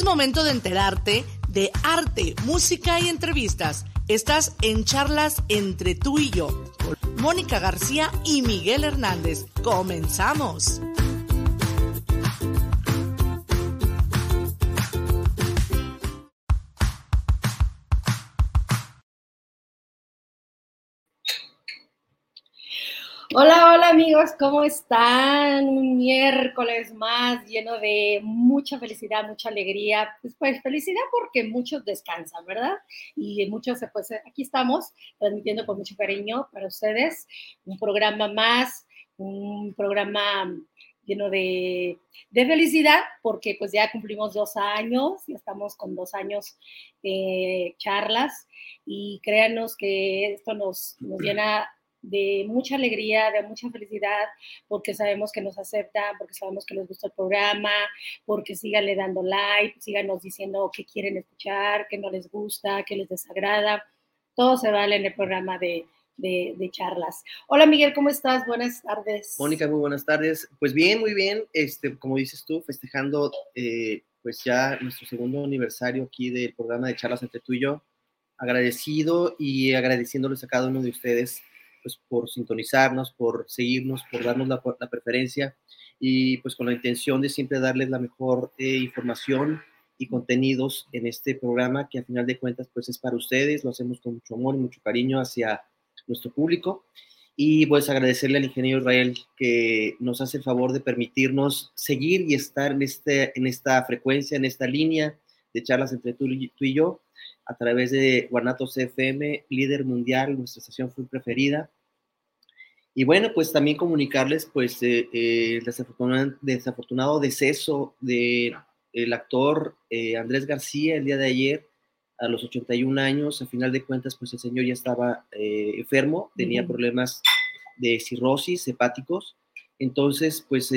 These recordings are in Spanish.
Es momento de enterarte de arte, música y entrevistas. Estás en charlas entre tú y yo. Mónica García y Miguel Hernández. Comenzamos. Amigos, ¿cómo están? Un miércoles más lleno de mucha felicidad, mucha alegría. Pues, pues, felicidad porque muchos descansan, ¿verdad? Y muchos, pues aquí estamos transmitiendo con mucho cariño para ustedes un programa más, un programa lleno de, de felicidad porque pues ya cumplimos dos años, ya estamos con dos años de charlas y créanos que esto nos, nos llena de mucha alegría, de mucha felicidad, porque sabemos que nos aceptan, porque sabemos que les gusta el programa, porque síganle dando like, síganos diciendo qué quieren escuchar, qué no les gusta, qué les desagrada. Todo se vale en el programa de, charlas. Hola Miguel, ¿cómo estás? Buenas tardes. Mónica, muy buenas tardes. Pues bien, muy bien. Este, como dices tú, festejando eh, pues ya nuestro segundo aniversario aquí del programa de charlas entre tú y yo. Agradecido y agradeciéndoles a cada uno de ustedes pues, por sintonizarnos, por seguirnos, por darnos la, preferencia y pues con la intención de siempre darles la mejor eh, información y contenidos en este programa que a final de cuentas pues es para ustedes, lo hacemos con mucho amor y mucho cariño hacia nuestro público. Y pues agradecerle al ingeniero Israel que nos hace el favor de permitirnos seguir y estar en, este, en esta frecuencia, en esta línea de charlas entre tú, tú y yo a través de Guanatos FM, líder mundial, nuestra estación fue preferida. Y bueno, pues también comunicarles pues eh, eh, el desafortunado, desafortunado, deceso del el actor eh, Andrés García el día de ayer a los 81 años. A final de cuentas, pues el señor ya estaba enfermo, tenía problemas de cirrosis hepáticos. Entonces, pues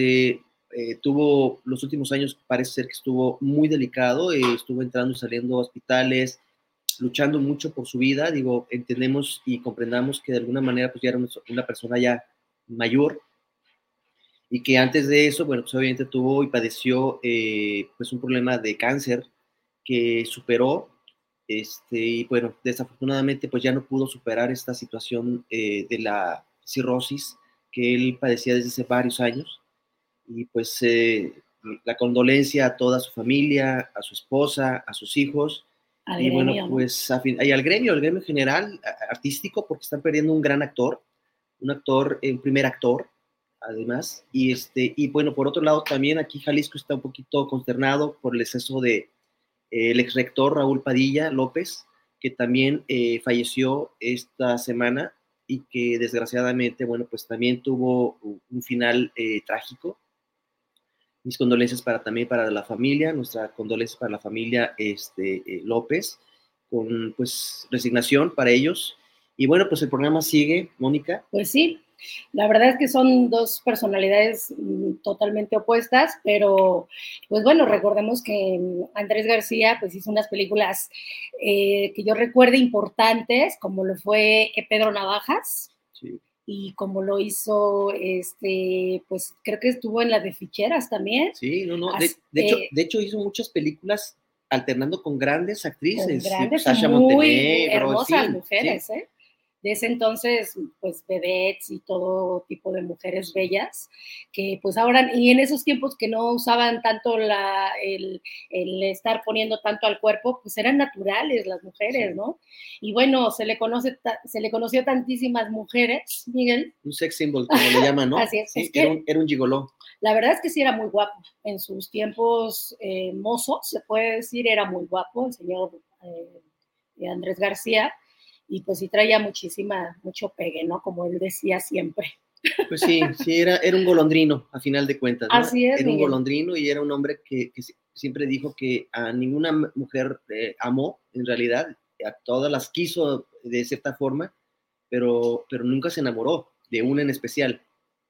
tuvo los últimos años, parece ser que estuvo muy delicado, estuvo entrando y saliendo a hospitales, luchando mucho por su vida, digo, entendemos y comprendamos que de alguna manera pues ya era una persona ya mayor. Y que antes de eso, bueno, pues obviamente tuvo y padeció eh, pues un problema de cáncer que superó, este, y bueno, desafortunadamente pues ya no pudo superar esta situación eh, de la cirrosis que él padecía desde hace varios años. Y pues eh, la condolencia a toda su familia, a su esposa, a sus hijos, y bueno, pues y al gremio, al gremio general artístico, porque están perdiendo un gran actor, un actor, un primer actor, además. Y, este, y bueno, por otro lado, también aquí Jalisco está un poquito consternado por el exceso de el ex rector Raúl Padilla López, que también eh, falleció esta semana y que desgraciadamente, bueno, pues también tuvo un final eh, trágico mis condolencias para también para la familia, nuestra condolencia para la familia este, eh, López, con pues resignación para ellos. Y bueno, pues el programa sigue, Mónica. Pues sí, la verdad es que son dos personalidades mm, totalmente opuestas, pero pues bueno, recordemos que mm, Andrés García pues hizo unas películas eh, que yo recuerde importantes, como lo fue Pedro Navajas. Sí y como lo hizo, este, pues creo que estuvo en la de ficheras también. Sí, no, no, de, hecho, de hecho hizo muchas películas alternando con grandes actrices. grandes, Sasha muy hermosas mujeres, ¿eh? De ese entonces, pues vedettes y todo tipo de mujeres bellas, que pues ahora, y en esos tiempos que no usaban tanto la, el, estar poniendo tanto al cuerpo, pues eran naturales las mujeres, ¿no? Y bueno, se le conoce, se le conoció tantísimas mujeres, Miguel. Un sex symbol, como le llaman, ¿no? Así es. era, un, era, un, gigoló. La verdad es que sí era muy guapo. En sus tiempos eh, mozos, se puede decir, era muy guapo el señor eh, Andrés García y pues sí traía muchísima, mucho pegue, ¿no? Como él decía siempre. Pues sí, sí, era, era un golondrino, a final de cuentas. ¿no? Así es. Era un golondrino y era un hombre que, siempre dijo que a ninguna mujer eh, amó, en realidad, a todas las quiso de cierta forma, pero, pero nunca se enamoró de una en especial.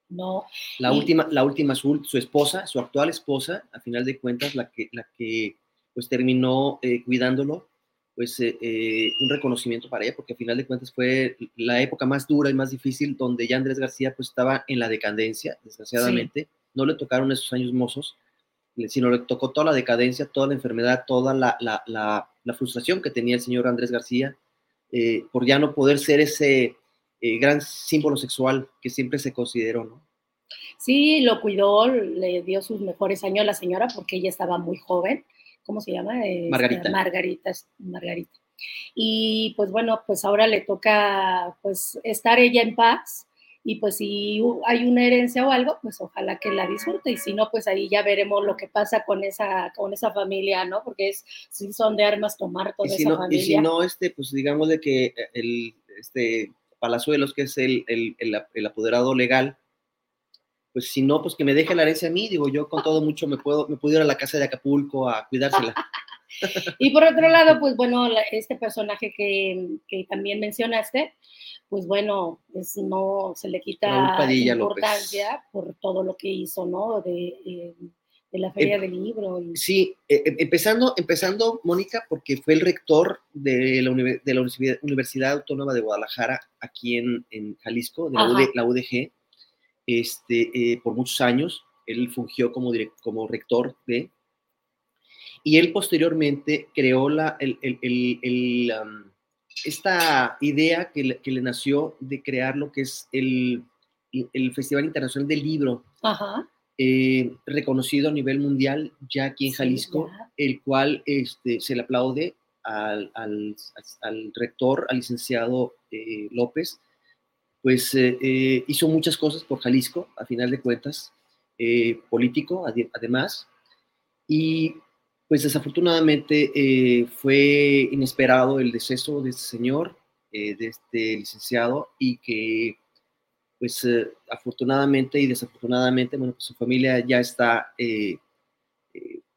No. La última, la última su, su, esposa, su actual esposa, a final de cuentas, la que, la que pues terminó eh, cuidándolo, pues eh, eh, un reconocimiento para ella, porque a final de cuentas fue la época más dura y más difícil donde ya Andrés García pues estaba en la decadencia, desgraciadamente, no le tocaron esos años mozos, sino le tocó toda la decadencia, toda la enfermedad, toda la, la, la, frustración que tenía el señor Andrés García eh, por ya no poder ser ese eh, gran símbolo sexual que siempre se consideró, ¿no? Sí, lo cuidó, le dio sus mejores años a la señora porque ella estaba muy joven. ¿Cómo se llama? Este, Margarita. Margarita, Margarita. Y pues bueno, pues ahora le toca pues estar ella en paz y pues si hay una herencia o algo, pues ojalá que la disfrute y si no, pues ahí ya veremos lo que pasa con esa, con esa familia, ¿no? Porque es, si son de armas tomar toda esa familia. Y si no, este, pues digamos de que el, este, Palazuelos, que es el, el, el, apoderado legal, pues si no, pues que me deje la herencia a mí, digo, yo con todo mucho me puedo, me puedo ir a la casa de Acapulco a cuidársela. y por otro lado, pues bueno, este personaje que, que también mencionaste, pues bueno, pues no se le quita importancia por todo lo que hizo, ¿no? De, eh, de la Feria em, del Libro. Sí, e, e, empezando, empezando, Mónica, porque fue el rector de la, de la, Universidad Autónoma de Guadalajara, aquí en, en Jalisco, de la, UDG, este, eh, por muchos años. Él fungió como, como rector de... Y él posteriormente creó la, el, el, el esta idea que le, que le, nació de crear lo que es el, Festival Internacional del Libro, eh, reconocido a nivel mundial ya aquí en Jalisco, el cual este, se le aplaude al, al, al rector, al licenciado eh, López, pues eh, hizo muchas cosas por Jalisco, a final de cuentas, político además, y pues desafortunadamente eh, fue inesperado el deceso de este señor, eh, de este licenciado, y que pues eh, afortunadamente y desafortunadamente, pues su familia ya está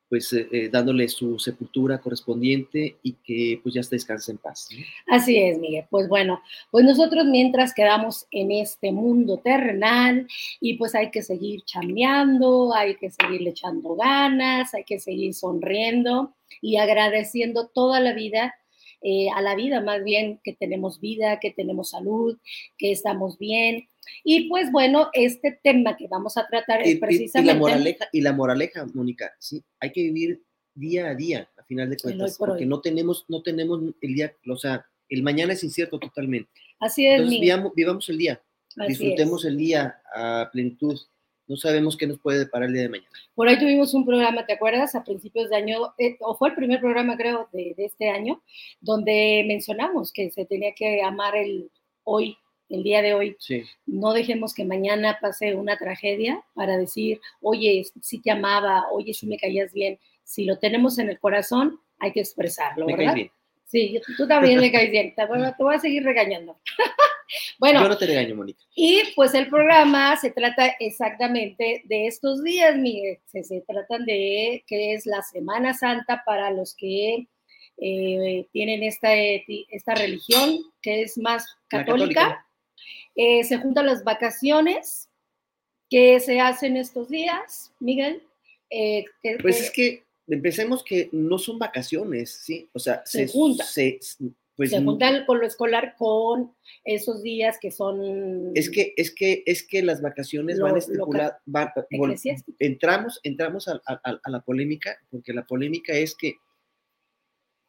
pues eh, eh, dándole su sepultura correspondiente y que pues ya se descanse en paz. Así es, Miguel. Pues bueno, pues nosotros mientras quedamos en este mundo terrenal y pues hay que seguir chambeando, hay que seguir echando ganas, hay que seguir sonriendo y agradeciendo toda la vida eh, a la vida, más bien que tenemos vida, que tenemos salud, que estamos bien. Y pues bueno, este tema que vamos a tratar es precisamente... Y, la moraleja, y la moraleja, Mónica, sí, hay que vivir día a día, a final de cuentas, porque no tenemos, no tenemos el día, o sea, el mañana es incierto totalmente. Así es. Entonces, vivamos, el día, disfrutemos el día a plenitud no sabemos qué nos puede deparar el día de mañana. Por ahí tuvimos un programa, ¿te acuerdas? A principios de año, eh, o fue el primer programa creo de, este año, donde mencionamos que se tenía que amar el hoy, el día de hoy. Sí. No dejemos que mañana pase una tragedia para decir, oye, sí te amaba, oye, sí me caías bien. Si lo tenemos en el corazón, hay que expresarlo, ¿verdad? Sí, tú también le caes bien. Te voy a seguir regañando. Bueno. Yo no te regaño, Mónica. Y pues el programa se trata exactamente de estos días, Miguel. Se, se tratan de que es la Semana Santa para los que eh, tienen esta, esta religión que es más católica. Eh, se juntan las vacaciones que se hacen estos días, Miguel. Eh, pues es que empecemos que no son vacaciones, ¿sí? O sea, se, juntan. Pues, se junta con lo escolar con esos días que son... Es que, es que, es que las vacaciones van estipuladas, entramos, entramos a, la polémica, porque la polémica es que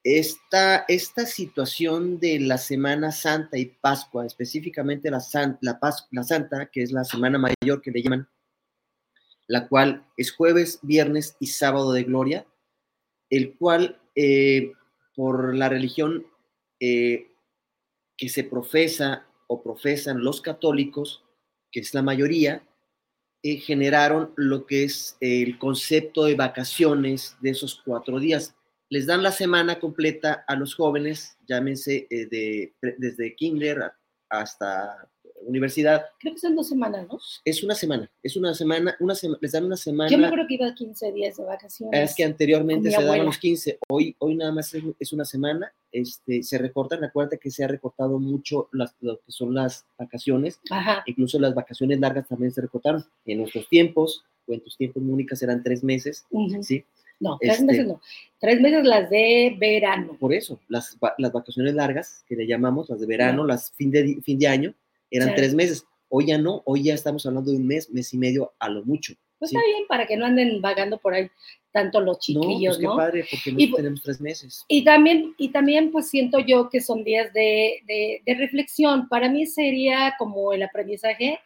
esta, esta situación de la Semana Santa y Pascua, específicamente la, la, la Santa, que es la Semana Mayor que le llaman, la cual es jueves, viernes y sábado de gloria, el cual eh, por la religión eh, que se profesa o profesan los católicos, que es la mayoría, eh, generaron lo que es el concepto de vacaciones de esos cuatro días. Les dan la semana completa a los jóvenes, llámense eh, de, desde kinder hasta universidad. Creo que son dos semanas, ¿no? Es una semana, es una semana, una les dan una semana. Yo me acuerdo que iba 15 días de vacaciones. Es que anteriormente se daban los 15, hoy, hoy nada más es, una semana, este, se recortan, acuérdate que se ha recortado mucho las, lo que son las vacaciones, incluso las vacaciones largas también se recortaron. En nuestros tiempos, o en tus tiempos, Mónica, eran tres meses, ¿sí? No, tres este meses no. Tres meses las de verano. Por eso, las, las vacaciones largas, que le llamamos, las de verano, las fin de, fin de año, eran tres meses. Hoy ya no, hoy ya estamos hablando de un mes, mes y medio a lo mucho. Pues está bien, para que no anden vagando por ahí. tanto los chiquillos, no, ¿no? Pues qué padre, porque Y- nosotros tenemos tres meses. Y también, y también pues siento yo que son días de, de- de reflexión. Para mí sería como el aprendizaje,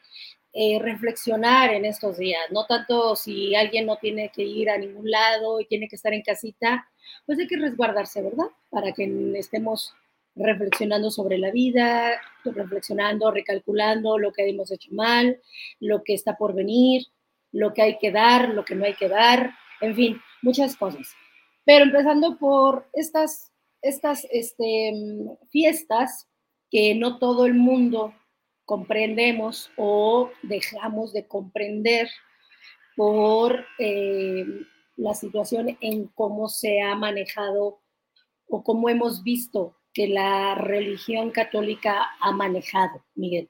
eh, reflexionar en estos días, no tanto si alguien no tiene que ir a ningún lado y tiene que estar en casita, pues hay que resguardarse, ¿verdad? Para que estemos reflexionando sobre la vida, reflexionando, recalculando lo que hemos hecho mal, lo que está por venir, lo que hay que dar, lo que no hay que dar, en fin, muchas cosas. Pero empezando por estas, estas este, fiestas que no todo el mundo comprendemos o dejamos de comprender por eh, la situación en cómo se ha manejado o cómo hemos visto que la religión católica ha manejado, Miguel.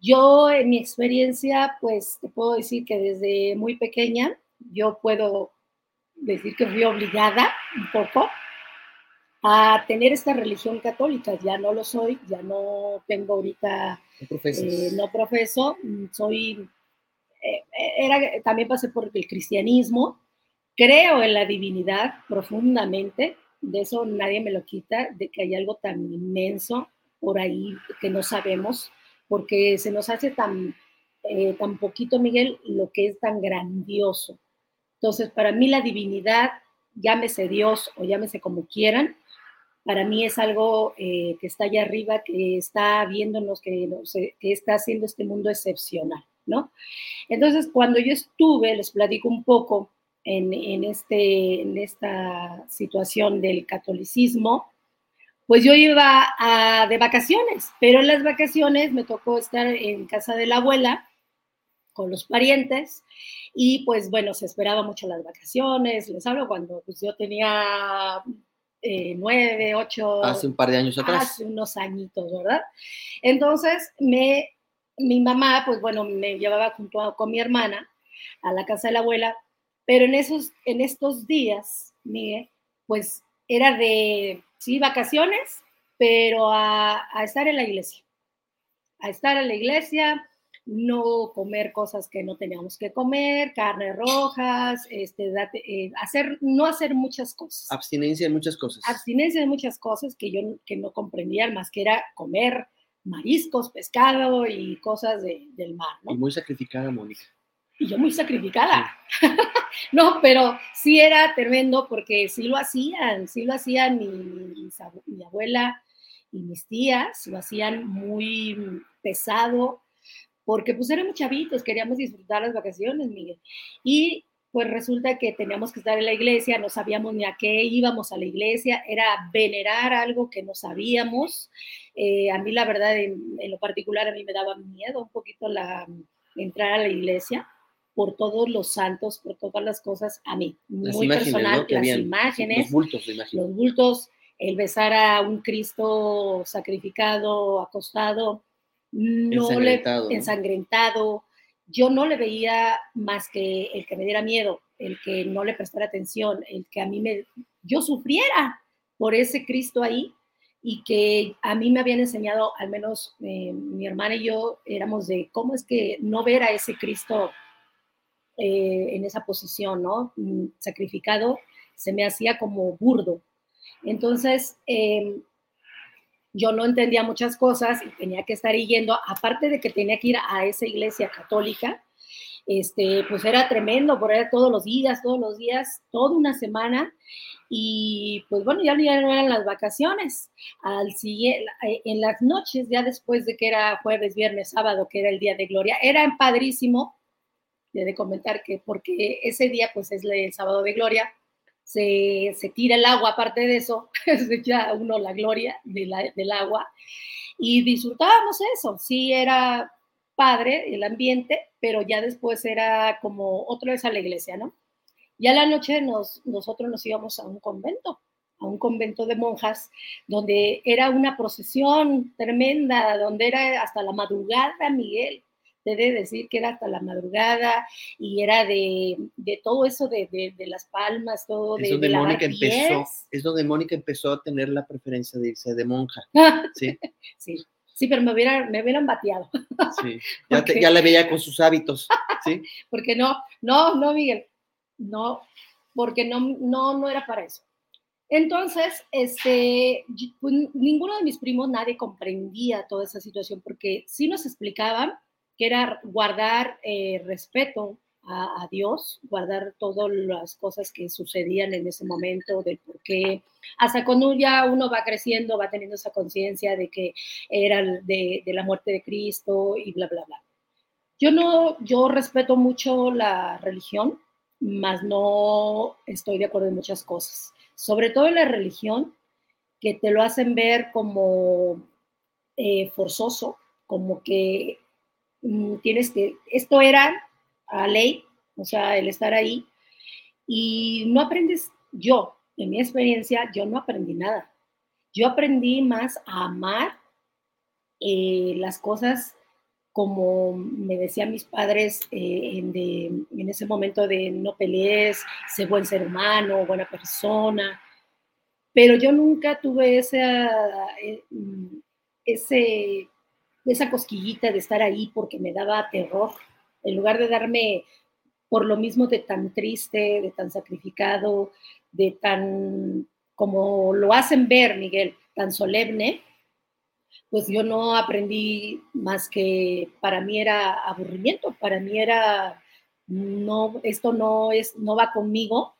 Yo, en mi experiencia, pues te puedo decir que desde muy pequeña, yo puedo decir que fui obligada un poco a tener esta religión católica. Ya no lo soy, ya no tengo ahorita, No eh, no profeso, soy, eh, era, también pasé por el cristianismo, creo en la divinidad profundamente, de eso nadie me lo quita, de que hay algo tan inmenso por ahí que no sabemos, porque se nos hace tan, eh, tan poquito, Miguel, lo que es tan grandioso. Entonces, para mí la divinidad, llámese Dios o llámese como quieran, para mí es algo eh, que está allá arriba, que está viéndonos, que, que está haciendo este mundo excepcional, ¿no? Entonces, cuando yo estuve, les platico un poco en, en este, en esta situación del catolicismo, pues yo iba a- de vacaciones, pero en las vacaciones me tocó estar en casa de la abuela con los parientes y pues bueno, se esperaba mucho las vacaciones, les hablo cuando pues, yo tenía eh, nueve, ocho, Hace un par de años atrás. hace unos añitos, ¿verdad? Entonces, me, mi mamá, pues bueno, me llevaba junto a- con mi hermana a la casa de la abuela, pero en, esos, en estos días, Miguel, pues era de, sí, vacaciones, pero a, a estar en la iglesia, a estar en la iglesia, no comer cosas que no teníamos que comer, carnes rojas, este, date- eh, hacer, no hacer muchas cosas Abstinencia en muchas cosas. abstinencia de muchas cosas que yo que no comprendía más que era comer mariscos, pescado y cosas de- del mar, Y ¿no? muy sacrificada, Mónica. Y yo muy sacrificada. no, pero sí era tremendo porque sí lo hacían, sí lo hacían mi, abu- mi abuela y mis tías, lo hacían muy pesado, porque pues éramos chavitos, queríamos disfrutar las vacaciones, Miguel. Y pues resulta que teníamos que estar en la iglesia, no sabíamos ni a qué íbamos a la iglesia, era venerar algo que no sabíamos. Eh, a mí la verdad, en, en lo particular, a mí me daba miedo un poquito la, entrar a la iglesia por todos los santos, por todas las cosas, a mí, Las muy imágenes, personal, ¿no? Las habían. imágenes Los bultos, los bultos, el besar a un Cristo sacrificado, acostado, no Ensangrentado, ¿no? le ensangrentado. Yo no le veía más que el que me diera miedo, el que no le prestara atención, el que a mí me, yo sufriera por ese Cristo ahí y que a mí me habían enseñado, al menos eh, mi hermana y yo éramos de cómo es que no ver a ese Cristo eh, en esa posición, ¿no? Mm, Sacrificado, se me hacía como burdo. Entonces, eh, yo no entendía muchas cosas y tenía que estar yendo, aparte de que tenía que ir a esa iglesia católica, este, pues era tremendo, por era todos los días, todos los días, toda una semana, y pues bueno, ya, no eran las vacaciones. Al siguiente, en las noches, ya después de que era jueves, viernes, sábado, que era el día de gloria, era padrísimo, de comentar que porque ese día pues es el sábado de gloria, se, se, tira el agua, aparte de eso, se echa uno la gloria de la, del agua y disfrutábamos eso, sí era padre el ambiente, pero ya después era como otra vez a la iglesia, ¿no? Ya la noche nos, nosotros nos íbamos a un convento, a un convento de monjas, donde era una procesión tremenda, donde era hasta la madrugada, Miguel, debe decir que era hasta la madrugada y era de, de todo eso de, de, de, las palmas, todo es de, donde de Mónica empezó, es donde Mónica empezó a tener la preferencia de irse de monja. Sí, sí, sí pero me hubieran, me hubieran bateado. Sí, ya, te, ya la veía con sus hábitos, ¿sí? Porque no, no, no, Miguel, no, porque no, no, no era para eso. Entonces, este, pues, ninguno de mis primos, nadie comprendía toda esa situación, porque sí nos explicaban que era guardar eh, respeto a, Dios, guardar todas las cosas que sucedían en ese momento, del por qué, hasta cuando ya uno va creciendo, va teniendo esa conciencia de que era de, de, la muerte de Cristo y bla, bla, bla. Yo no, yo respeto mucho la religión, mas no estoy de acuerdo en muchas cosas, sobre todo en la religión, que te lo hacen ver como eh, forzoso, como que tienes que, esto era a ley, o sea, el estar ahí, y no aprendes, yo, en mi experiencia, yo no aprendí nada. Yo aprendí más a amar eh, las cosas como me decían mis padres eh, en, en, ese momento de no pelees, sé buen ser humano, buena persona, pero yo nunca tuve esa, eh, esa cosquillita de estar ahí porque me daba terror en lugar de darme por lo mismo de tan triste, de tan sacrificado, de tan, como lo hacen ver, Miguel, tan solemne, pues yo no aprendí más que para mí era aburrimiento, para mí era, no, esto no, es, no va conmigo,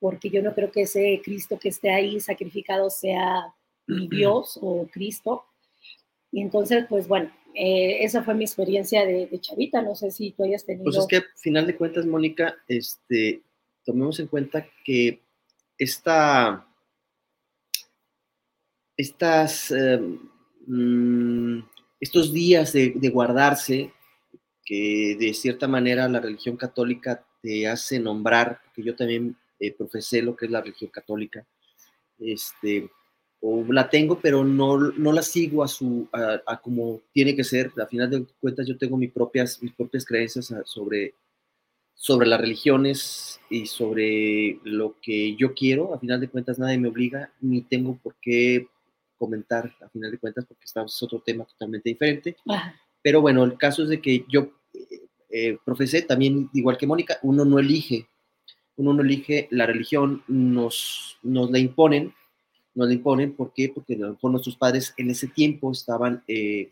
porque yo no creo que ese Cristo que esté ahí sacrificado sea mi Dios o Cristo. Y entonces, pues bueno, eh, esa fue mi experiencia de, chavita, no sé si tú hayas tenido... Pues es que, al final de cuentas, Mónica, este, tomemos en cuenta que esta, estas, em, mm, estos días de, guardarse, que de cierta manera la religión católica te hace nombrar, porque yo también eh, profesé lo que es la religión católica, este, o la tengo, pero no, no la sigo a, su, a, como tiene que ser. A final de cuentas, yo tengo mis propias, mis propias creencias sobre, sobre las religiones y sobre lo que yo quiero. A final de cuentas, nadie me obliga, ni tengo por qué comentar, a final de cuentas, porque es otro tema totalmente diferente. Pero bueno, el caso es de que yo eh, eh, profesé también, igual que Mónica, uno no elige, uno no elige la religión, nos, nos la imponen nos imponen. ¿Por qué? Porque nuestros padres en ese tiempo estaban eh,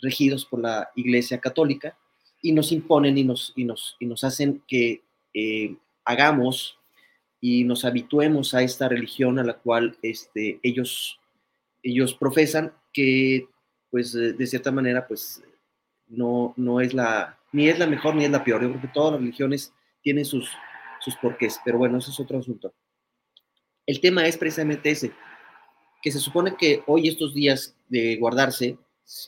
regidos por la Iglesia Católica y nos imponen y nos, y nos, y nos hacen que eh, hagamos y nos habituemos a esta religión a la cual este, ellos, ellos profesan, que pues de cierta manera pues no, no es la, ni es la mejor ni es la peor. Yo creo que todas las religiones tienen sus, sus porqués, pero bueno, eso es otro asunto. El tema es precisamente ese, que se supone que hoy estos días de guardarse,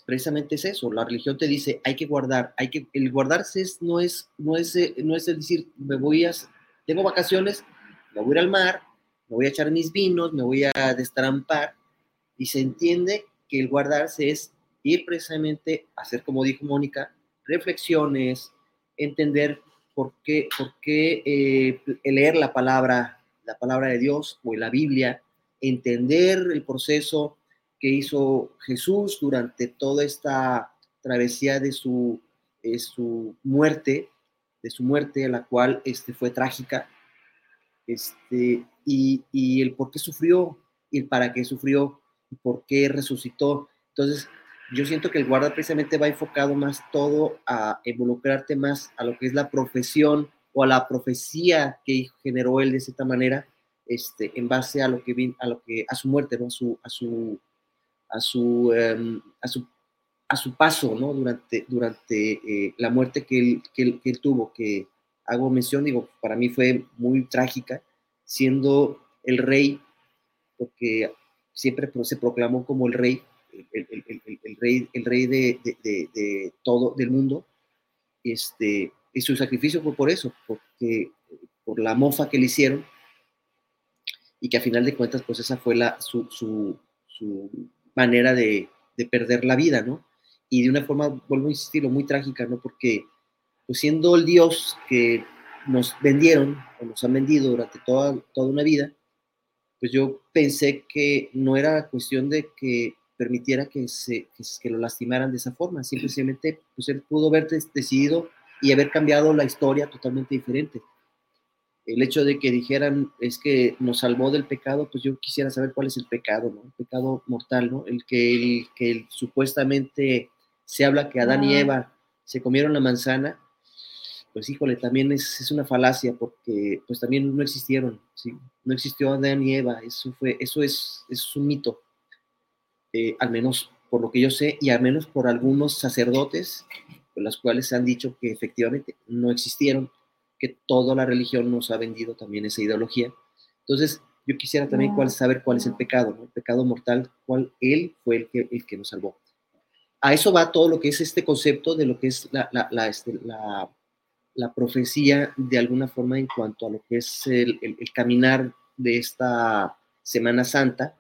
precisamente es eso, la religión te dice, hay que guardar, hay que, el guardarse no es, no es, no es el decir, me voy a, tengo vacaciones, me voy a ir al mar, me voy a echar mis vinos, me voy a destrampar, y se entiende que el guardarse es ir precisamente a hacer, como dijo Mónica, reflexiones, entender por qué, por qué eh, leer la palabra la palabra de Dios o en la Biblia, entender el proceso que hizo Jesús durante toda esta travesía de su, su muerte, de su muerte, la cual este, fue trágica, este, y, y, el por qué sufrió, y el para qué sufrió, y por qué resucitó. Entonces, yo siento que el guarda precisamente va enfocado más todo a involucrarte más a lo que es la profesión o a la profecía que generó él de cierta manera, este, en base a lo que a lo que a su muerte, ¿no? a su a su a su, em, a su, a su paso, ¿no? Durante durante eh, la muerte que él, que él, que él tuvo, que hago mención, digo, para mí fue muy trágica, siendo el rey, porque siempre se proclamó como el rey, el, el, el, el rey, el rey de, de, de, de, todo, del mundo, este, y su sacrificio fue por eso, porque, por la mofa que le hicieron, y que a final de cuentas, pues esa fue la, su, su, su manera de, de, perder la vida, ¿no? Y de una forma, vuelvo a insistir, muy trágica, ¿no? Porque, pues siendo el Dios que nos vendieron, o nos han vendido durante toda, toda una vida, pues yo pensé que no era cuestión de que permitiera que, se, que, que lo lastimaran de esa forma, simplemente, pues él pudo haber decidido y haber cambiado la historia totalmente diferente. el hecho de que dijeran es que nos salvó del pecado, pues yo quisiera saber cuál es el pecado, ¿no? El pecado mortal, ¿no? El que, el, que supuestamente se habla que Adán y Eva se comieron la manzana, pues híjole, también es, es, una falacia porque pues también no existieron, ¿sí? No existió Adán y Eva, eso, fue, eso es, es un mito, eh, al menos por lo que yo sé, y al menos por algunos sacerdotes, los cuales se han dicho que efectivamente no existieron, que toda la religión nos ha vendido también esa ideología. Entonces, yo quisiera también cuál, saber cuál es el pecado, ¿no? el pecado mortal, cuál él fue el que, el que nos salvó. A eso va todo lo que es este concepto de lo que es la, la, la, este, la profecía de alguna forma en cuanto a lo que es el, el, el, caminar de esta Semana Santa,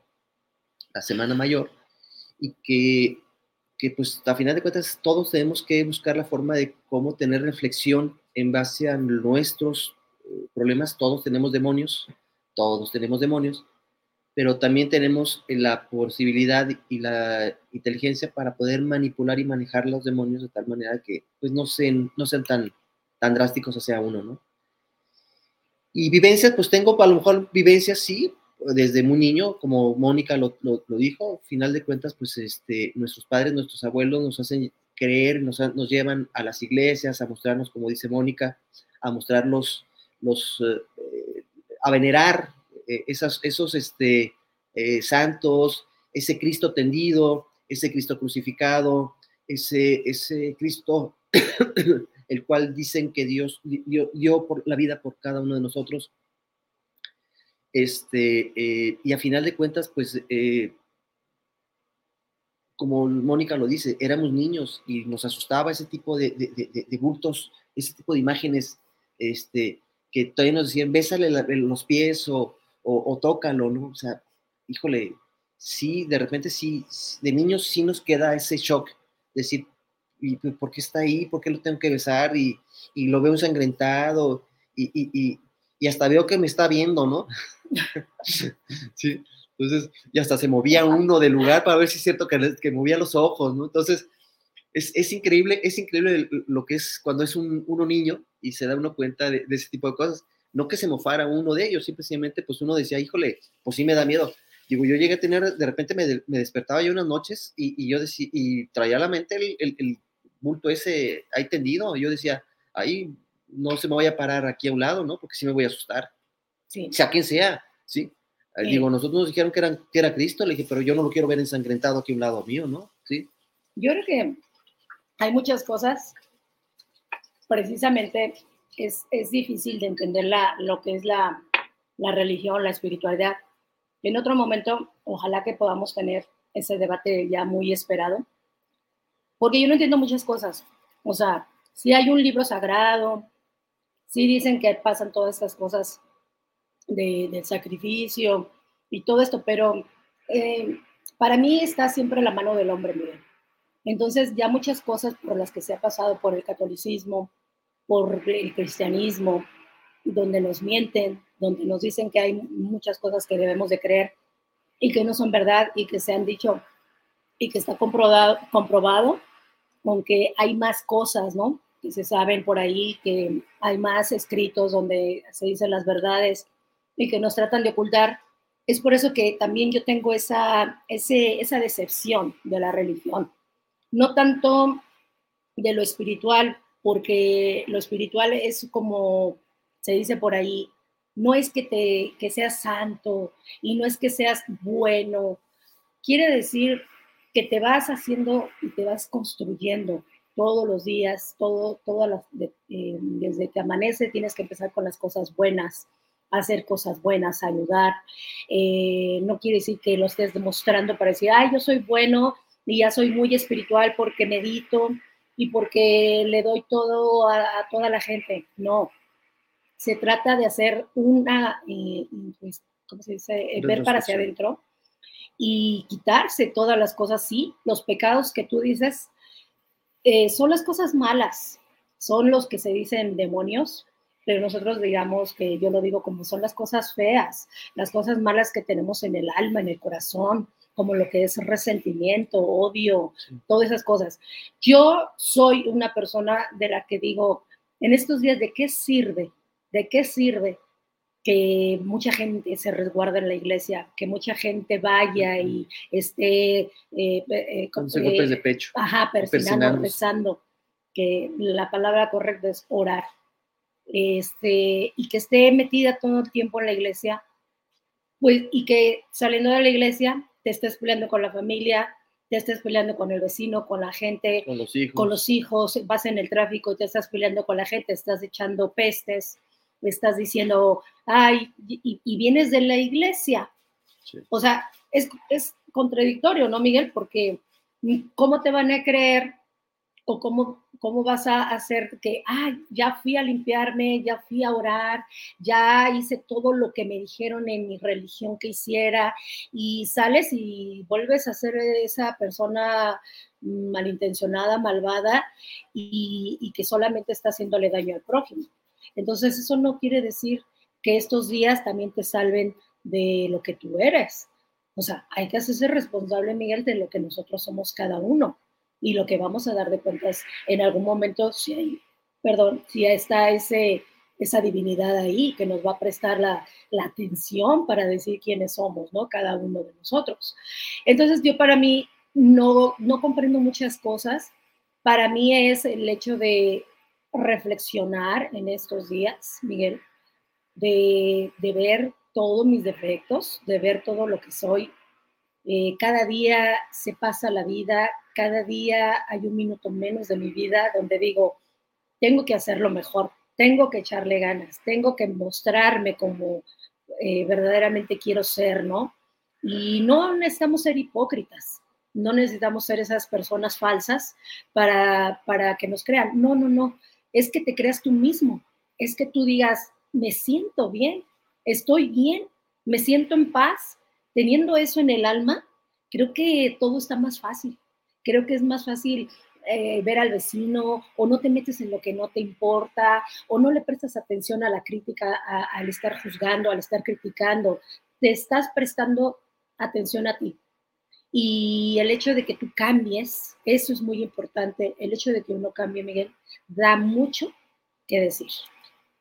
la Semana Mayor, y que, que pues a final de cuentas todos tenemos que buscar la forma de cómo tener reflexión en base a nuestros eh, problemas, todos tenemos demonios, todos tenemos demonios, pero también tenemos la posibilidad y la inteligencia para poder manipular y manejar los demonios de tal manera que pues no sean, no sean tan, tan drásticos hacia uno, ¿no? Y vivencias, pues tengo a lo mejor vivencias, sí, desde muy niño, como Mónica lo, lo, dijo, final de cuentas, pues este, nuestros padres, nuestros abuelos nos hacen creer, nos, nos, llevan a las iglesias a mostrarnos, como dice Mónica, a mostrarlos, los, eh, a venerar eh, esas, esos este, eh, santos, ese Cristo tendido, ese Cristo crucificado, ese, ese Cristo, el cual dicen que Dios dio, dio, por la vida por cada uno de nosotros. Este, eh, y a final de cuentas, pues eh, como Mónica lo dice, éramos niños y nos asustaba ese tipo de, de, de, bultos, ese tipo de imágenes, este, que todavía nos decían, bésale la, los pies o, o, o, tócalo, ¿no? O sea, híjole, sí, de repente sí, de niños sí nos queda ese shock, decir, ¿y por qué está ahí? ¿Por qué lo tengo que besar? Y, y lo veo ensangrentado y, y, y hasta veo que me está viendo, ¿no? sí, entonces, y hasta se movía uno del lugar para ver si es cierto que, que movía los ojos, ¿no? Entonces, es, es, increíble, es increíble lo que es cuando es un, uno niño y se da uno cuenta de, de, ese tipo de cosas. No que se mofara uno de ellos, simplemente pues uno decía, híjole, pues sí me da miedo. Digo, yo llegué a tener, de repente me, me despertaba yo unas noches y, y yo decía, y traía a la mente el, el, el, bulto ese ahí tendido. Yo decía, ahí no se me vaya a parar aquí a un lado, ¿no? Porque sí me voy a asustar. Sí. Sea quien sea, ¿sí? Sí. Digo, nosotros nos dijeron que, eran, que era Cristo, le dije, pero yo no lo quiero ver ensangrentado aquí a un lado mío, ¿no? Sí. Yo creo que hay muchas cosas, precisamente es, es difícil de entender la, lo que es la, la religión, la espiritualidad. En otro momento, ojalá que podamos tener ese debate ya muy esperado, porque yo no entiendo muchas cosas. O sea, si hay un libro sagrado, si dicen que pasan todas estas cosas de, del sacrificio y todo esto, pero eh, para mí está siempre la mano del hombre, miren. Entonces ya muchas cosas por las que se ha pasado por el catolicismo, por el cristianismo, donde nos mienten, donde nos dicen que hay muchas cosas que debemos de creer y que no son verdad y que se han dicho y que está comprobado, comprobado con que hay más cosas, ¿no? Que se saben por ahí, que hay más escritos donde se dicen las verdades y que nos tratan de ocultar. Es por eso que también yo tengo esa, ese, esa decepción de la religión. No tanto de lo espiritual, porque lo espiritual es como se dice por ahí, no es que, te, que seas santo y no es que seas bueno, quiere decir que te vas haciendo y te vas construyendo todos los días, todo, todas las, eh, desde que amanece tienes que empezar con las cosas buenas, hacer cosas buenas, ayudar. Eh, no quiere decir que lo estés demostrando para decir, ay, yo soy bueno y ya soy muy espiritual porque medito y porque le doy todo a, a toda la gente. No, se trata de hacer una, eh, pues, ¿cómo se dice? Eh, ver para hacia adentro y quitarse todas las cosas, sí, los pecados que tú dices son las cosas malas, son los que se dicen demonios, pero nosotros digamos que yo lo digo como son las cosas feas, las cosas malas que tenemos en el alma, en el corazón, como lo que es resentimiento, odio, todas esas cosas. Yo soy una persona de la que digo, en estos días, ¿de qué sirve? ¿De qué sirve que mucha gente se resguarde en la iglesia, que mucha gente vaya y esté eh, eh, con golpes de pecho. Ajá, persinando, rezando, que la palabra correcta es orar. Este, y que esté metida todo el tiempo en la iglesia, pues, y que saliendo de la iglesia te estés peleando con la familia, te estés peleando con el vecino, con la gente, con los hijos, con los hijos vas en el tráfico y te estás peleando con la gente, estás echando pestes, estás diciendo, ay, y, vienes de la iglesia. O sea, es, es contradictorio, ¿no, Miguel? Porque ¿cómo te van a creer o cómo, cómo vas a hacer que, ay, ya fui a limpiarme, ya fui a orar, ya hice todo lo que me dijeron en mi religión que hiciera y sales y vuelves a ser esa persona malintencionada, malvada y, y que solamente está haciéndole daño al prójimo. Entonces, eso no quiere decir que estos días también te salven de lo que tú eres. O sea, hay que hacerse responsable, Miguel, de lo que nosotros somos cada uno y lo que vamos a dar de cuentas en algún momento, si hay, perdón, si está ese, esa divinidad ahí que nos va a prestar la, la atención para decir quiénes somos, ¿no? Cada uno de nosotros. Entonces, yo para mí no, no comprendo muchas cosas. Para mí es el hecho de reflexionar en estos días, Miguel, de, de ver todos mis defectos, de ver todo lo que soy. Eh, cada día se pasa la vida, cada día hay un minuto menos de mi vida donde digo, tengo que hacerlo mejor, tengo que echarle ganas, tengo que mostrarme como eh, verdaderamente quiero ser, ¿no? Y no necesitamos ser hipócritas, no necesitamos ser esas personas falsas para, para que nos crean. No, no, no es que te creas tú mismo, es que tú digas, me siento bien, estoy bien, me siento en paz, teniendo eso en el alma, creo que todo está más fácil. Creo que es más fácil eh, ver al vecino o no te metes en lo que no te importa o no le prestas atención a la crítica, al estar juzgando, al estar criticando. Te estás prestando atención a ti. Y el hecho de que tú cambies, eso es muy importante. El hecho de que uno cambie, Miguel, da mucho que decir.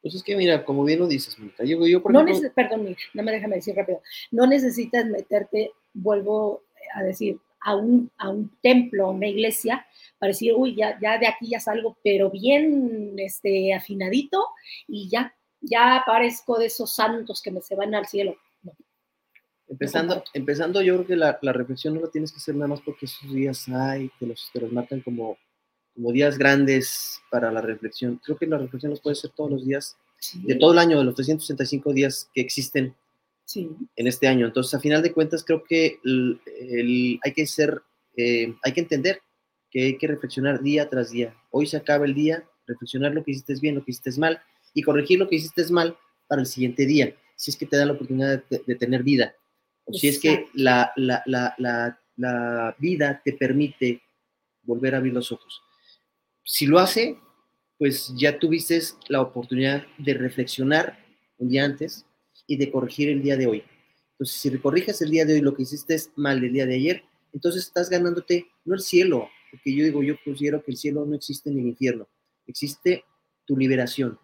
Pues es que mira, como bien lo dices, yo, yo por no ejemplo... Perdón, no me déjame decir rápido. No necesitas meterte, vuelvo a decir, a un, a un templo, a una iglesia, para decir, uy, ya, ya de aquí ya salgo, pero bien este, afinadito y ya, ya aparezco de esos santos que me se van al cielo. Empezando, empezando, yo creo que la, la, reflexión no la tienes que hacer nada más porque esos días hay, te los, te los marcan como, como días grandes para la reflexión. Creo que la reflexión los puede hacer todos los días, de todo el año, de los 365 días que existen en este año. Entonces, a final de cuentas, creo que el, hay que ser, eh, hay que entender que hay que reflexionar día tras día. Hoy se acaba el día, reflexionar lo que hiciste bien, lo que hiciste mal y corregir lo que hiciste mal para el siguiente día, si es que te da la oportunidad de tener vida o si es que la, la, vida te permite volver a abrir los ojos. Si lo hace, pues ya tuviste la oportunidad de reflexionar un día antes y de corregir el día de hoy. Entonces, si corriges el día de hoy lo que hiciste es mal el día de ayer, entonces estás ganándote no el cielo, porque yo digo, yo considero que el cielo no existe en el infierno, existe tu liberación,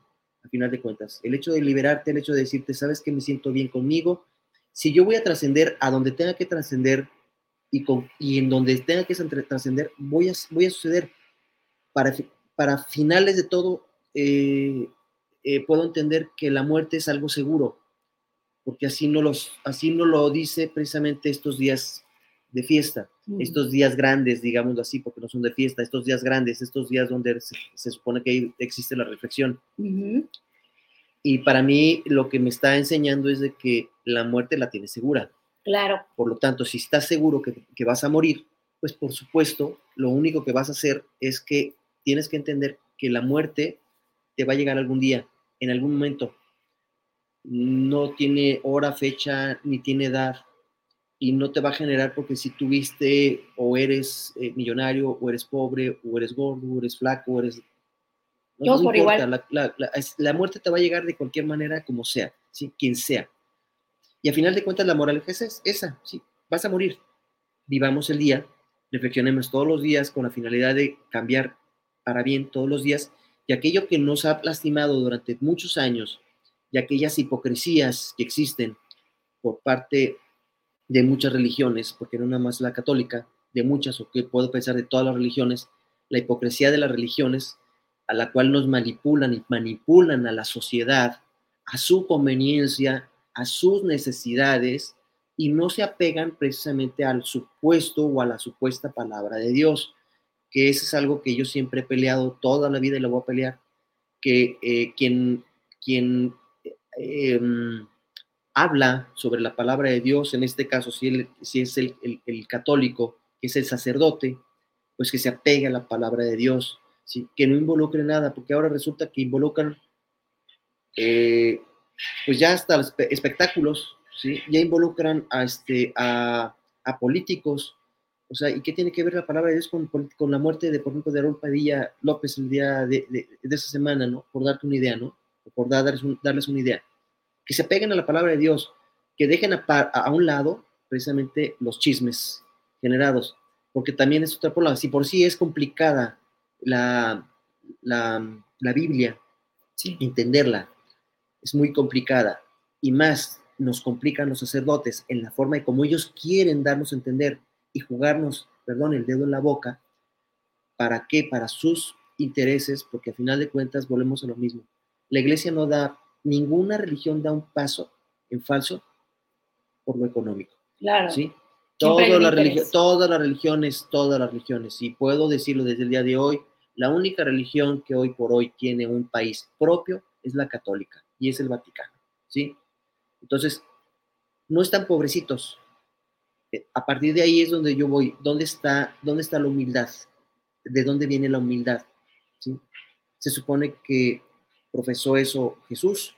a final de cuentas. El hecho de liberarte, el hecho de decirte, sabes que me siento bien conmigo, si yo voy a trascender a donde tenga que trascender y, y en donde tenga que trascender, voy a, voy a suceder. Para, para finales de todo, eh, eh, puedo entender que la muerte es algo seguro, porque así no, los, así no lo dice precisamente estos días de fiesta, mm. estos días grandes, digamos así, porque no son de fiesta, estos días grandes, estos días donde se, supone que existe la reflexión. Y para mí lo que me está enseñando es de que la muerte la tienes segura. Claro. Por lo tanto, si estás seguro que, que vas a morir, pues por supuesto, lo único que vas a hacer es que tienes que entender que la muerte te va a llegar algún día, en algún momento. No tiene hora, fecha, ni tiene edad. Y no te va a generar porque si tuviste o eres eh, millonario, o eres pobre, o eres gordo, o eres flaco, o eres no, por igual. La, muerte te va a llegar de cualquier manera, como sea, ¿sí? quien sea. Y a final de cuentas, la moral es esa, ¿sí? vas a morir. Vivamos el día, reflexionemos todos los días con la finalidad de cambiar para bien todos los días. Y aquello que nos ha lastimado durante muchos años, y aquellas hipocresías que existen por parte de muchas religiones, porque no nada más la católica, de muchas, o que puedo pensar de todas las religiones, la hipocresía de las religiones, a la cual nos manipulan y manipulan a la sociedad a su conveniencia, a sus necesidades, y no se apegan precisamente al supuesto o a la supuesta palabra de Dios, que eso es algo que yo siempre he peleado toda la vida y lo voy a pelear, que eh, quien, quien em, habla sobre la palabra de Dios, en este caso si, si es el, católico, que es el sacerdote, pues que se apegue a la palabra de Dios, ¿sí? que no involucre nada, porque ahora resulta que involucran eh, pues ya hasta espectáculos, ¿sí? ya involucran a, este, a, políticos, o sea, ¿y qué tiene que ver la palabra de Dios con, con la muerte de, por ejemplo, de Raúl Padilla López el día de, de, esa semana, ¿no? Por darte una idea, ¿no? Por darles, darles una idea que se peguen a la palabra de Dios, que dejen a, un lado precisamente los chismes generados, porque también es otra problema. Si por sí es complicada la, la, Biblia, entenderla, es muy complicada, y más nos complican los sacerdotes en la forma de cómo ellos quieren darnos a entender y jugarnos, perdón, el dedo en la boca, ¿para qué? Para sus intereses, porque a final de cuentas volvemos a lo mismo. La iglesia no da ninguna religión da un paso en falso por lo económico. Claro. ¿sí? Todas, las todas las religiones, todas las religiones, y puedo decirlo desde el día de hoy, la única religión que hoy por hoy tiene un país propio es la católica y es el Vaticano, ¿sí? Entonces, no están pobrecitos. Eh, a partir de ahí es donde yo voy. ¿Dónde está, dónde está la humildad? ¿De dónde viene la humildad? ¿Sí? Se supone que profesó eso Jesús,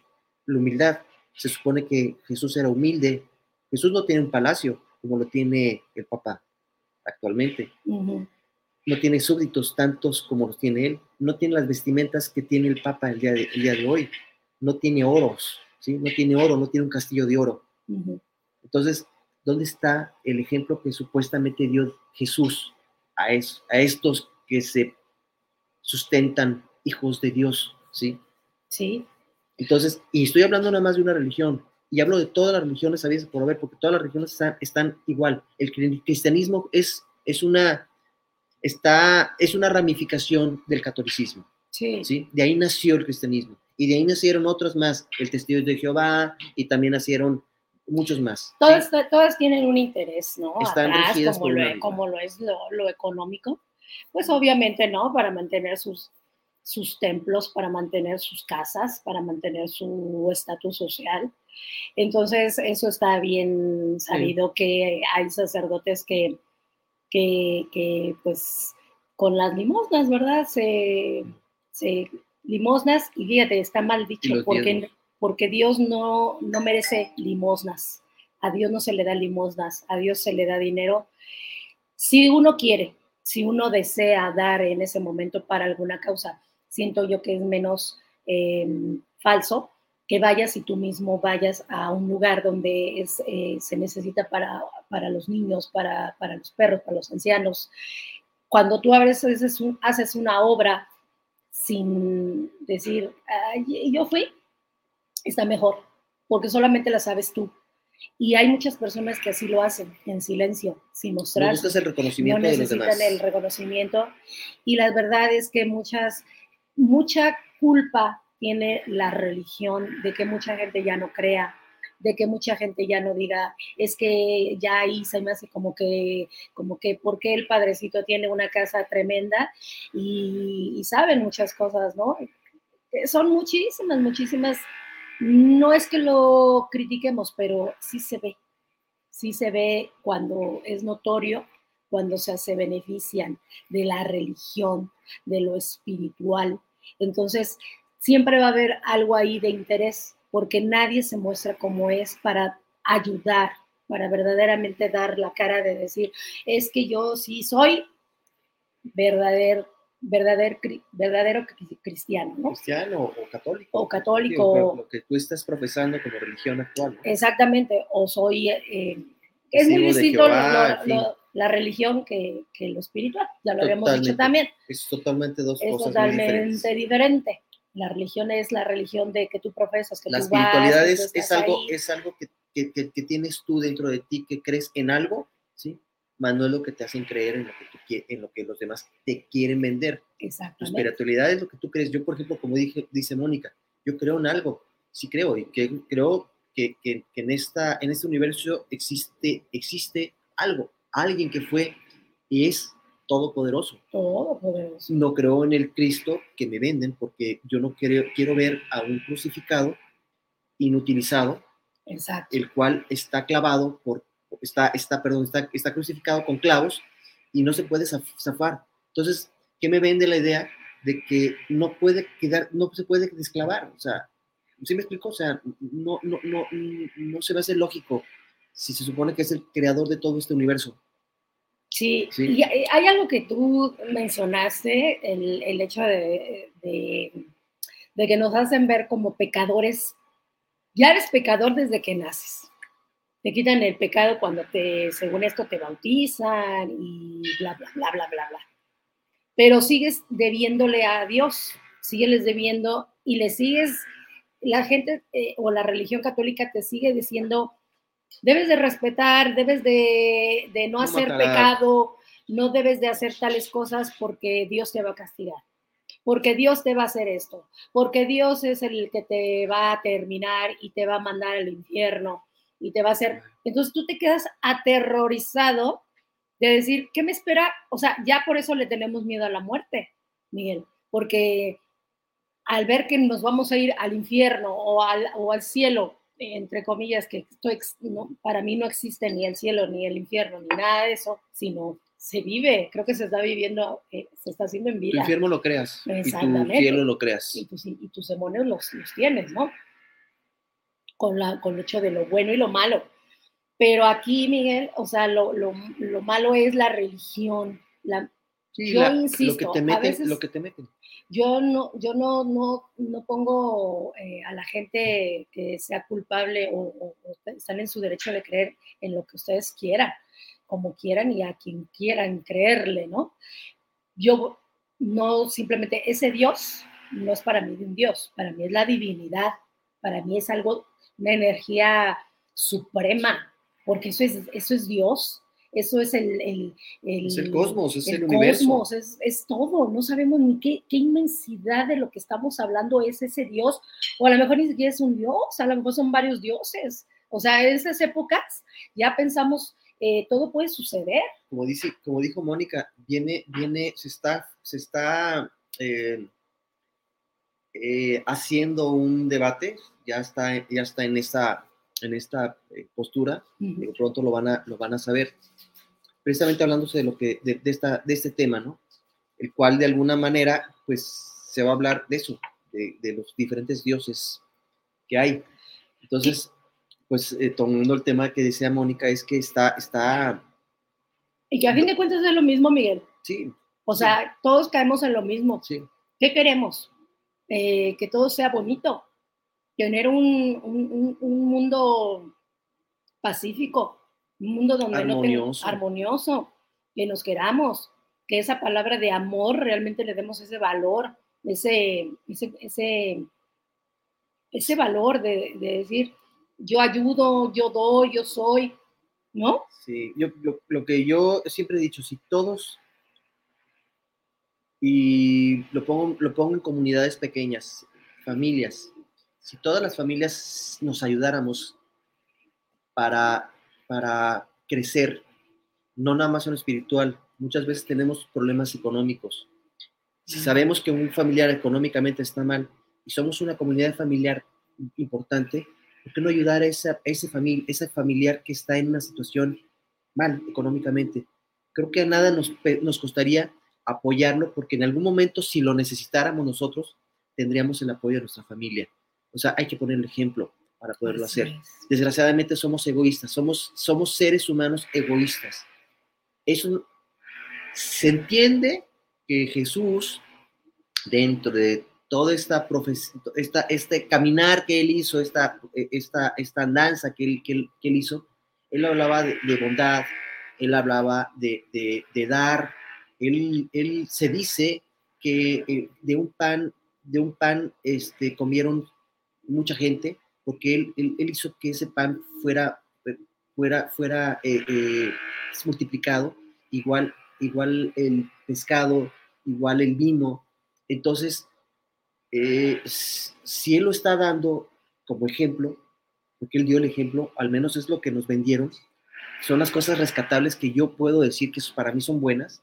la humildad. Se supone que Jesús era humilde. Jesús no tiene un palacio como lo tiene el Papa actualmente. No tiene súbditos tantos como los tiene él. No tiene las vestimentas que tiene el Papa el día de, día de hoy. No tiene oros, ¿sí? No tiene oro, no tiene un castillo de oro. Entonces, ¿dónde está el ejemplo que supuestamente dio Jesús a, a estos que se sustentan hijos de Dios, ¿sí? Sí. Entonces, y estoy hablando nada más de una religión, y hablo de todas las religiones sabías por haber, porque todas las religiones están, igual. El cristianismo es, es, una, está, es una ramificación del catolicismo. Sí. sí. De ahí nació el cristianismo. Y de ahí nacieron otros más, el testigo de Jehová, y también nacieron muchos más. Todas, todas tienen un interés, ¿no? Están Atrás, como, lo, como lo es lo, lo económico. Pues obviamente, ¿no? Para mantener sus, sus templos, para mantener sus casas, para mantener su estatus social. Entonces, eso está bien sabido que hay sacerdotes que, que, pues, con las limosnas, ¿verdad? Se, limosnas, y fíjate, está mal dicho, porque, porque Dios no, no merece limosnas. A Dios no se le da limosnas, a Dios se le da dinero. Si uno quiere, si uno desea dar en ese momento para alguna causa, siento yo que es menos em, falso que vayas y tú mismo vayas a un lugar donde es, eh, se necesita para, para los niños, para, para, los perros, para los ancianos. Cuando tú abres, haces, haces una obra sin decir, yo fui, está mejor, porque solamente la sabes tú. Y hay muchas personas que así lo hacen, en silencio, sin mostrar. No el reconocimiento no necesitan el reconocimiento. Y la verdad es que muchas mucha culpa tiene la religión de que mucha gente ya no crea, de que mucha gente ya no diga, es que ya ahí se me hace como que, como que, porque el padrecito tiene una casa tremenda y, saben muchas cosas, ¿no? Son muchísimas, muchísimas. No es que lo critiquemos, pero sí se ve, sí se ve cuando es notorio cuando se, se benefician de la religión, de lo espiritual. Entonces, siempre va a haber algo ahí de interés, porque nadie se muestra como es para ayudar, para verdaderamente dar la cara de decir, es que yo sí soy verdadero, verdadero, verdadero cristiano, ¿no? Cristiano o católico. O católico. lo que tú estás profesando como religión actual. Exactamente, o soy... Eh, es muy distinto la religión que, lo espiritual, ya lo habíamos dicho también. Es totalmente dos es cosas. totalmente diferente. La religión es la religión de que tú profesas, que La tú vas, que es, algo, ahí. es algo que, que- que- que tienes tú dentro de ti, que crees en algo, ¿sí? Más no es lo que te hacen creer en lo que, tú en lo que los demás te quieren vender. Exactamente. espiritualidad es lo que tú crees. Yo, por ejemplo, como dije, dice Mónica, yo creo en algo, sí creo, y que creo que, que- que en, esta, en este universo existe, existe algo, alguien que fue y es todopoderoso. Todopoderoso. No creo en el Cristo que me venden porque yo no quiero, quiero ver a un crucificado inutilizado, Exacto. el cual está clavado por, está, está, perdón, está, está crucificado con clavos y no se puede zaf- zafar. Entonces, ¿qué me vende la idea de que no puede quedar, no se puede desclavar? O sea, ¿sí me explico? O sea, no, no, no, no se me hace lógico si se supone que es el creador de todo este universo. Sí, Sí. y hay hay algo que tú mencionaste, el, el hecho de, de- de que nos hacen ver como pecadores. Ya eres pecador desde que naces. Te quitan el pecado cuando te, según esto, te bautizan y bla, bla, bla, bla, bla, bla. Pero sigues debiéndole a Dios, sigues debiendo y le sigues, la gente eh, o la religión católica te sigue diciendo, debes de respetar, debes de, de no, No hacer pecado, no debes de hacer tales cosas porque Dios te va a castigar, porque Dios te va a hacer esto, porque Dios es el que te va a terminar y te va a mandar al infierno y te va a hacer... Entonces tú te quedas aterrorizado de decir, ¿qué me espera? O sea, ya por eso le tenemos miedo a la muerte, Miguel, porque al ver que nos vamos a ir al infierno o al, o al cielo, entre comillas, que esto no, para mí no existe ni el cielo, ni el infierno, ni nada de eso, sino se vive, creo que se está viviendo, eh, se está haciendo en Tu vida. infierno lo creas y tu cielo lo creas. Y tus, y tus demonios los, los tienes, ¿no? Con, la, con el hecho de lo bueno y lo malo. Pero aquí, Miguel, o sea, lo, lo, lo malo es la religión. La, Sí, Yo la- lo insisto, que te a meten, veces- lo que te meten. yo no, yo no, no, no pongo eh, a la gente que sea culpable o, o- o están en su derecho de creer en lo que ustedes quieran, como quieran y a quien quieran creerle, ¿no? Yo no simplemente, ese Dios no es para mí de un Dios, para mí es la divinidad, para mí es algo, una energía suprema, porque eso es, eso es Dios, eso es el... el, Es el cosmos, es el, universo. Cosmos, es, es todo, no sabemos ni qué, qué inmensidad de lo que estamos hablando es ese Dios, o a lo mejor ni siquiera es un Dios, a lo mejor son varios dioses, o sea, en esas épocas ya pensamos, eh, todo puede suceder, Como, dice, como dijo Mónica, viene, viene, se está, se está eh, eh, haciendo un debate, ya está, ya está en esta, en esta eh, postura, Ujú. que pronto lo van a, lo van a saber, precisamente hablándose de, lo que, de, de esta, de este tema, ¿no? El cual de alguna manera, pues, se va a hablar de eso, de, de los diferentes dioses que hay. Entonces, pues, eh, tomando el tema que decía Mónica, es que está, está, y que a fin de cuentas es lo mismo, Miguel, sí, o sea, todos caemos en lo mismo, sí, ¿qué queremos? Eh, que todo sea bonito, tener un, un- un- un mundo pacífico, un mundo donde no Armonioso. ten- armonioso, que nos queramos, que esa palabra de amor realmente le demos ese valor, ese, ese, ese, ese valor de, de decir, yo ayudo, yo doy, yo soy, ¿no? Sí, yo, lo, lo que yo siempre he dicho, si todos, y lo pongo, lo pongo en comunidades pequeñas, familias, si todas las familias nos ayudáramos para, para crecer, no nada más en lo espiritual, muchas veces tenemos problemas económicos. Si sabemos que un familiar económicamente está mal y somos una comunidad familiar importante, ¿por qué no ayudar a esa, a ese, famili ese familiar que está en una situación mal económicamente? Creo que a nada nos, nos costaría apoyarlo porque en algún momento, si lo necesitáramos nosotros, tendríamos el apoyo de nuestra familia. O sea, hay que poner el ejemplo para poderlo Así hacer. es. Desgraciadamente somos egoístas, somos, somos seres humanos egoístas. Eso se entiende que Jesús, dentro de toda esta, esta este caminar que él hizo, esta, esta, esta andanza que él, que él, que él hizo, él hablaba de, de bondad, él hablaba de, de, de dar, él, él se dice que eh, de un pan de un pan este, comieron mucha gente, porque él, él, hizo que ese pan fuera, fuera, fuera eh, eh, multiplicado, igual, igual el pescado, igual el vino. Entonces, eh, si él lo está dando como ejemplo, porque él dio el ejemplo, al menos es lo que nos vendieron, son las cosas rescatables que yo puedo decir que para mí son buenas.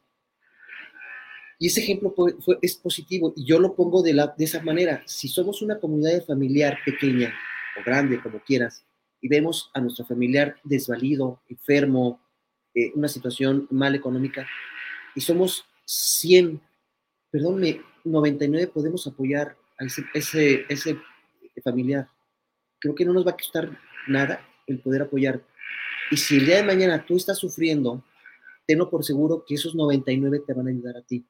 Y ese ejemplo es positivo y yo lo pongo de, la, de esa manera. Si somos una comunidad familiar pequeña o grande, como quieras, y vemos a nuestro familiar desvalido, enfermo, eh, una situación mal económica, y somos 100, perdón, 99 podemos apoyar a ese, ese, ese familiar. Creo que no nos va a costar nada el poder apoyar y si el día de mañana tú estás sufriendo, tenlo por seguro que esos 99 te van a ayudar a ti.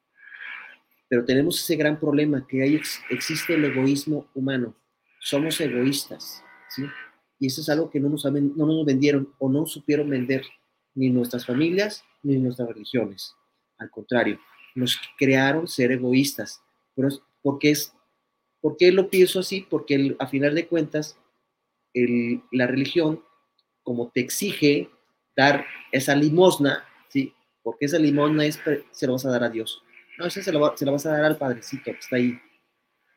Pero tenemos ese gran problema que hay, existe el egoísmo humano. Somos egoístas, ¿sí? Y eso es algo que no nos, no nos vendieron o no supieron vender ni nuestras familias ni nuestras religiones. Al contrario, nos crearon ser egoístas. Pero ¿por qué, es, ¿Por qué lo pienso así? Porque a final de cuentas, la religión como te exige dar esa limosna, ¿sí? Porque esa limosna es, se lo vas a dar a Dios. No, esa se, la vas a dar al padrecito que está ahí.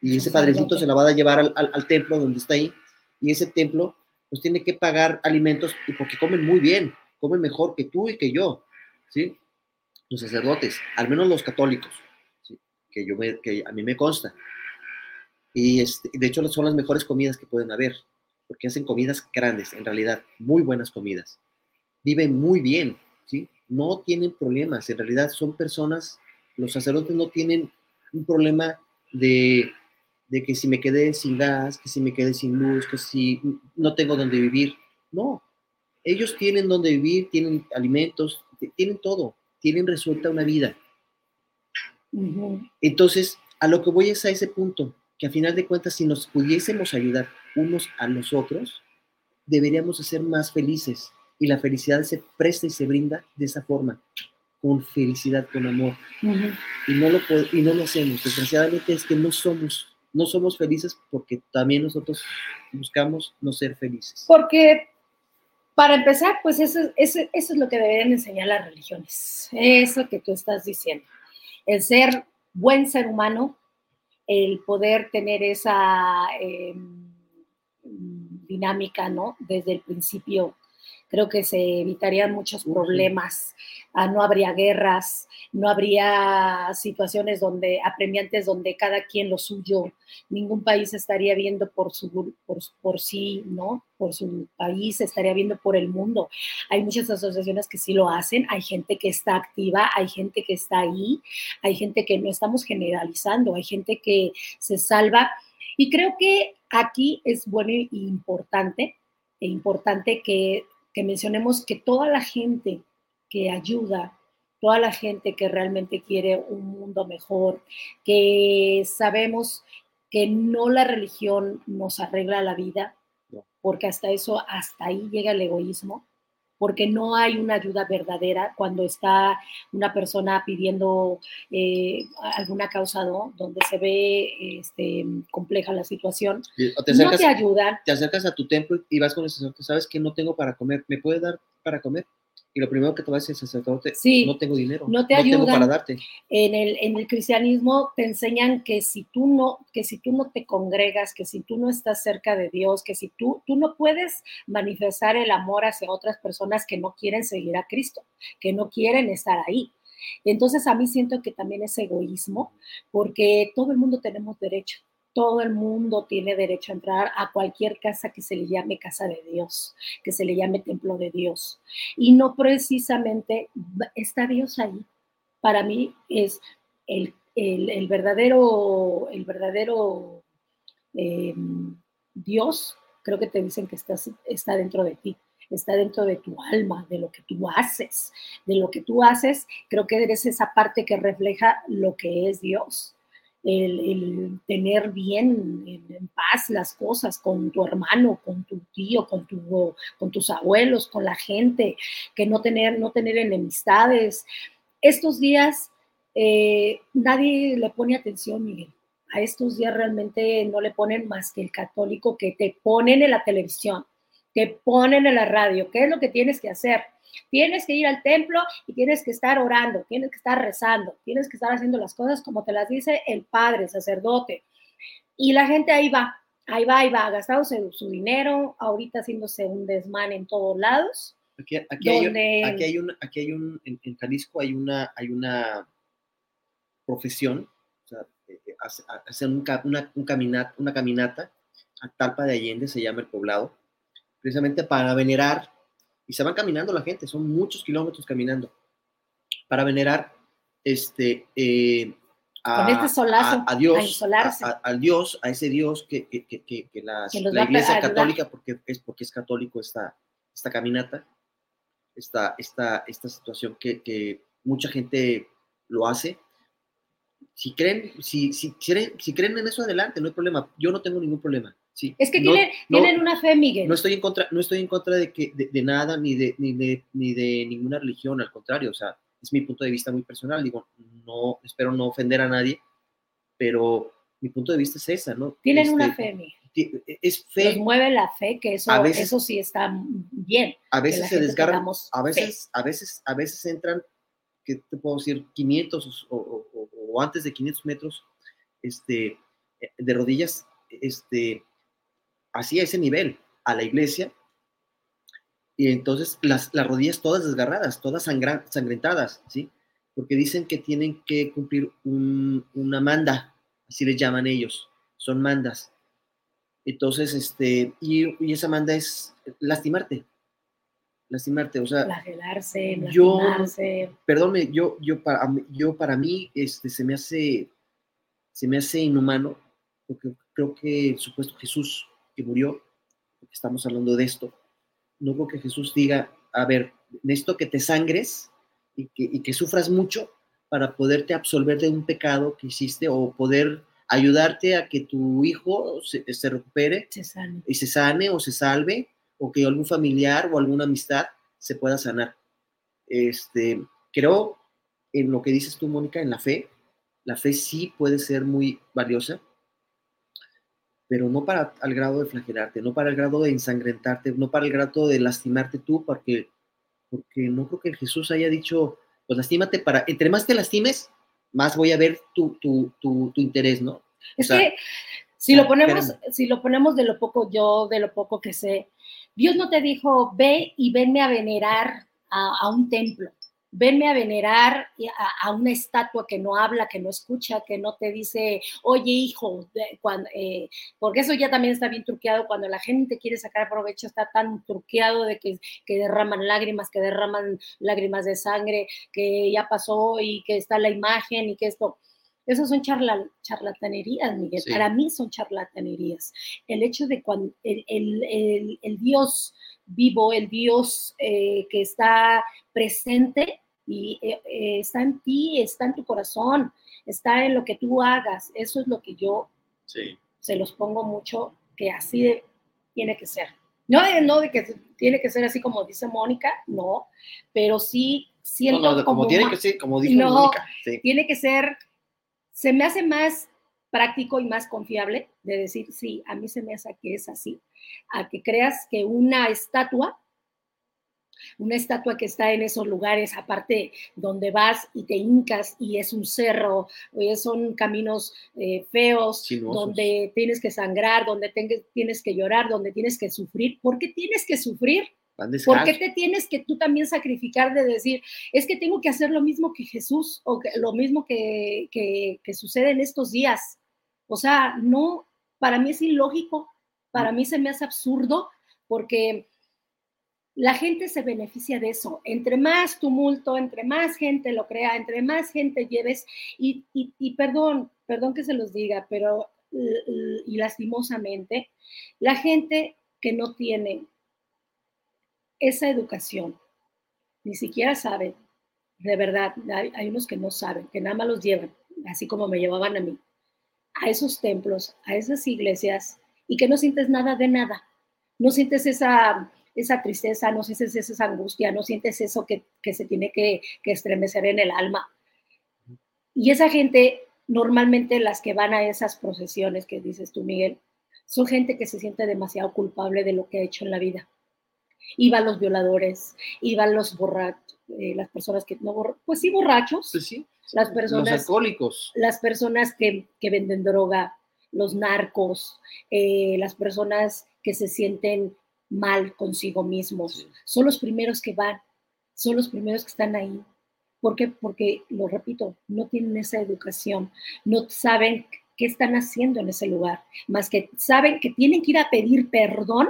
Y ese padrecito se la va a llevar al, al, templo donde está ahí. Y ese templo, pues tiene que pagar alimentos, y porque comen muy bien, comen mejor que tú y que yo, ¿sí? Los sacerdotes, al menos los católicos, ¿sí? que, yo que a mí me consta. Y este, de hecho son las mejores comidas que pueden haber porque hacen comidas grandes, en realidad, muy buenas comidas. Viven muy bien, ¿sí? No tienen problemas, en realidad son personas, los sacerdotes no tienen un problema de, de que si me quedé sin gas, que si me quedé sin luz, que si no tengo donde vivir. No, ellos tienen donde vivir, tienen alimentos, tienen todo, tienen resuelta una vida. Entonces, a lo que voy es a ese punto, que a final de cuentas, si nos pudiésemos ayudar unos a los otros, deberíamos ser más felices. Y la felicidad se presta y se brinda de esa forma, con felicidad, con amor. y, no lo, y no lo hacemos. Desgraciadamente es que no somos, no somos felices porque también nosotros buscamos no ser felices. Porque, para empezar, pues eso, eso, eso es lo que deberían enseñar las religiones. Eso que tú estás diciendo. El ser buen ser humano, el poder tener esa... Em, dinámica, ¿no? Desde el principio creo que se evitarían muchos problemas, ah, no habría guerras, no habría situaciones donde apremiantes donde cada quien lo suyo, ningún país estaría viendo por su por, por sí, ¿no? Por su país, estaría viendo por el mundo. Hay muchas asociaciones que sí lo hacen, hay gente que está activa, hay gente que está ahí, hay gente que no estamos generalizando, hay gente que se salva y creo que aquí es bueno e importante, e importante que, que mencionemos que toda la gente que ayuda, toda la gente que realmente quiere un mundo mejor, que sabemos que no la religión nos arregla la vida, porque hasta eso, hasta ahí llega el egoísmo, porque no hay una ayuda verdadera cuando está una persona pidiendo eh, alguna causa, ¿no? Donde se ve este, compleja la situación. Te no te ayudan. Te acercas a tu templo y vas con el sacerdote, sabes que no tengo para comer, ¿me puede dar para comer? Y lo primero que te va a decir el sacerdote, sí, no tengo dinero, no, te no tengo para darte. En el, en el cristianismo te enseñan que si tú no, que si tú no te congregas, que si tú no estás cerca de Dios, que si tú, tú no puedes manifestar el amor hacia otras personas que no quieren seguir a Cristo, que no quieren estar ahí. Entonces a mí siento que también es egoísmo, porque todo el mundo tenemos derecho todo el mundo tiene derecho a entrar a cualquier casa que se le llame casa de Dios, que se le llame templo de Dios. Y no precisamente está Dios ahí. Para mí es el, verdadero, el verdadero em, Dios, creo que te dicen que está dentro de ti está dentro de tu alma, de lo que tú haces. De lo que tú haces, creo que eres esa parte que refleja lo que es Dios el, tener bien, en, paz las cosas con tu hermano, con tu tío, con, tu, con tus abuelos, con la gente, que no tener, no tener enemistades. Estos días eh, nadie le pone atención, Miguel. a estos días realmente no le ponen más que el católico que te ponen en la televisión, te ponen en la radio. ¿Qué es lo que tienes que hacer? Tienes que ir al templo y tienes que estar orando, tienes que estar rezando, tienes que estar haciendo las cosas como te las dice el padre, el sacerdote. Y la gente ahí va, ahí va, ahí va, gastándose su dinero, ahorita haciéndose un desmán en todos lados. Aquí, aquí, hay, aquí hay un, aquí hay un, en, en, Jalisco hay una, hay una profesión, o sea, eh, eh, hacen un, una, un caminata, una caminata a Talpa de Allende, se llama el poblado, precisamente para venerar, y se van caminando la gente, son muchos kilómetros caminando, para venerar este, eh, a, este solazo, a, Dios, al Dios, a ese Dios que, que, que, que la, la Iglesia Católica, porque es, porque es católico esta, esta caminata, esta, esta, esta situación que, que mucha gente lo hace, si creen, si, si, si, creen en eso, adelante, no hay problema. Yo no tengo ningún problema. Sí. Es que tienen, tienen una fe, Miguel. No estoy en contra, no estoy en contra de, que, de, nada ni de, ni, de, ni de ninguna religión, al contrario, o sea, es mi punto de vista muy personal. Digo, no, espero no ofender a nadie, pero mi punto de vista es esa, ¿no? Tienen una este, fe, Miguel. Es fe. Nos mueve la fe, que eso, eso sí está bien. A veces se desgarran, a veces, a veces, a veces entran, ¿qué te puedo decir? 500 o, o o antes de 500 metros este, de rodillas, este, así a ese nivel, a la iglesia, y entonces las, las rodillas todas desgarradas, todas sangrentadas, ¿sí? Porque dicen que tienen que cumplir una manda, así les llaman ellos, son mandas. Entonces, este, y, y esa manda es lastimarte, lastimarte, o sea, flagelarse, yo, perdónme, yo, yo para, yo para mí, este, se me hace, se me hace inhumano, porque creo que el supuesto Jesús que murió, porque estamos hablando de esto, no creo que Jesús diga, a ver, necesito que te sangres y que, y que sufras mucho para poderte absolver de un pecado que hiciste o poder ayudarte a que tu hijo se, se recupere se y se sane o se salve o que algún familiar o alguna amistad se pueda sanar. Este, creo en lo que dices tú, Mónica, en la fe. La fe sí puede ser muy valiosa, pero no para al grado de flagelarte, no para el grado de ensangrentarte, no para el grado de lastimarte tú, porque, porque no creo que Jesús haya dicho, pues lastímate para, entre más te lastimes, más voy a ver tu, tu, tu, tu interés, ¿no? Es que si lo ponemos, si lo ponemos de lo poco yo, de lo poco que sé, Dios no te dijo, ve y venme a venerar a, un templo, venme a venerar a, una estatua que no habla, que no escucha, que no te dice, oye hijo, cuando, eh, porque eso ya también está bien truqueado, cuando la gente quiere sacar provecho está tan truqueado de que, que derraman lágrimas, que derraman lágrimas de sangre, que ya pasó y que está la imagen y que esto. Esos son charlatanerías, Miguel. Para mí son charlatanerías. El hecho de cuando el, Dios vivo, el Dios eh, que está presente y eh, eh, está en ti, está en tu corazón, está en lo que tú hagas. Eso es lo que yo se los pongo mucho, que así tiene que ser. No de, no de que tiene que ser así como dice Mónica, no, pero sí siento como, tiene que ser, como dice Mónica. Tiene que ser se me hace más práctico y más confiable de decir, sí, a mí se me hace que es así, a que creas que una estatua, una estatua que está en esos lugares, aparte donde vas y te hincas y es un cerro, son caminos eh, feos, donde tienes que sangrar, donde tienes que llorar, donde tienes que sufrir. ¿Por qué tienes que sufrir? ¿Por qué te tienes que tú también sacrificar de decir, es que tengo que hacer lo mismo que Jesús o lo mismo que, que, sucede en estos días? O sea, no, para mí es ilógico, para mí se me hace absurdo porque la gente se beneficia de eso. Entre más tumulto, entre más gente lo crea, entre más gente lleves, y, perdón, perdón que se los diga, pero y lastimosamente, la gente que no tiene esa educación. Ni siquiera saben, de verdad, hay, unos que no saben, que nada más los llevan, así como me llevaban a mí, a esos templos, a esas iglesias, y que no sientes nada de nada. No sientes esa, esa tristeza, no sientes esa angustia, no sientes eso que, se tiene que, que estremecer en el alma. Y esa gente normalmente las que van a esas procesiones que dices tú, Miguel, son gente que se siente demasiado culpable de lo que ha hecho en la vida. Iban los violadores, iban los borrachos, eh, las personas que no, pues sí, borrachos. Pues sí, las personas. Los alcohólicos. Las personas que, que venden droga, los narcos, eh, las personas que se sienten mal consigo mismos. Son los primeros que van, son los primeros que están ahí. ¿Por qué? Porque, lo repito, no tienen esa educación, no saben qué están haciendo en ese lugar, más que saben que tienen que ir a pedir perdón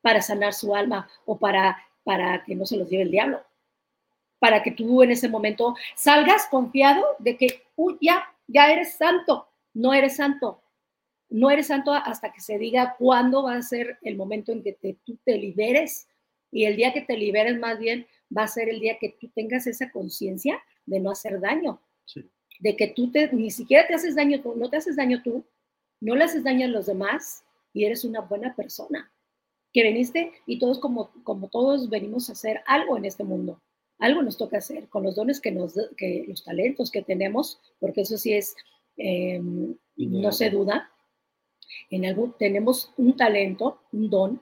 para sanar su alma o para, para que no se los lleve el diablo. Para que tú en ese momento salgas confiado de que, uy, ya, ya eres santo. No eres santo. No eres santo hasta que se diga cuándo va a ser el momento en que tú te liberes. Y el día que te liberes más bien va a ser el día que tú tengas esa conciencia de no hacer daño. De que tú te, ni siquiera te haces daño tú, no te haces daño tú, no le haces daño a los demás y eres una buena persona. Que veniste y todos como, como todos venimos a hacer algo en este mundo. Algo nos toca hacer con los dones que nos, que los talentos que tenemos, porque eso sí es, em, no se duda. En tenemos un talento, un don,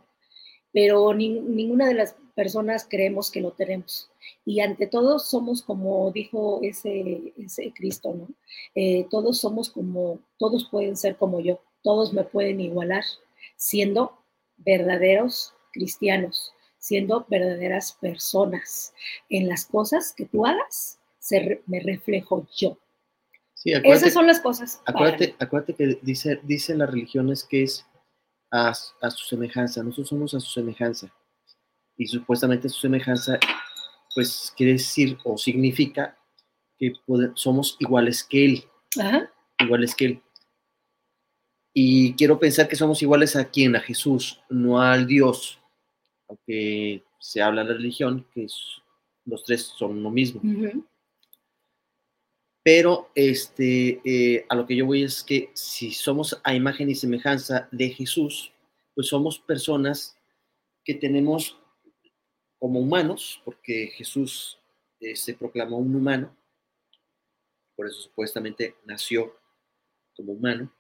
pero ninguna de las personas creemos que lo tenemos. Y ante todo somos como dijo ese, ese Cristo, ¿no? Eh, todos somos como, todos pueden ser como yo, todos me pueden igualar, siendo verdaderos cristianos, siendo verdaderas personas. En las cosas que tú hagas, me reflejo yo. Sí, Esas son las cosas. Acuérdate, acuérdate que dice, dicen las religiones que es a, su semejanza, nosotros somos a su semejanza. Y supuestamente su semejanza, pues quiere decir o significa que somos iguales que Él. Iguales que Él. Y quiero pensar que somos iguales a quién, a Jesús, no al Dios, aunque se habla en la religión que los tres son lo mismo. Pero este, eh, a lo que yo voy es que si somos a imagen y semejanza de Jesús, pues somos personas que tenemos como humanos, porque Jesús eh, se proclamó un humano, por eso supuestamente nació como humano,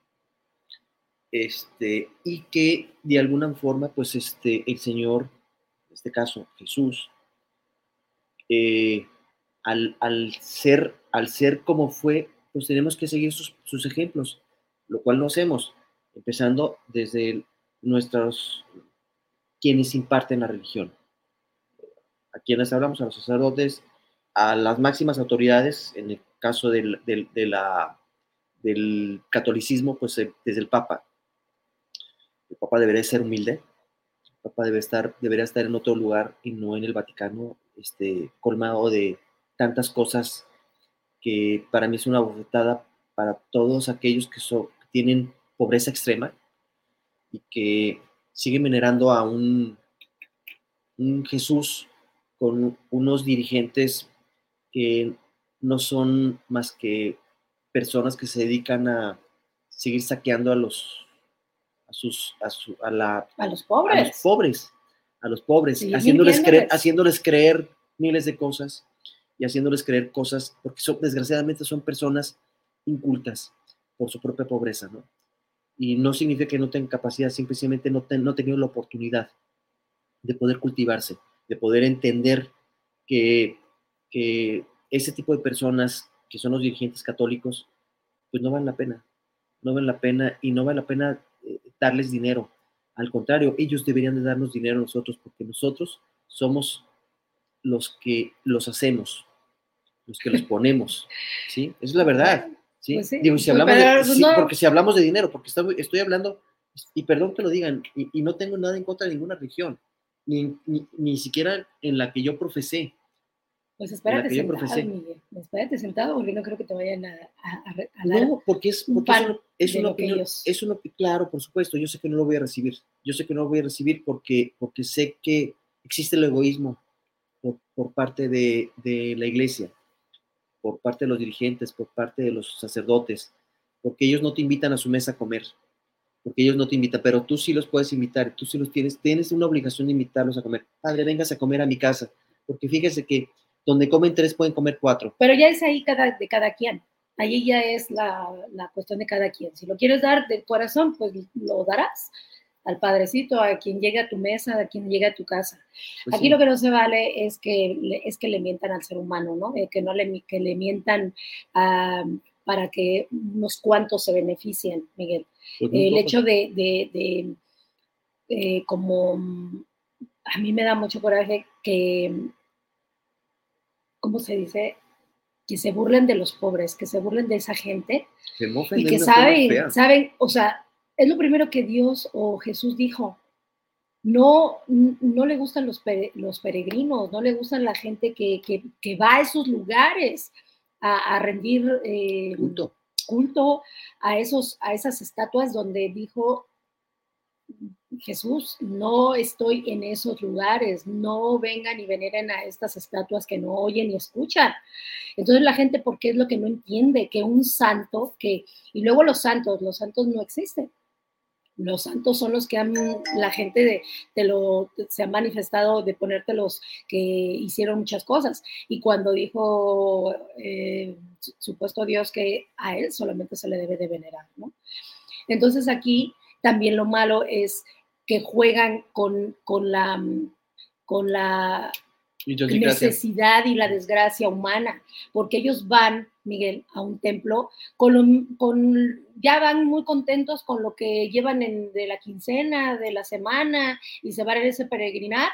este, y que de alguna forma, pues este, el Señor, en este caso Jesús, eh, al, ser, al ser como fue, pues tenemos que seguir sus, ejemplos, lo cual no hacemos, empezando desde nuestros, quienes imparten la religión. A quienes hablamos, a los sacerdotes, a las máximas autoridades, en el caso del, de la, del catolicismo, pues eh, desde el Papa, el Papa debería ser humilde, el Papa debe estar, debería estar en otro lugar y no en el Vaticano, este, colmado de tantas cosas que para mí es una bofetada para todos aquellos que, tienen pobreza extrema y que siguen venerando a un, un Jesús con unos dirigentes que no son más que personas que se dedican a seguir saqueando a los a, sus, a, su, a, la, a los pobres. A los pobres, a los pobres, haciéndoles, creer, haciéndoles creer miles de cosas y haciéndoles creer cosas, porque son, desgraciadamente son personas incultas por su propia pobreza, ¿no? Y no significa que no tengan capacidad, simplemente no, ten, la oportunidad de poder cultivarse, de poder entender que, que ese tipo de personas que son los dirigentes católicos, pues no valen la pena, no valen la pena y no vale la pena darles dinero. Al contrario, ellos deberían de darnos dinero a nosotros porque nosotros somos los que los hacemos, los que los ponemos, ¿sí? es la verdad, ¿sí? Pues si pues hablamos de, porque si hablamos de dinero, porque estoy, hablando, y perdón que lo digan, y, no tengo nada en contra de ninguna religión, ni, ni siquiera en la que yo profesé, pues espérate sentado, Miguel. Espérate sentado porque no creo que te vayan a, a, No, porque es, porque es, una opinión. Es una, claro, por supuesto, yo sé que no lo voy a recibir. Yo sé que no lo voy a recibir porque, porque sé que existe el egoísmo por, parte de, de, la iglesia, por parte de los dirigentes, por parte de los sacerdotes, porque ellos no te invitan a su mesa a comer, porque ellos no te invitan, pero tú sí los puedes invitar, tú sí los tienes, tienes una obligación de invitarlos a comer. Padre, vengas a comer a mi casa, porque fíjese que donde comen tres pueden comer cuatro. Pero ya es ahí cada, de cada quien. Ahí ya es la, la, cuestión de cada quien. Si lo quieres dar de corazón, pues lo darás al padrecito, a quien llegue a tu mesa, a quien llegue a tu casa. Pues Aquí lo que no se vale es que, es que le mientan al ser humano, ¿no? Eh, que no le, que le mientan para que unos cuantos se beneficien, Miguel. Pues el hecho de, de, de eh, como a mí me da mucho coraje que, ¿cómo se dice? Que se burlen de los pobres, que se burlen de esa gente y que saben, saben, o sea, es lo primero que Dios o Jesús dijo. No, no le gustan los, los peregrinos, no le gustan la gente que, va a esos lugares a, rendir eh, culto. culto, a, esos, a esas estatuas donde dijo Jesús, no estoy en esos lugares, no vengan y veneren a estas estatuas que no oyen ni escuchan. Entonces la gente, ¿por qué es lo que no entiende? Que un santo, que, y luego los santos, los santos no existen. Los santos son los que han, la gente de, de lo, se ha manifestado de ponértelos que hicieron muchas cosas. Y cuando dijo eh, supuesto Dios que a él solamente se le debe de venerar. Entonces aquí también lo malo es que juegan con, con la, con la necesidad y la desgracia humana, porque ellos van, Miguel, a un templo, con, con, ya van muy contentos con lo que llevan en, de la quincena, de la semana, y se van a ese peregrinar,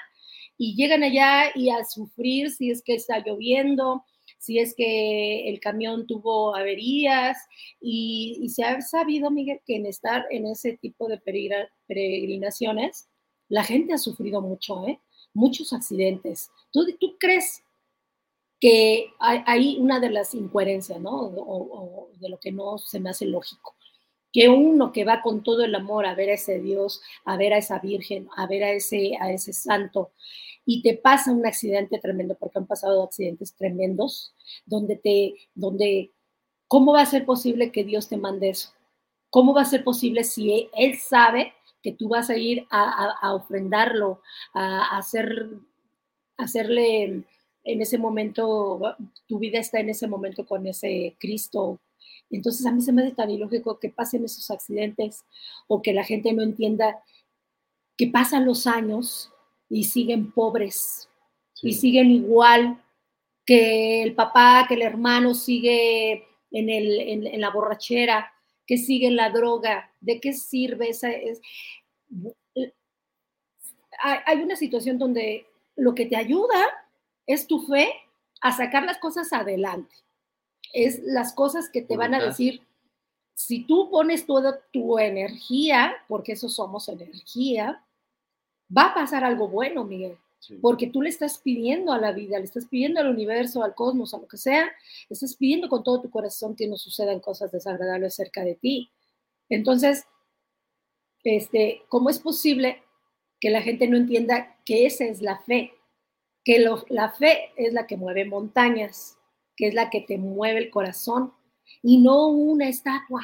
y llegan allá y a sufrir si es que está lloviendo, si es que el camión tuvo averías y, se ha sabido, Miguel, que en estar en ese tipo de peregrinaciones, la gente ha sufrido mucho, ¿eh? Muchos accidentes. ¿Tú, tú crees que hay, una de las incoherencias, ¿no? O, de lo que no se me hace lógico. Que uno que va con todo el amor a ver a ese Dios, a ver a esa Virgen, a ver a ese, a ese santo, y te pasa un accidente tremendo, porque han pasado accidentes tremendos, donde te, donde, ¿cómo va a ser posible que Dios te mande eso? ¿Cómo va a ser posible si Él sabe que tú vas a ir a, ofrendarlo, a, hacer, hacerle en ese momento, tu vida está en ese momento con ese Cristo. Entonces a mí se me hace tan ilógico que pasen esos accidentes o que la gente no entienda que pasan los años y siguen pobres y siguen igual que el papá, que el hermano sigue en, el, en, la borrachera, que sigue la droga. ¿De qué sirve esa? Es, hay una situación donde lo que te ayuda es tu fe a sacar las cosas adelante. Es las cosas que te van a decir, si tú pones toda tu energía, porque eso somos energía, va a pasar algo bueno, Miguel. Porque tú le estás pidiendo a la vida, le estás pidiendo al universo, al cosmos, a lo que sea, le estás pidiendo con todo tu corazón que no sucedan cosas desagradables cerca de ti. Entonces, este, ¿cómo es posible que la gente no entienda que esa es la fe? Que la fe es la que mueve montañas, que es la que te mueve el corazón y no una estatua,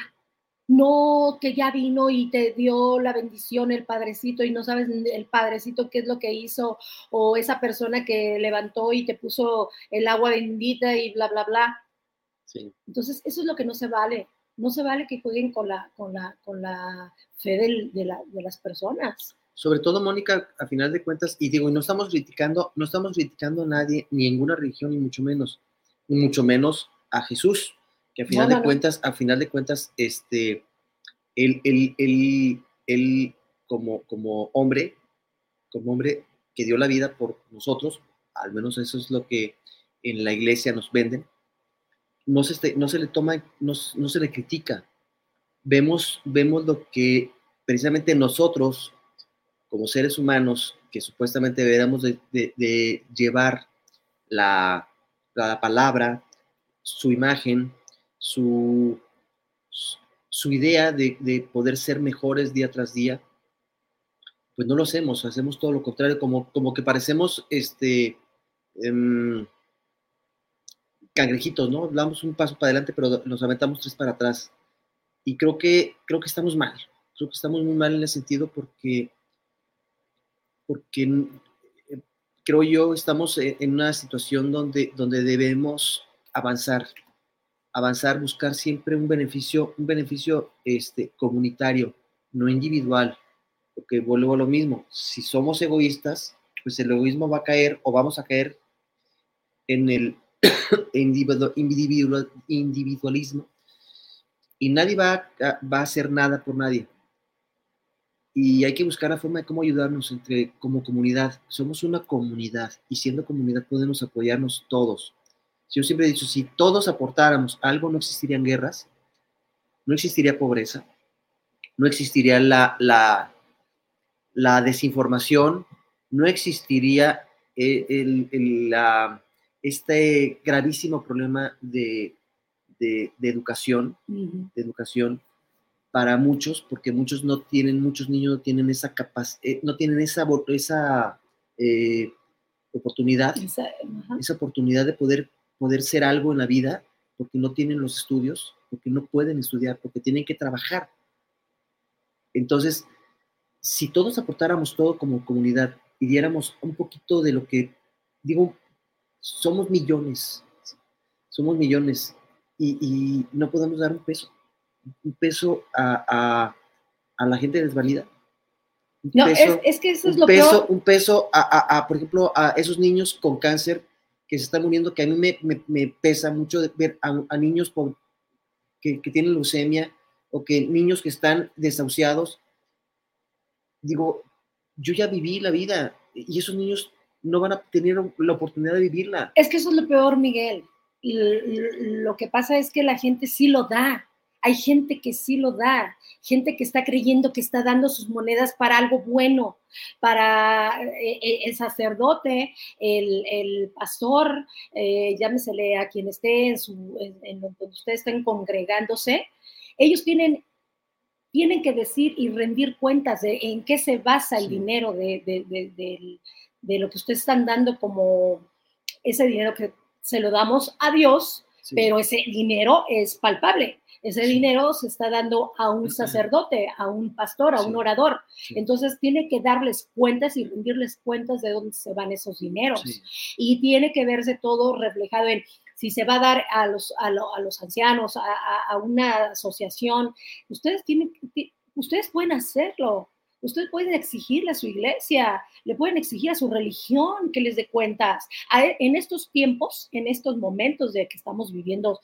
no que ya vino y te dio la bendición el padrecito y no sabes el padrecito qué es lo que hizo o esa persona que levantó y te puso el agua bendita y bla, bla, bla. Entonces, eso es lo que no se vale. No se vale que jueguen con la, con la, con la fe de, las personas. Sobre todo, Mónica, a final de cuentas, y digo, y no estamos criticando, no estamos criticando a nadie, ni ninguna religión, ni mucho menos, ni mucho menos a Jesús que a final de cuentas, a final de cuentas, este, él, él, como, como hombre, como hombre que dio la vida por nosotros, al menos eso es lo que en la iglesia nos venden, no se, no se le toma, no, se le critica. Vemos, vemos lo que precisamente nosotros, como seres humanos, que supuestamente deberíamos de, llevar la, la palabra, su imagen, su, su idea de, poder ser mejores día tras día, pues no lo hacemos, hacemos todo lo contrario, como, como que parecemos este, em, cangrejitos, ¿no? Damos un paso para adelante, pero nos aventamos tres para atrás. Y creo que, creo que estamos mal, creo que estamos muy mal en ese sentido porque, porque eh, creo yo estamos en una situación donde, donde debemos avanzar, avanzar, buscar siempre un beneficio, un beneficio este, comunitario, no individual, porque vuelvo a lo mismo, si somos egoístas, pues el egoísmo va a caer o vamos a caer en el individualismo y nadie va a, va a hacer nada por nadie. Y hay que buscar la forma de cómo ayudarnos entre como comunidad. Somos una comunidad y siendo comunidad podemos apoyarnos todos. Yo siempre he dicho, si todos aportáramos algo, no existirían guerras, no existiría pobreza, no existiría la, la, la desinformación, no existiría eh, el, el, la, este gravísimo problema de, de, de educación, uh -huh. de educación para muchos, porque muchos no tienen, muchos niños no tienen esa capacidad, eh, no tienen esa, esa eh, oportunidad, esa oportunidad de poder, poder ser algo en la vida, porque no tienen los estudios, porque no pueden estudiar, porque tienen que trabajar. Entonces, si todos aportáramos todo como comunidad y diéramos un poquito de lo que, digo, somos millones, somos millones y, y no podemos dar un peso, un peso a, a, a la gente desvalida. Un no, peso, es, es, que eso es lo peso, peor. Un peso, a, a, por ejemplo, a esos niños con cáncer que se están muriendo, que a mí me, me, pesa mucho ver a, niños que, que tienen leucemia o que niños que están desahuciados. Digo, yo ya viví la vida y esos niños no van a tener la oportunidad de vivirla. Es que eso es lo peor, Miguel. Lo que pasa es que la gente sí lo da. Hay gente que sí lo da, gente que está creyendo que está dando sus monedas para algo bueno, para eh, el sacerdote, el, el pastor, eh, llámesele a quien esté en, su, en, en donde ustedes estén congregándose. Ellos tienen tienen que decir y rendir cuentas de en qué se basa el sí. dinero de, de, de, de, de lo que ustedes están dando como ese dinero que se lo damos a Dios, sí. pero ese dinero es palpable. Ese dinero se está dando a un sacerdote, a un pastor, a un orador. Entonces tiene que darles cuentas y rendirles cuentas de dónde se van esos dineros. Y tiene que verse todo reflejado en si se va a dar a los, a, lo, a los ancianos, a, a, una asociación. Ustedes, tienen, ustedes pueden hacerlo. Ustedes pueden exigirle a su iglesia, le pueden exigir a su religión que les dé cuentas. En estos tiempos, en estos momentos de que estamos viviendo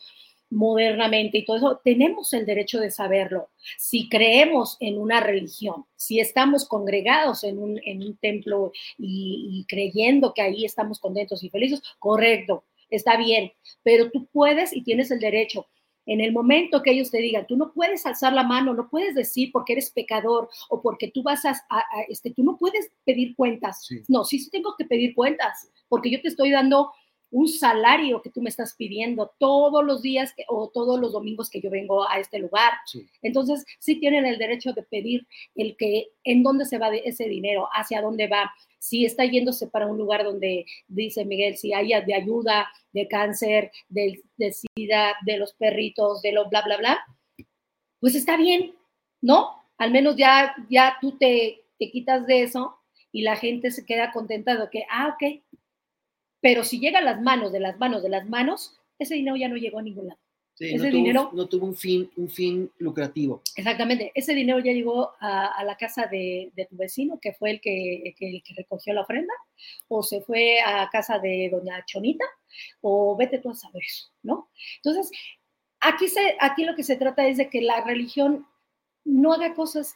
modernamente y todo eso, tenemos el derecho de saberlo. Si creemos en una religión, si estamos congregados en un, en un templo y, y creyendo que ahí estamos contentos y felices, correcto, está bien, pero tú puedes y tienes el derecho. En el momento que ellos te digan, tú no puedes alzar la mano, no puedes decir porque eres pecador o porque tú vas a, a, a este, tú no puedes pedir cuentas. Sí. No, sí, sí tengo que pedir cuentas porque yo te estoy dando un salario que tú me estás pidiendo todos los días que, o todos los domingos que yo vengo a este lugar. Sí. Entonces, sí tienen el derecho de pedir el que en dónde se va ese dinero, hacia dónde va, si está yéndose para un lugar donde, dice Miguel, si haya de ayuda, de cáncer, de, de SIDA, de los perritos, de lo bla, bla, bla, pues está bien, ¿no? Al menos ya, ya tú te, te quitas de eso y la gente se queda contenta de que, ah, ok, pero si llega a las manos, de las manos, de las manos, ese dinero ya no llegó a ningún lado. Sí, ese no dinero tuvo, no tuvo un fin, un fin lucrativo. Exactamente. Ese dinero ya llegó a, a la casa de, de, tu vecino, que fue el que, que, el que recogió la ofrenda, o se fue a casa de doña Chonita, o vete tú a saber eso, ¿no? Entonces, aquí, se, aquí lo que se trata es de que la religión no haga cosas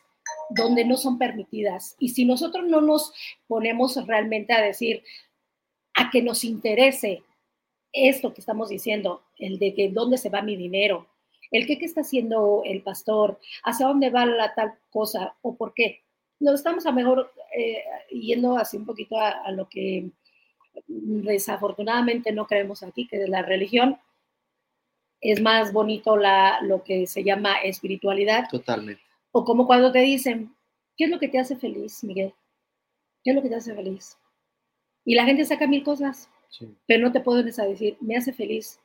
donde no son permitidas. Y si nosotros no nos ponemos realmente a decir, a que nos interese esto que estamos diciendo, el de que dónde se va mi dinero, el que qué está haciendo el pastor, hacia dónde va la tal cosa o por qué. Nos estamos a mejor eh, yendo así un poquito a, a, lo que desafortunadamente no creemos aquí, que de la religión es más bonito la, lo que se llama espiritualidad. Totalmente. O como cuando te dicen, ¿qué es lo que te hace feliz, Miguel? ¿Qué es lo que te hace feliz? Y la gente saca mil cosas, sí. pero no te puedes decir, me hace feliz,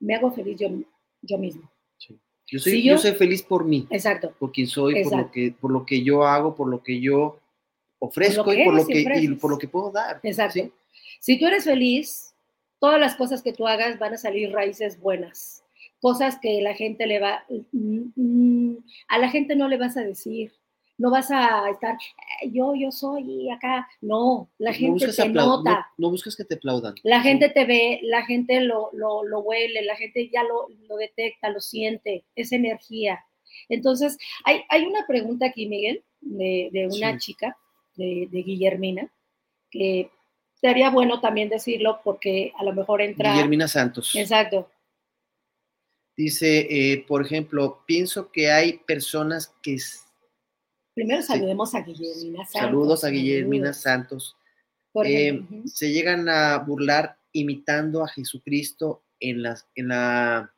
me hago feliz yo, yo mismo. Sí. Yo, soy, si yo, yo, soy feliz por mí. Exacto. Por quien soy, Exacto. por lo, que, por lo que yo hago, por lo que yo ofrezco por y, por lo que, y, por lo que puedo dar. Exacto. ¿sí? Si tú eres feliz, todas las cosas que tú hagas van a salir raíces buenas. cosas que la gente le va, mm, mm, a la gente no le vas a decir, no vas a estar, "Eh, yo, yo soy acá, no, la gente te nota. no- no buscas que te aplaudan. La gente te ve, la gente lo, lo, lo huele, la gente ya lo, lo detecta, lo siente, es energía. Entonces, hay, hay una pregunta aquí, Miguel, de, de una Sí. chica, de, de Guillermina, que sería bueno también decirlo porque a lo mejor entra... Guillermina Santos. Exacto. Dice, eh, por ejemplo, pienso que hay personas que... Primero Sí. saludemos a Guillermina Santos. Saludos a Guillermina. Santos. Eh, ujú, se llegan a burlar imitando a Jesucristo en las... En la,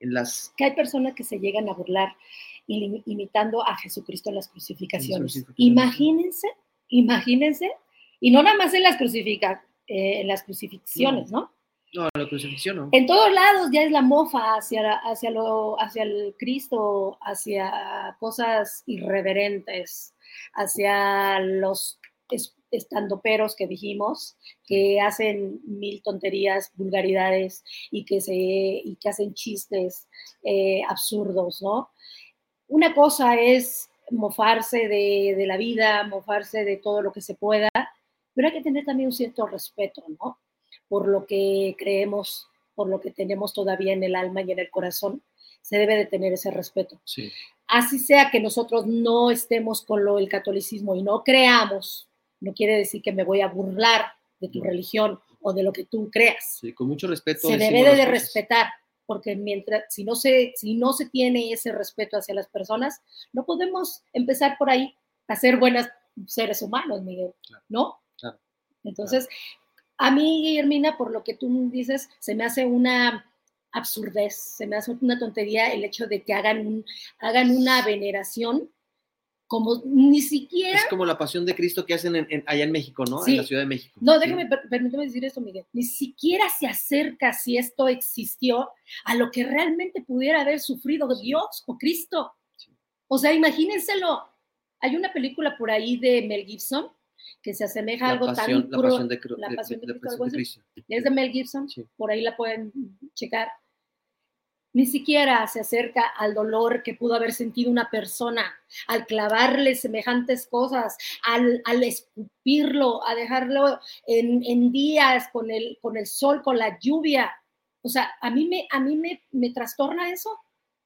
en las que hay personas que se llegan a burlar imitando a Jesucristo en las crucificaciones. Imagínense, imagínense, y no nada más en las, crucifica, eh, en las crucifixiones, ¿no? no, la crucifixión, ¿no? En todos lados ya es la mofa hacia, hacia, lo, hacia el Cristo, hacia cosas irreverentes, hacia los es- estandoperos que dijimos, que hacen mil tonterías, vulgaridades y que, se, y que hacen chistes eh, absurdos, ¿no? Una cosa es mofarse de, de la vida, mofarse de todo lo que se pueda, pero hay que tener también un cierto respeto, ¿no? Por lo que creemos, por lo que tenemos todavía en el alma y en el corazón, se debe de tener ese respeto. Sí. Así sea que nosotros no estemos con lo del catolicismo y no creamos, no quiere decir que me voy a burlar de tu No. religión o de lo que tú creas. Sí, con mucho respeto. Se debe de, respetar, porque mientras, si no, se, si no se tiene ese respeto hacia las personas, no podemos empezar por ahí a ser buenos seres humanos, Miguel, Claro. ¿no? Claro. Entonces, a mí, Guillermina, por lo que tú dices, se me hace una absurdez, se me hace una tontería el hecho de que hagan, un, hagan una veneración como ni siquiera Es como la pasión de Cristo que hacen en- en- allá en México, ¿no? Sí. En la Ciudad de México. No, Sí. déjame, per- permíteme decir esto, Miguel. Ni siquiera se acerca si esto existió a lo que realmente pudiera haber sufrido Dios o Cristo. Sí. O sea, imagínenselo. Hay una película por ahí de Mel Gibson que se asemeja a La algo pasión, tan la puro. pasión de, Cru- La pasión de- de de- Cristo, pasión. Cristo. Es de Mel Gibson, Sí. por ahí la pueden checar. Ni siquiera se acerca al dolor que pudo haber sentido una persona al clavarle semejantes cosas, al, al escupirlo, a dejarlo en, en días con el, con el sol, con la lluvia. O sea, a mí, me, a mí me, me trastorna eso.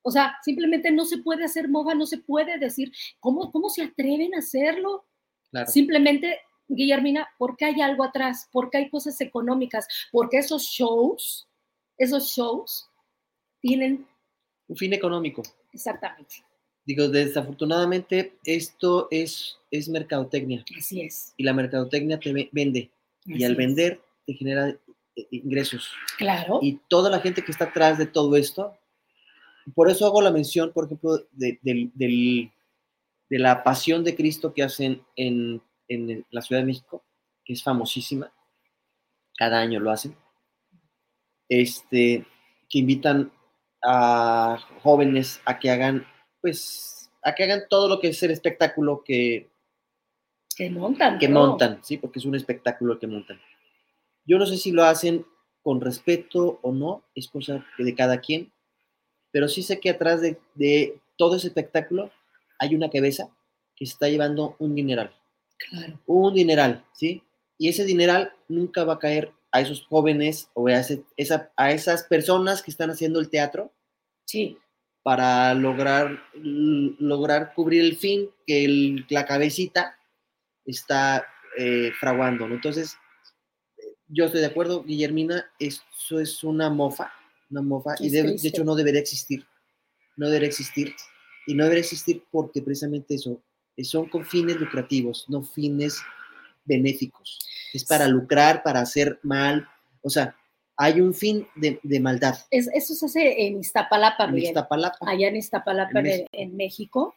O sea, simplemente no se puede hacer mofa, no se puede decir, ¿cómo, cómo se atreven a hacerlo? Claro. Simplemente, Guillermina, porque hay algo atrás, porque hay cosas económicas, porque esos shows, esos shows tienen Un fin económico. exactamente, Digo, desafortunadamente esto es, es mercadotecnia así es. y la mercadotecnia te ve- vende y al vender te genera eh, ingresos. Claro, Y toda la gente que está atrás de todo esto, por eso hago la mención, por ejemplo, de, del- del- de la pasión de Cristo que hacen en, en la Ciudad de México, que es famosísima, cada año lo hacen, este, que invitan a jóvenes a que hagan, pues, a que hagan todo lo que es el espectáculo que, que montan. que montan, ¿sí? Porque es un espectáculo que montan. Yo no sé si lo hacen con respeto o no, es cosa de cada quien, pero sí sé que atrás de, de todo ese espectáculo hay una cabeza que se está llevando un dineral, Claro, un dineral, ¿sí? Y ese dineral nunca va a caer a esos jóvenes o a, ese- esa- a esas personas que están haciendo el teatro sí, para lograr, lograr cubrir el fin que el- la cabecita está eh, fraguando. ¿no? Entonces, yo estoy de acuerdo, Guillermina, eso es una mofa, una mofa, y Es debe- de triste. hecho no debería existir, no debería existir, y no debería existir porque precisamente eso, eh, son con fines lucrativos, no fines benéficos. Es para lucrar, para hacer mal, o sea, hay un fin de, de maldad. es, eso se hace en Iztapalapa, En. Iztapalapa. allá en Iztapalapa, En en, México. en México,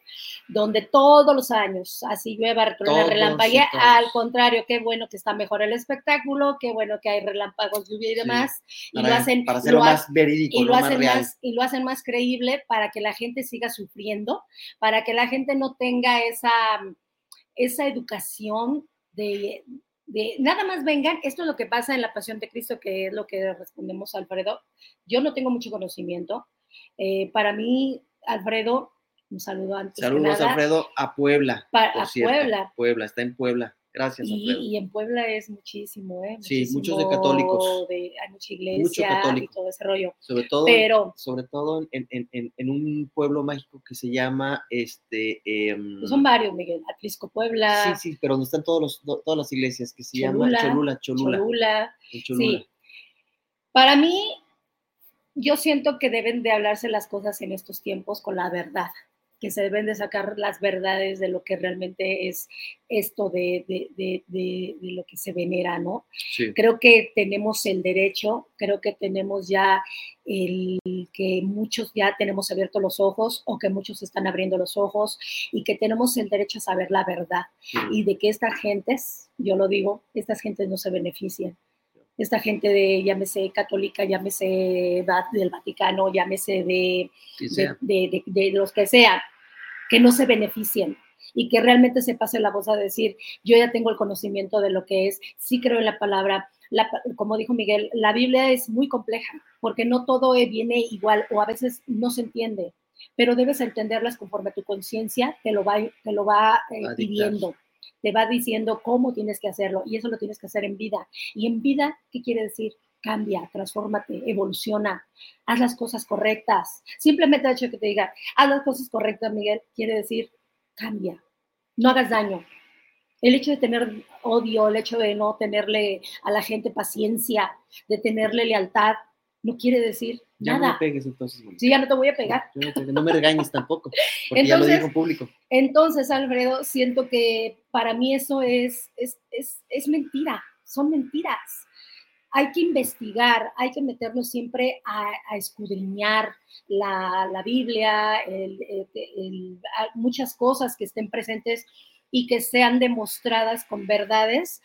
donde todos los años, así llueva, truena, relampaguea, al contrario, qué bueno que está mejor el espectáculo, qué bueno que hay relámpagos, lluvia y Sí, demás, y para, lo hacen, para hacerlo lo ha- más verídico, y lo hacen real. más, y lo hacen más creíble para que la gente siga sufriendo, para que la gente no tenga esa, esa educación de, de nada más vengan, esto es lo que pasa en la Pasión de Cristo, que es lo que respondemos a Alfredo. Yo no tengo mucho conocimiento. Eh, para mí, Alfredo, un saludo antes. Saludos, Alfredo, a Puebla. a Puebla. Puebla, está en Puebla. Gracias. Y, y, en Puebla es muchísimo, ¿eh? sí, muchos de católicos. De, hay mucha iglesia Mucho y todo ese rollo. Sobre todo, Pero, sobre todo en, en, en, en un pueblo mágico que se llama, este... Eh, son varios, Miguel. Atlisco, Puebla. Sí, sí, pero donde están todos los, todas las iglesias, que se llama Cholula, Cholula. Cholula. Cholula. Sí. Para mí, yo siento que deben de hablarse las cosas en estos tiempos con la verdad que se deben de sacar las verdades de lo que realmente es esto de, de, de, lo que se venera, ¿no? Creo que tenemos el derecho, creo que tenemos ya el que muchos ya tenemos abiertos los ojos o que muchos están abriendo los ojos y que tenemos el derecho a saber la verdad. Y de que estas gentes, yo lo digo, estas gentes no se benefician. Esta gente de, llámese católica, llámese del Vaticano, llámese de, de, de, los que sean, que no se beneficien y que realmente se pase la voz a decir, yo ya tengo el conocimiento de lo que es, sí creo en la palabra, como dijo Miguel, la Biblia es muy compleja porque no todo viene igual o a veces no se entiende, pero debes entenderlas conforme tu conciencia te lo va, te lo va eh, pidiendo te va diciendo cómo tienes que hacerlo y eso lo tienes que hacer en vida. Y en vida, ¿qué quiere decir? Cambia, transfórmate, evoluciona, haz las cosas correctas. Simplemente el hecho de que te diga, haz las cosas correctas, Miguel, quiere decir, cambia, no hagas daño. El hecho de tener odio, el hecho de no tenerle a la gente paciencia, de tenerle lealtad, no quiere decir ya nada. no me pegues entonces. Sí, ya no te voy a pegar. No, me regañes tampoco, porque entonces, ya lo digo en público. Entonces, Alfredo, siento que para mí eso es, es, es, es mentira, son mentiras. Hay que investigar, hay que meternos siempre a, a escudriñar la, la Biblia, el, el, muchas cosas que estén presentes y que sean demostradas con verdades.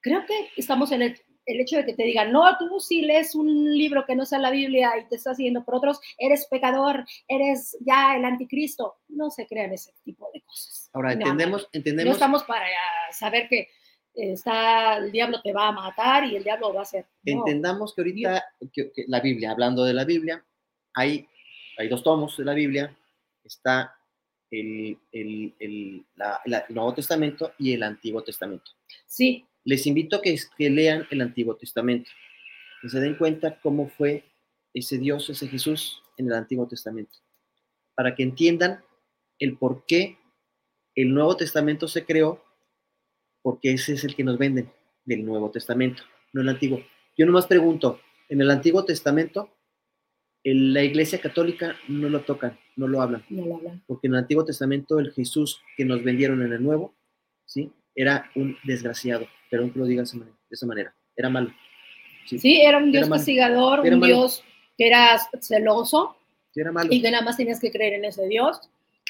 Creo que estamos en el hecho de que te digan, no, tú si lees un libro que no sea la Biblia y te estás siguiendo por otros, eres pecador, eres ya el anticristo. No se crean ese tipo de cosas. Ahora, entendemos, entendemos. No estamos para saber que está, el diablo te va a matar y el diablo va a hacer. Entendamos que ahorita que, la Biblia, hablando de la Biblia, hay, hay dos tomos de la Biblia, está el, el, el, el Nuevo Testamento y el Antiguo Testamento. Sí, les invito a que, que lean el Antiguo Testamento, que se den cuenta cómo fue ese Dios, ese Jesús en el Antiguo Testamento, para que entiendan el por qué el Nuevo Testamento se creó, porque ese es el que nos venden del Nuevo Testamento, no el Antiguo. Yo nomás pregunto, en el Antiguo Testamento, en la Iglesia Católica no lo tocan, no lo hablan, no lo hablan. porque en el Antiguo Testamento el Jesús que nos vendieron en el Nuevo, ¿sí? Era un desgraciado perdón que lo diga de esa manera, era malo. Sí, era un Dios castigador, un Dios que era celoso era malo. y que nada más tenías que creer en ese Dios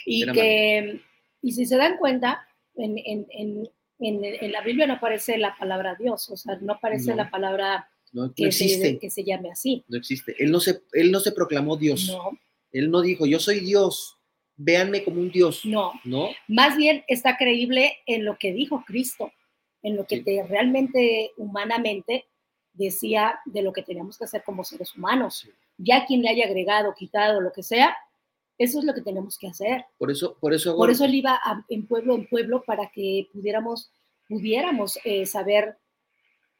y que, y si se dan cuenta, en, en, en, en, la Biblia no aparece la palabra Dios, o sea, no aparece la palabra que, Se, que se llame así. No existe. Él no se, él no se proclamó Dios. No. Él no dijo, yo soy Dios, véanme como un Dios. No. No. Más bien está creíble en lo que dijo Cristo en lo que te, realmente humanamente decía de lo que teníamos que hacer como seres humanos. Ya quien le haya agregado, quitado, lo que sea, eso es lo que tenemos que hacer. Por eso, por eso, por eso él iba en pueblo en pueblo para que pudiéramos, pudiéramos eh, saber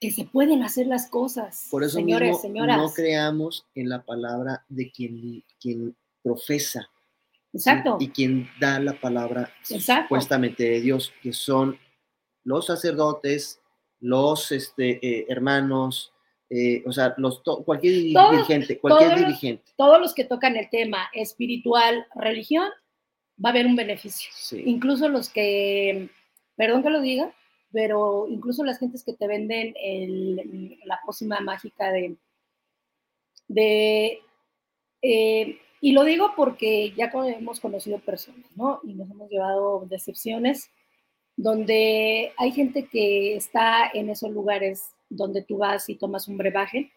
que se pueden hacer las cosas. Por eso señores, mismo, señoras. no creamos en la palabra de quien, quien profesa. Exacto. Y quien da la palabra supuestamente de Dios, que son los sacerdotes, los este, eh, hermanos, eh, o sea, los cualquier dirigente, cualquier dirigente. Todos los que tocan el tema espiritual, religión, va a haber un beneficio. Incluso los que, perdón que lo diga, pero incluso las gentes que te venden la pócima mágica de, de eh, y lo digo porque ya hemos conocido personas, ¿no? Y nos hemos llevado decepciones donde hay gente que está en esos lugares donde tú vas y tomas un brebaje,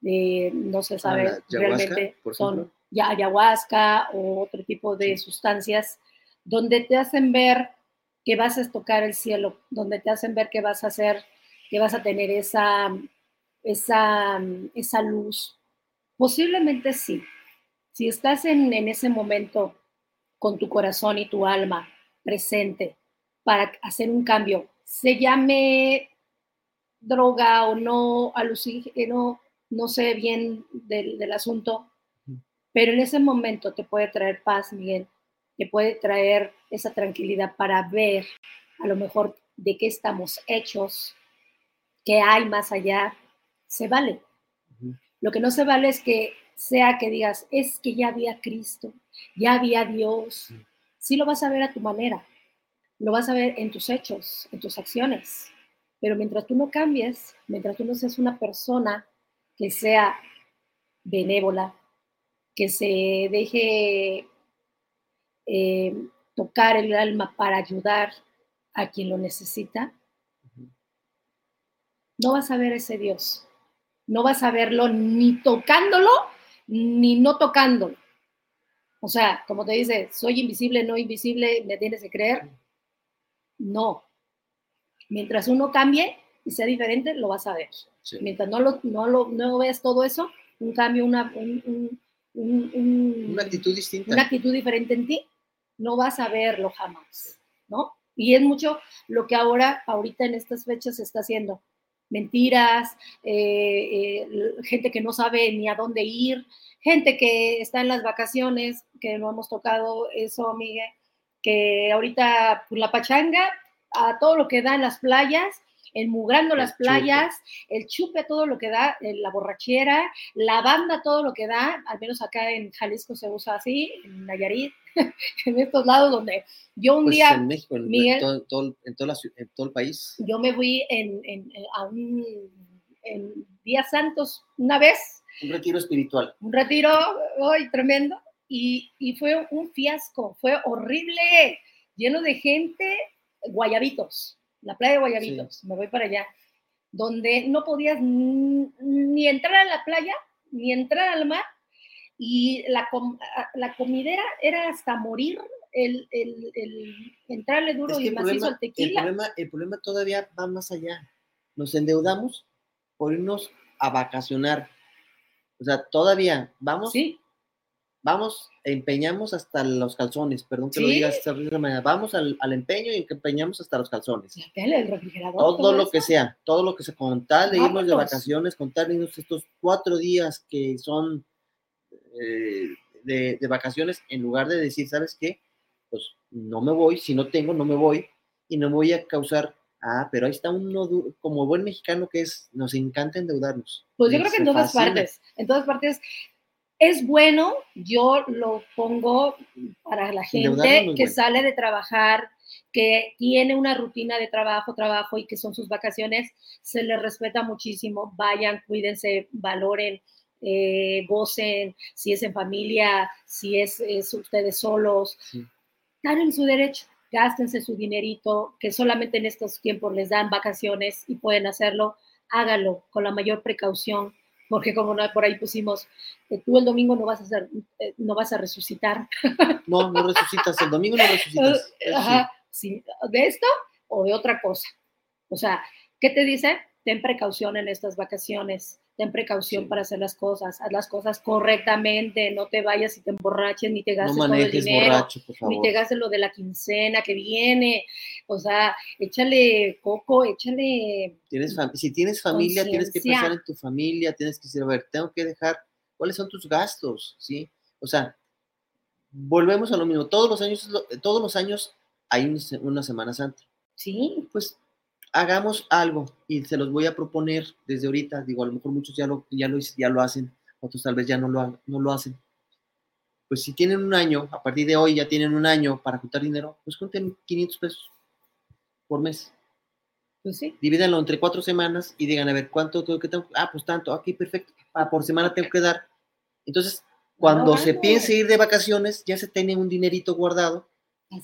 no se sabe realmente, son ya ayahuasca o otro tipo de sustancias, donde te hacen ver que vas a tocar el cielo, donde te hacen ver que vas a hacer, que vas a tener esa, esa, esa luz. Posiblemente sí. Si estás en, en ese momento con tu corazón y tu alma presente para hacer un cambio, se llame droga o no, alucígeno, no sé bien del, del asunto, pero en ese momento te puede traer paz, Miguel, te puede traer esa tranquilidad para ver a lo mejor de qué estamos hechos, qué hay más allá, se vale. Lo que no se vale es que sea que digas, es que ya había Cristo, ya había Dios. Sí lo vas a ver a tu manera, lo vas a ver en tus hechos, en tus acciones. Pero mientras tú no cambies, mientras tú no seas una persona que sea benévola, que se deje eh, tocar el alma para ayudar a quien lo necesita, no vas a ver ese Dios. No vas a verlo ni tocándolo, ni no tocándolo. O sea, como te dice, soy invisible, no invisible, me tienes que creer. No. Mientras uno cambie y sea diferente, lo vas a ver. Mientras no lo, no lo no ves todo eso, un cambio, una, una actitud distinta. Una actitud diferente en ti, no vas a verlo jamás, ¿no? Y es mucho lo que ahora, ahorita en estas fechas se está haciendo. Mentiras, eh, eh, gente que no sabe ni a dónde ir, gente que está en las vacaciones, que no hemos tocado eso, Miguel, que ahorita pues, la pachanga, a todo lo que da en las playas, enmugrando las playas, el chupe todo lo que da, eh, la borrachera, la banda todo lo que da, al menos acá en Jalisco se usa así, en Nayarit, en estos lados donde yo un pues día... En México, en, Miguel, en, todo, en, todo en, todo, el país. Yo me fui en, a un en Días Santos una vez. Un retiro espiritual. Un retiro hoy tremendo. Y, y, fue un fiasco, fue horrible, lleno de gente, guayabitos la playa de Guayabitos, me voy para allá, donde no podías ni entrar a la playa, ni entrar al mar, y la, la comidera era hasta morir el, el, el entrarle duro y macizo al tequila. El problema, el problema todavía va más allá. Nos endeudamos por irnos a vacacionar. O sea, todavía vamos sí vamos, empeñamos hasta los calzones, perdón que lo digas esta manera, vamos al, empeño y empeñamos hasta los calzones. La tele, el refrigerador. Todo, lo que sea, todo lo que se con tal de irnos de vacaciones, con tal de irnos estos cuatro días que son eh, de, de, vacaciones, en lugar de decir, ¿sabes qué? Pues no me voy, si no tengo, no me voy y no me voy a causar Ah, pero ahí está uno como buen mexicano que es, nos encanta endeudarnos. Pues yo creo que en todas partes, en todas partes es bueno, yo lo pongo para la gente que sale de trabajar, que tiene una rutina de trabajo, trabajo y que son sus vacaciones, se les respeta muchísimo, vayan, cuídense, valoren, eh, gocen, si es en familia, si es, ustedes solos, están en su derecho, gástense su dinerito, que solamente en estos tiempos les dan vacaciones y pueden hacerlo, hágalo con la mayor precaución porque como por ahí pusimos, eh, tú el domingo no vas a hacer, eh, no vas a resucitar. No, no resucitas, el domingo no resucitas. Ajá, sí. ¿De esto o de otra cosa? O sea, ¿qué te dice? Ten precaución en estas vacaciones ten precaución para hacer las cosas, haz las cosas correctamente, no te vayas y te emborraches, ni te gastes todo el dinero, ni te gastes lo de la quincena que viene, o sea, échale coco, échale... Tienes si tienes familia, tienes que pensar en tu familia, tienes que decir, a ver, tengo que dejar, ¿cuáles son tus gastos? ¿Sí? O sea, volvemos a lo mismo, todos los años, todos los años hay una Semana Santa. Sí. Pues hagamos algo y se los voy a proponer desde ahorita. Digo, a lo mejor muchos ya lo, ya lo, ya lo hacen, otros tal vez ya no lo, no lo hacen. Pues si tienen un año, a partir de hoy ya tienen un año para juntar dinero, pues junten 500 pesos por mes. Pues sí. Divídanlo entre cuatro semanas y digan, a ver, ¿cuánto tengo que tengo? Ah, pues tanto, aquí perfecto. Ah, por semana tengo que dar. Entonces, cuando se piense ir de vacaciones, ya se tiene un dinerito guardado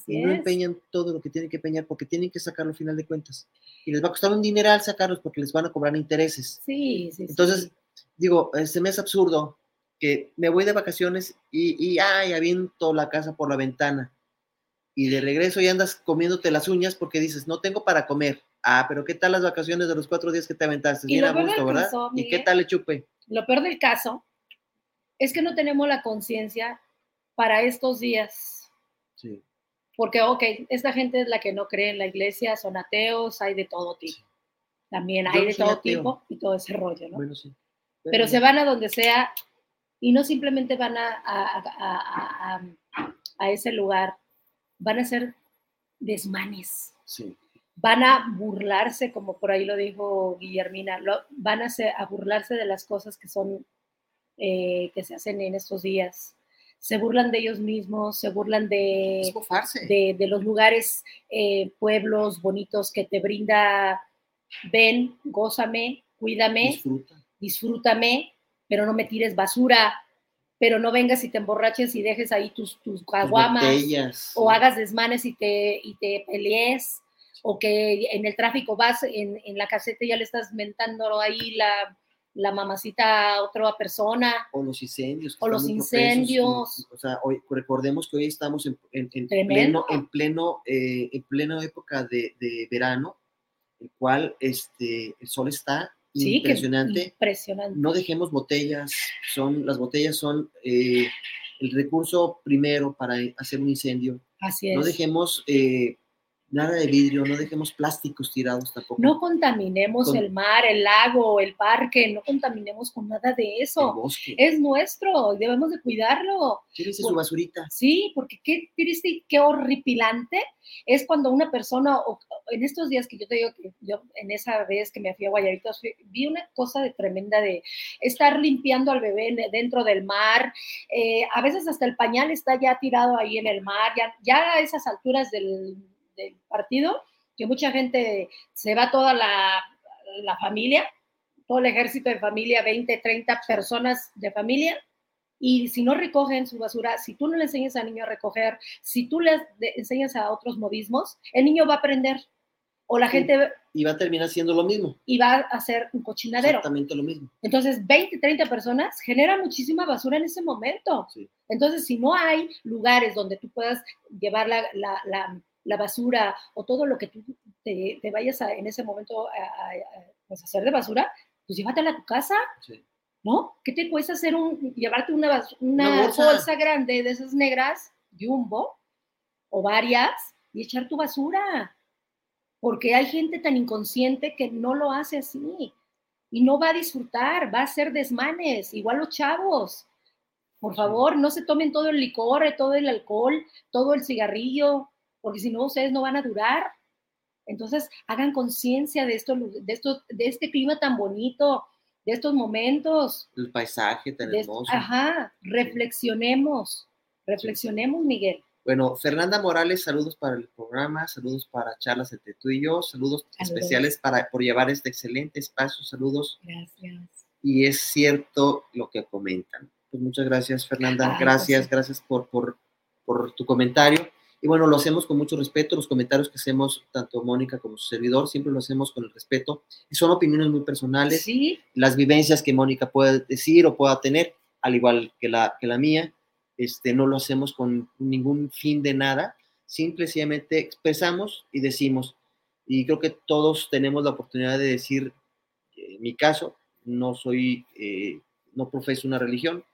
y no empeñan todo lo que tienen que empeñar porque tienen que sacarlo al final de cuentas. Y les va a costar un dineral sacarlos porque les van a cobrar intereses. Sí, sí. Entonces, digo, este me es absurdo que me voy de vacaciones y, y ay, aviento la casa por la ventana. y de regreso ya andas comiéndote las uñas porque dices, no tengo para comer. Ah, pero ¿qué tal las vacaciones de los cuatro días que te aventaste? Y Bien a gusto, ¿verdad? caso, ¿Y qué tal el chupe? Lo peor del caso es que no tenemos la conciencia para estos días. Sí. Porque, ok, esta gente es la que no cree en la iglesia, son ateos, hay de todo tipo. También hay de todo ateo. tipo y todo ese rollo, ¿no? Bueno, sí. Pero se van a donde sea y no simplemente van a, a- a- a- ese lugar, van a ser desmanes, Sí. van a burlarse, como por ahí lo dijo Guillermina, lo- van a, hacer- a burlarse de las cosas que son, eh, que se hacen en estos días. Se burlan de ellos mismos, se burlan de, de, de los lugares, eh, pueblos bonitos que te brinda, ven, gózame, cuídame, Disfruta. disfrútame, pero no me tires basura, pero no vengas y te emborraches y dejes ahí tus, tus caguamas, botellas. o hagas desmanes y te, y te pelees, o que en el tráfico vas en, en la caseta y ya le estás mentando ahí la, la mamacita otra persona. O los incendios. O los incendios. O sea, hoy, recordemos que hoy estamos en, en- pleno, en pleno, eh, en pleno época de, de verano, el cual este, el sol está Sí, impresionante. impresionante. no dejemos botellas, son, las botellas son eh, el recurso primero para hacer un incendio. Así es. No dejemos eh, nada de vidrio, no dejemos plásticos tirados tampoco. No contaminemos Con- el mar, el lago, el parque, no contaminemos con nada de el eso. bosque. Es nuestro y debemos de cuidarlo. Llévese su basurita. Sí, porque qué triste y qué horripilante es cuando una persona, o, en estos días que yo te digo que yo en esa vez que me fui a Guayabitos, vi una cosa de tremenda de estar limpiando al bebé en- dentro del mar, eh, a veces hasta el pañal está ya tirado ahí en el mar, ya, ya a esas alturas del, del partido, que mucha gente se va toda la, la familia, todo el ejército de familia, 20, 30 personas de familia, y si no recogen su basura, si tú no le enseñas al niño a recoger, si tú le enseñas a otros modismos, el niño va a aprender. O la gente Y va a terminar siendo lo mismo. y va a hacer un cochinadero. Exactamente lo mismo. Entonces, 20, 30 personas generan muchísima basura en ese momento. Sí. Entonces, si no hay lugares donde tú puedas llevar la, la- la- la basura o todo lo que tú te, te vayas a, en ese momento a, a- a, pues, hacer de basura, pues llévatela a tu casa. Sí. ¿no? ¿Qué te cuesta hacer un, llevarte una, bas- una Una bolsa. bolsa. grande de esas negras, jumbo, o varias, y echar tu basura? Porque hay gente tan inconsciente que no lo hace así y no va a disfrutar, va a hacer desmanes, igual los chavos. Por favor, no se tomen todo el licor, todo el alcohol, todo el cigarrillo, porque si no, ustedes no van a durar. Entonces, hagan conciencia de esto, de esto, de este clima tan bonito, de estos momentos. El paisaje tan hermoso. ajá, reflexionemos, reflexionemos, Miguel. Bueno, Fernanda Morales, saludos para el programa, saludos para charlas entre tú y yo, saludos, Saludos. especiales para, por llevar este excelente espacio, saludos. Gracias. Y es cierto lo que comentan. Pues muchas gracias, Fernanda. Ay, gracias, pues sí. gracias por, por, por tu comentario. Y bueno, lo hacemos con mucho respeto. Los comentarios que hacemos, tanto Mónica como su servidor, siempre lo hacemos con el respeto. Y son opiniones muy personales. Sí, Las vivencias que Mónica puede decir o pueda tener, al igual que la, que la mía, este, no lo hacemos con ningún fin de nada. Simplemente expresamos y decimos. Y creo que todos tenemos la oportunidad de decir, en mi caso, no soy, eh, no profeso una religión,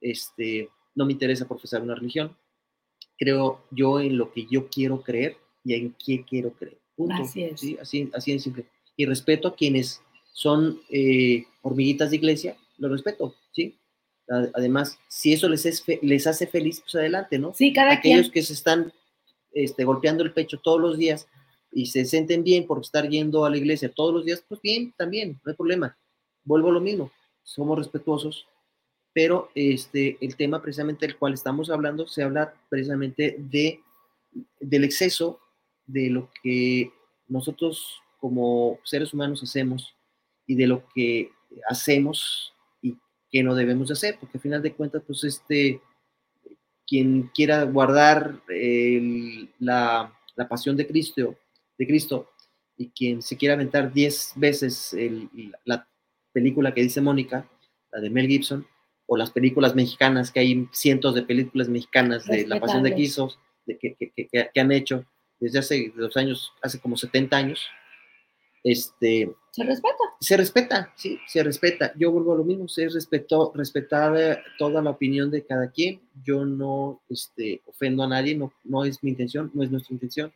este, no me interesa profesar una religión, creo yo en lo que yo quiero creer y en qué quiero creer. Punto. Así es. ¿sí? Así, así de simple. Y respeto a quienes son eh, hormiguitas de iglesia, lo respeto, ¿sí? Además, si eso les, es les hace feliz, pues adelante, ¿no? sí, cada Aquellos quien. que se están este, golpeando el pecho todos los días y se sienten bien por estar yendo a la iglesia todos los días, pues bien, también, no hay problema. Vuelvo a lo mismo, somos respetuosos, pero este, el tema precisamente del cual estamos hablando se habla precisamente de, del exceso de lo que nosotros como seres humanos hacemos y de lo que hacemos y que no debemos de hacer, porque al final de cuentas, pues este, quien quiera guardar la, la pasión de Cristo, de Cristo, y quien se quiera aventar 10 veces la película que dice Mónica, la de Mel Gibson, o las películas mexicanas, que hay cientos de películas mexicanas de La Pasión de Respetables. Cristo, que, que, que, que han hecho desde hace los años, hace como 70 años, este, se respeta. Se respeta, sí, se respeta. Yo vuelvo a lo mismo, se respetó, respetada toda la opinión de cada quien. Yo no este, ofendo a nadie, no, no es mi intención, no es nuestra intención,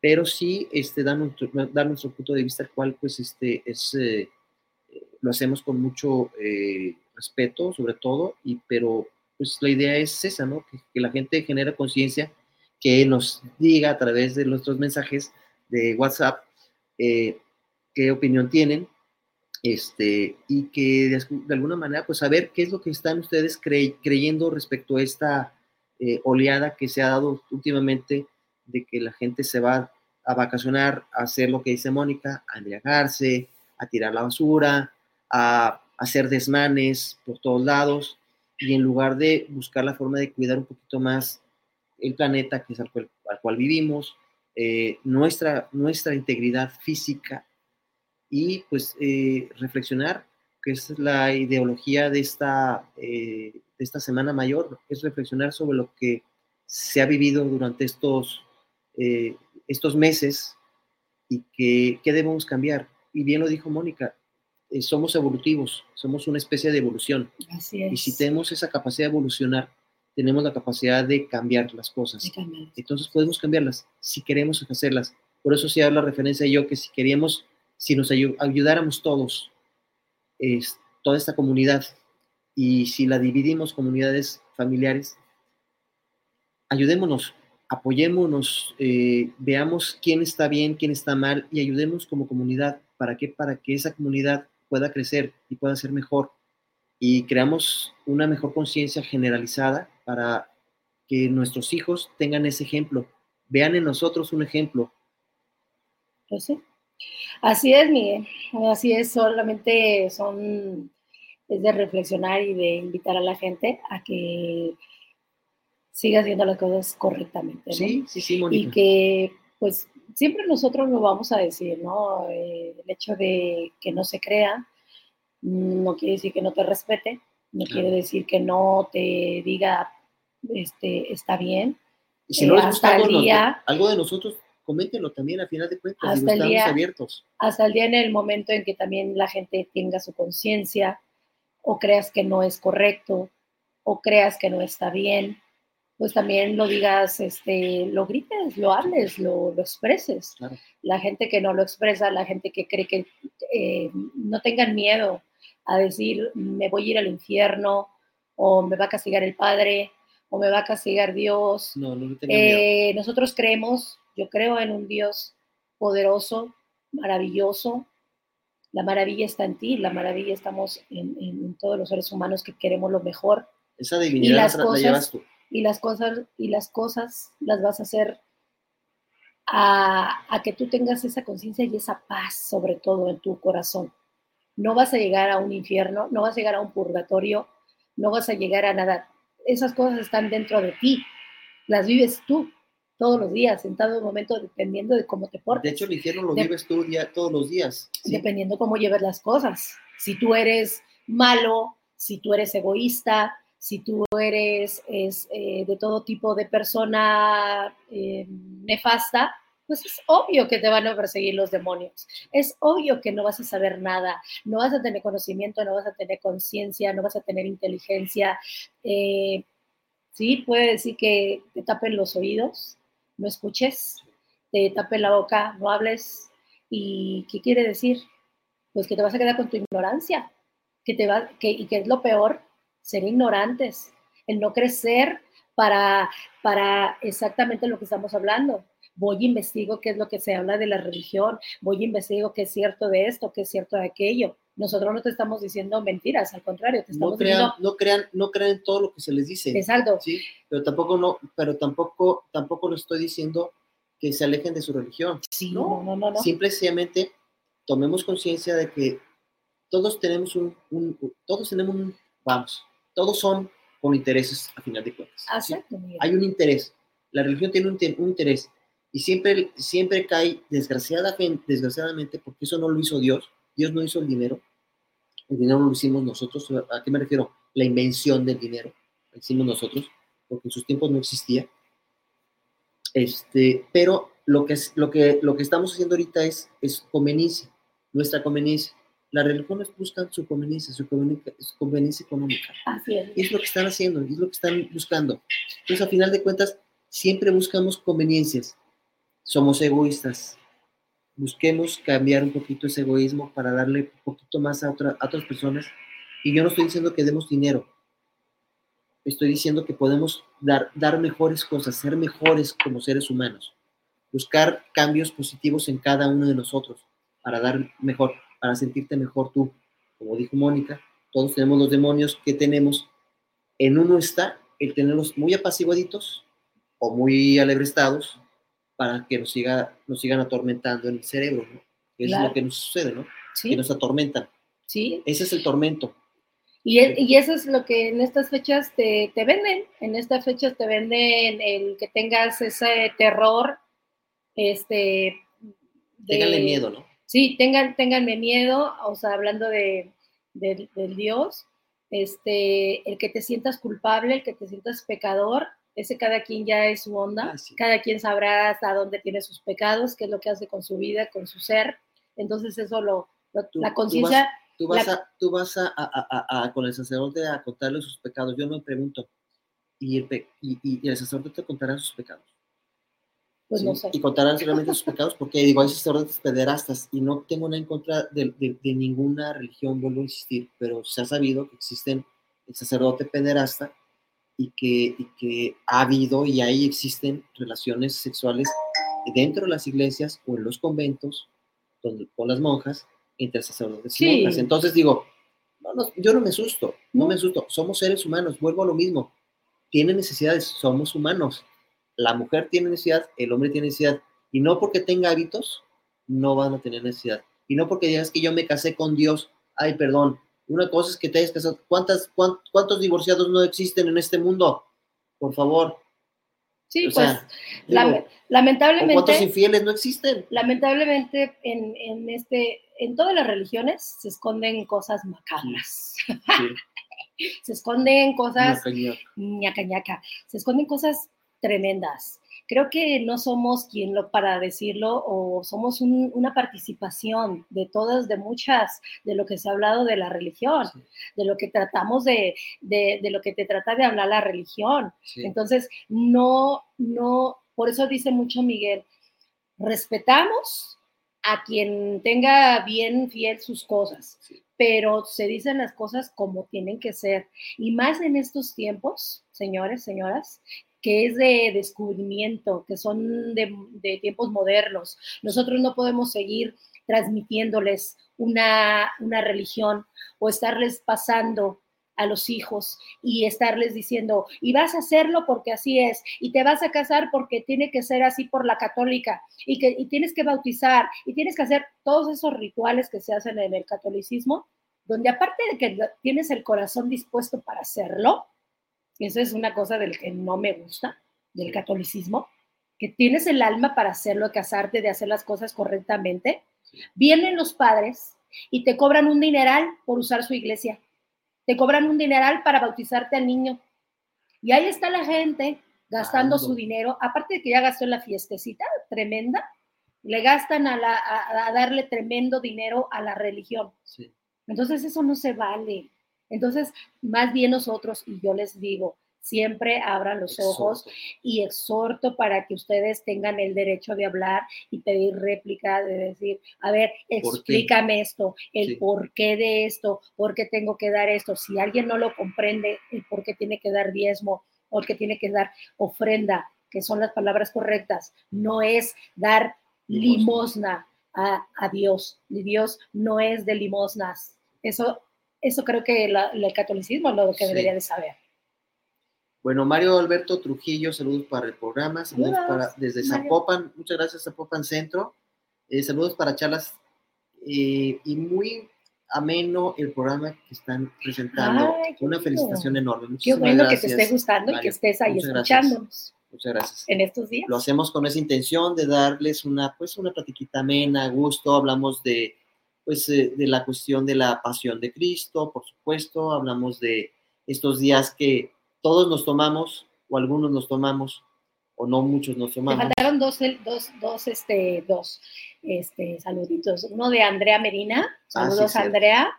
pero sí este, dar, nuestro, dar nuestro punto de vista, el cual pues este, es, eh, lo hacemos con mucho eh, respeto, sobre todo, y, pero pues la idea es esa, ¿no? Que, la gente genera conciencia, que nos diga a través de nuestros mensajes de WhatsApp. Eh, qué opinión tienen, este, y que de, alguna manera, pues saber qué es lo que están ustedes creyendo respecto a esta eh, oleada que se ha dado últimamente de que la gente se va a vacacionar, a hacer lo que dice Mónica, a embriagarse, a tirar la basura, a hacer desmanes por todos lados, y en lugar de buscar la forma de cuidar un poquito más el planeta, que es al cual, al cual vivimos, eh, nuestra, nuestra integridad física, y pues eh, reflexionar, que es la ideología de esta, eh, de esta Semana Mayor, es reflexionar sobre lo que se ha vivido durante estos, estos meses y que, qué debemos cambiar. Y bien lo dijo Mónica, somos evolutivos, somos una especie de evolución. Así es. Y si tenemos esa capacidad de evolucionar, tenemos la capacidad de cambiar las cosas. Entonces podemos cambiarlas si queremos hacerlas. Por eso sí habla referencia yo que si queríamos si nos ayudáramos todos, toda esta comunidad, y si la dividimos comunidades familiares, ayudémonos, apoyémonos, eh, veamos quién está bien, quién está mal y ayudemos como comunidad. ¿Para qué? Para que esa comunidad pueda crecer y pueda ser mejor y creamos una mejor conciencia generalizada para que nuestros hijos tengan ese ejemplo, vean en nosotros un ejemplo. Pues sí. Así es, Miguel. Así es, solamente son, es de reflexionar y de invitar a la gente a que siga haciendo las cosas correctamente. Sí, sí, sí, Y que, pues, siempre nosotros lo vamos a decir, ¿no? Eh, el hecho de que no se crea no quiere decir que no te respete, no quiere decir que no te diga, este, está bien. Y si no les gusta algo de nosotros, coméntenlo también a final de cuentas, hasta el día, abiertos. Hasta el día en el momento en que también la gente tenga su conciencia o creas que no es correcto o creas que no está bien, pues también lo digas, este, lo grites, lo hables, lo, lo expreses. La gente que no lo expresa, la gente que cree que eh, no tengan miedo a decir, me voy a ir al infierno o me va a castigar el Padre o me va a castigar Dios. No, no eh, nosotros creemos yo creo en un Dios poderoso, maravilloso. La maravilla está en ti, la maravilla estamos en, todos los seres humanos que queremos lo mejor. Esa divinidad y las cosas, tú. Y las cosas, y las cosas las vas a hacer a, a que tú tengas esa conciencia y esa paz, sobre todo en tu corazón. No vas a llegar a un infierno, no vas a llegar a un purgatorio, no vas a llegar a nada. Esas cosas están dentro de ti, las vives tú todos los días, en todo momento, dependiendo de cómo te portes. De hecho, el infierno lo vives tú todos los días. Dependiendo cómo lleves las cosas. Si tú eres malo, si tú eres egoísta, si tú eres es, eh, de todo tipo de persona eh, nefasta, pues es obvio que te van a perseguir los demonios. Es obvio que no vas a saber nada, no vas a tener conocimiento, no vas a tener conciencia, no vas a tener inteligencia. Eh, sí, puede decir que te tapen los oídos, no escuches, te tape la boca, no hables. ¿Y qué quiere decir? Pues que te vas a quedar con tu ignorancia, que te va, que, y que es lo peor, ser ignorantes, el no crecer para, para exactamente lo que estamos hablando. Voy y investigo qué es lo que se habla de la religión, voy y investigo qué es cierto de esto, qué es cierto de aquello. Nosotros no te estamos diciendo mentiras, al contrario, te estamos no crean, diciendo... No crean, no crean todo lo que se les dice. Exacto. Sí, pero tampoco, no, pero tampoco, tampoco lo estoy diciendo que se alejen de su religión. Sí, no, no, no. no. Simplemente tomemos conciencia de que todos tenemos un, todos tenemos un, vamos, todos son con intereses a final de cuentas. Exacto. Hay un interés. La religión tiene un, un, interés y siempre, siempre cae desgraciadamente, desgraciadamente, porque eso no lo hizo Dios. Dios no hizo el dinero, el dinero lo hicimos nosotros. ¿A qué me refiero? La invención del dinero, lo hicimos nosotros, porque en sus tiempos no existía. Este, pero lo que, es, lo, que, lo que estamos haciendo ahorita es, es conveniencia, nuestra conveniencia. Las religiones buscan su conveniencia, su conveniencia, su conveniencia económica. Así es. Es lo que están haciendo, es lo que están buscando. Entonces, a final de cuentas, siempre buscamos conveniencias. Somos egoístas. Busquemos cambiar un poquito ese egoísmo para darle un poquito más a, otra- a otras personas. Y yo no estoy diciendo que demos dinero. Estoy diciendo que podemos dar, dar mejores cosas, ser mejores como seres humanos. Buscar cambios positivos en cada uno de nosotros para dar mejor, para sentirte mejor tú. Como dijo Mónica, todos tenemos los demonios que tenemos. En uno está el tenerlos muy apaciguaditos o muy alebrestados para que nos, siga, nos sigan atormentando en el cerebro, ¿no? Claro. es lo que nos sucede, ¿no? Que Sí, nos atormentan. sí. Ese es el tormento. Y, e- y eso es lo que en estas fechas te, te venden. En estas fechas te venden el que tengas ese terror. Este. de- Ténganle miedo, ¿no? Sí, tengan, ténganme miedo, o sea, hablando de, del- del Dios, este, el que te sientas culpable, el que te sientas pecador, ese cada quien ya es su onda, Ah, sí. cada quien sabrá hasta dónde tiene sus pecados, qué es lo que hace con su vida, con su ser, entonces eso lo, lo- Tú- la tú conciencia, Tú vas, La- a, tú vas a, a- a- con el sacerdote a contarle sus pecados. Yo me pregunto, ¿y el, pe- y, y- y el sacerdote te contará sus pecados? Pues ¿sí? no sé. Y contarán solamente sus pecados, porque digo, hay sacerdotes pederastas y no tengo nada en contra de, de- de ninguna religión, vuelvo a insistir, pero se ha sabido que existen el sacerdote pederasta y que, y que ha habido y ahí existen relaciones sexuales dentro de las iglesias o en los conventos donde, con las monjas entre sacerdotes y Sí. monjas. Entonces digo, no, no, yo no me asusto, no No. me asusto, somos seres humanos, vuelvo a lo mismo, tienen necesidades, somos humanos. La mujer tiene necesidad, el hombre tiene necesidad, y no porque tenga hábitos, no van a tener necesidad. Y no porque digas que yo me casé con Dios, ay, perdón, una cosa es que te hayas casado, ¿cuántas, cuán- ¿cuántos divorciados no existen en este mundo? Por favor. Sí, o pues sea, lame- digo, ¿o ¿cuántos lamentablemente, infieles no existen? lamentablemente en, en este, en todas las religiones se esconden cosas macabras, Sí, se esconden cosas ñaca ñaca. Se esconden cosas tremendas. Creo que no somos quien lo para decirlo o somos un- una participación de todas, de muchas, de lo que se ha hablado de la religión, Sí. de lo que tratamos de, de, de lo que te trata de hablar la religión. Sí. Entonces, no, no, por eso dice mucho Miguel, respetamos a quien tenga bien fiel sus cosas, Sí. pero se dicen las cosas como tienen que ser. Y más en estos tiempos, señores, señoras, que es de descubrimiento, que son de, tiempos modernos. Nosotros no podemos seguir transmitiéndoles una, una religión o estarles pasando a los hijos y estarles diciendo, y vas a hacerlo porque así es, y te vas a casar porque tiene que ser así por la católica, y que y tienes que bautizar, y tienes que hacer todos esos rituales que se hacen en el catolicismo, donde aparte de que tienes el corazón dispuesto para hacerlo, eso es una cosa del que no me gusta, del catolicismo, que tienes el alma para hacerlo, casarte, de hacer las cosas correctamente, vienen los padres y te cobran un dineral por usar su iglesia te cobran un dineral para bautizarte al niño. Y ahí está la gente gastando su dinero, aparte de que ya gastó en la fiestecita tremenda, le gastan a, la- a- a darle tremendo dinero a la religión. Sí. Entonces eso no se vale. Entonces, más bien nosotros, y yo les digo, siempre abran los ojos y exhorto para que ustedes tengan el derecho de hablar y pedir réplica, de decir, a ver, qué? explícame esto, el Sí. por qué de esto, por qué tengo que dar esto. Si alguien no lo comprende, el por qué tiene que dar diezmo o el que tiene que dar ofrenda, que son las palabras correctas, no es dar limosna a, a Dios. Dios no es de limosnas. Eso, eso creo que la- el catolicismo es lo que Sí. debería de saber. Bueno, Mario Alberto Trujillo, saludos para el programa, saludos Saludos, para desde Mario. Zapopan, muchas gracias Zapopan Centro, Eh, saludos para charlas eh, y muy ameno el programa que están presentando. Ay, qué Una bueno. felicitación enorme. Qué Muchísimas bueno que gracias, te esté gustando y que Mario. estés ahí Muchas gracias. escuchándonos Muchas gracias. en estos días. Lo hacemos con esa intención de darles una, pues, una platiquita amena, a gusto. Hablamos de, pues, eh, de la cuestión de la pasión de Cristo, por supuesto. Hablamos de estos días que todos nos tomamos, o algunos nos tomamos, o no muchos nos Me sumamos. faltaron dos, dos, dos, este, dos este, saluditos. Uno de Andrea Medina, Ah, sí, saludos a cierto. Andrea,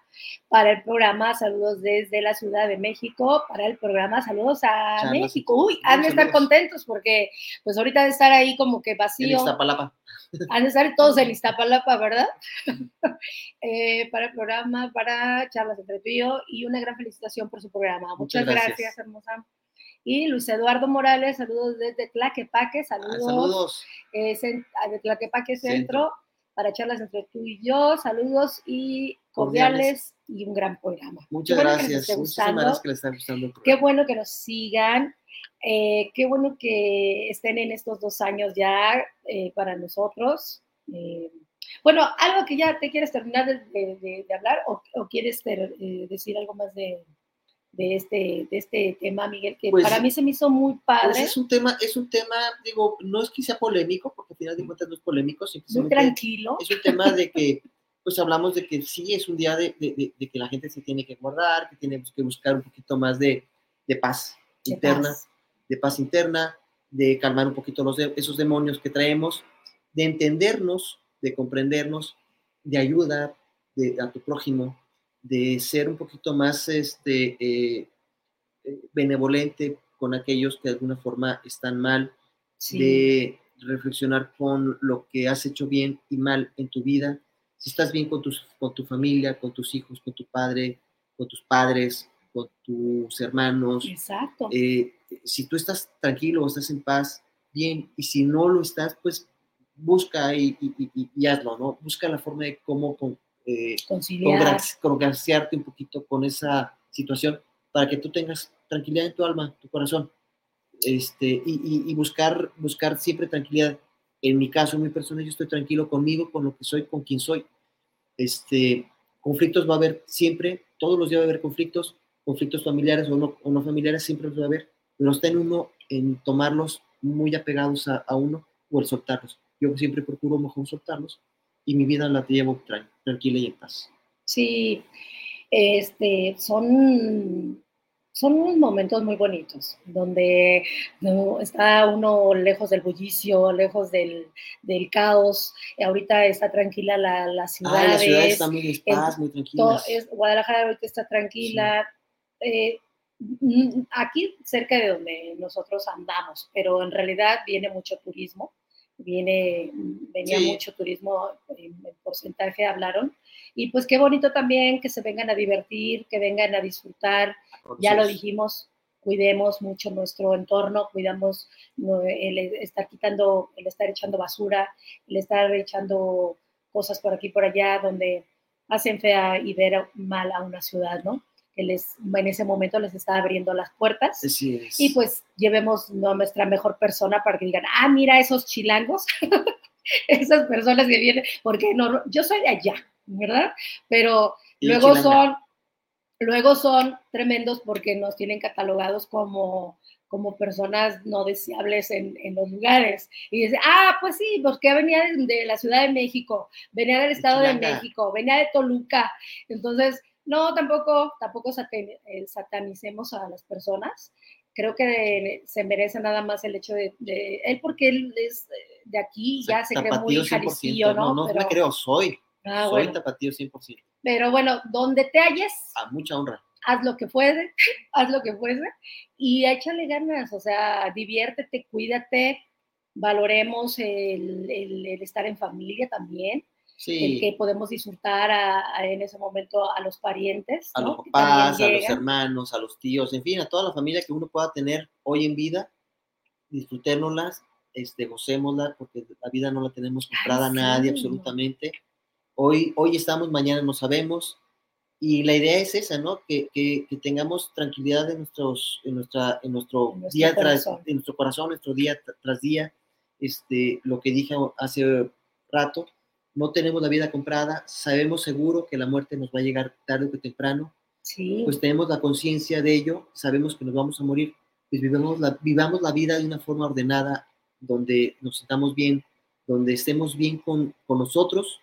para el programa, saludos desde la Ciudad de México, para el programa, saludos a. México. Uy, han de estar contentos porque pues ahorita de estar ahí como que En vacío, Iztapalapa. han de estar todos en Iztapalapa, ¿verdad? Eh, para el programa, para charlas entre tú y yo, y una gran felicitación por su programa. Muchas, Muchas gracias. gracias. hermosa. Y Luis Eduardo Morales, saludos desde Tlaquepaque, Ah, saludos, saludos. eh, cen- a de Tlaquepaque Centro, Centro. para charlas entre tú y yo, saludos y cordiales, y un gran programa. Muchas bueno gracias. gustando. gracias que les está gustando Qué bueno que nos sigan. eh, qué bueno que estén en estos dos años ya eh, para nosotros. Eh, bueno, algo que ya te quieres terminar de, de- de- de hablar o, o quieres ter- eh, decir algo más de, de este, de este tema, Miguel, que Pues, para mí se me hizo muy padre, Pues es un tema, es un tema, digo, no es que sea polémico, porque al final de cuentas no es polémico, muy simplemente tranquilo. es un tema de que, pues hablamos de que sí es un día de, de- de- que la gente se tiene que guardar, que tiene que buscar un poquito más de, de paz interna, paz. de paz interna, de calmar un poquito los esos demonios que traemos, de entendernos, de comprendernos, de ayuda a tu prójimo, de ser un poquito más este, eh, eh, benevolente con aquellos que de alguna forma están mal, Sí. de reflexionar con lo que has hecho bien y mal en tu vida. Si estás bien con, tus, con tu familia, con tus hijos, con tu padre, con tus padres, con tus hermanos, Exacto. eh, si tú estás tranquilo o estás en paz, bien, y si no lo estás, pues busca y, y- y- y hazlo, ¿no? Busca la forma de cómo con, eh, Conciliar. congra- congraciarte un poquito con esa situación para que tú tengas tranquilidad en tu alma, tu corazón, este, y, y- y buscar, buscar siempre tranquilidad. En mi caso, en mi persona, yo estoy tranquilo conmigo, con lo que soy, con quien soy. Este, conflictos va a haber siempre, todos los días va a haber conflictos, conflictos familiares o no, o no familiares, siempre los va a haber, pero está en uno en tomarlos muy apegados a, a uno o el soltarlos. Yo siempre procuro mejor soltarlos y mi vida la llevo tran- tranquila y en paz. Sí, este, son, son unos momentos muy bonitos, donde no, está uno lejos del bullicio, lejos del, del caos. Ahorita está tranquila la, las Ah, ciudades. las ciudades están muy en paz, muy es- Guadalajara ahorita está tranquila. Eh, mm, aquí cerca de donde nosotros andamos, pero en realidad viene mucho turismo, viene, venía Sí. mucho turismo, en, en porcentaje hablaron, y pues qué bonito también que se vengan a divertir, que vengan a disfrutar, ya lo dijimos, cuidemos mucho nuestro entorno, cuidamos el estar quitando, el estar echando basura, el estar echando cosas por aquí por allá donde hacen fea y ver mal a una ciudad, ¿no? Que les, en ese momento les está abriendo las puertas. Así es. Y pues llevemos a nuestra mejor persona para que digan, ah, mira esos chilangos, esas personas que vienen, porque no, yo soy de allá, ¿verdad? Pero luego son, luego son tremendos porque nos tienen catalogados como, como personas no deseables en, en los lugares. Y dice, ah, pues sí, porque venía de, de la Ciudad de México, venía del Estado de. México, venía de Toluca. Entonces, no, tampoco, tampoco eh, satanicemos a las personas. Creo que se merece nada más el hecho de, de- él porque él es eh, de aquí, ya se cree muy Tapatío 100%. jaliscillo, ¿no? No, no pero, me creo, soy. ah, soy bueno. tapatío 100%. pero bueno, donde te halles, A mucha honra. haz lo que fuese, haz lo que fuese y échale ganas, o sea, diviértete, cuídate, valoremos el, el- el estar en familia también, el Sí. que podemos disfrutar a- a- en ese momento a los parientes, a ¿no? los papás, a los hermanos, a los tíos, en fin, a toda la familia que uno pueda tener hoy en vida, disfrutémoslas, este, gocémosla, porque la vida no la tenemos comprada a sí, nadie, no. absolutamente. Hoy, hoy estamos, mañana no sabemos, y la idea es esa, ¿no? Que, que- que tengamos tranquilidad en, nuestros, en, nuestra, en nuestro En nuestro día tras, corazón. en nuestro corazón, nuestro día tr- tras día, este, lo que dije hace rato, no tenemos la vida comprada, sabemos seguro que la muerte nos va a llegar tarde o temprano, Sí, pues tenemos la conciencia de ello, sabemos que nos vamos a morir, pues vivamos la, vivamos la vida de una forma ordenada, donde nos sintamos bien, donde estemos bien con, con nosotros,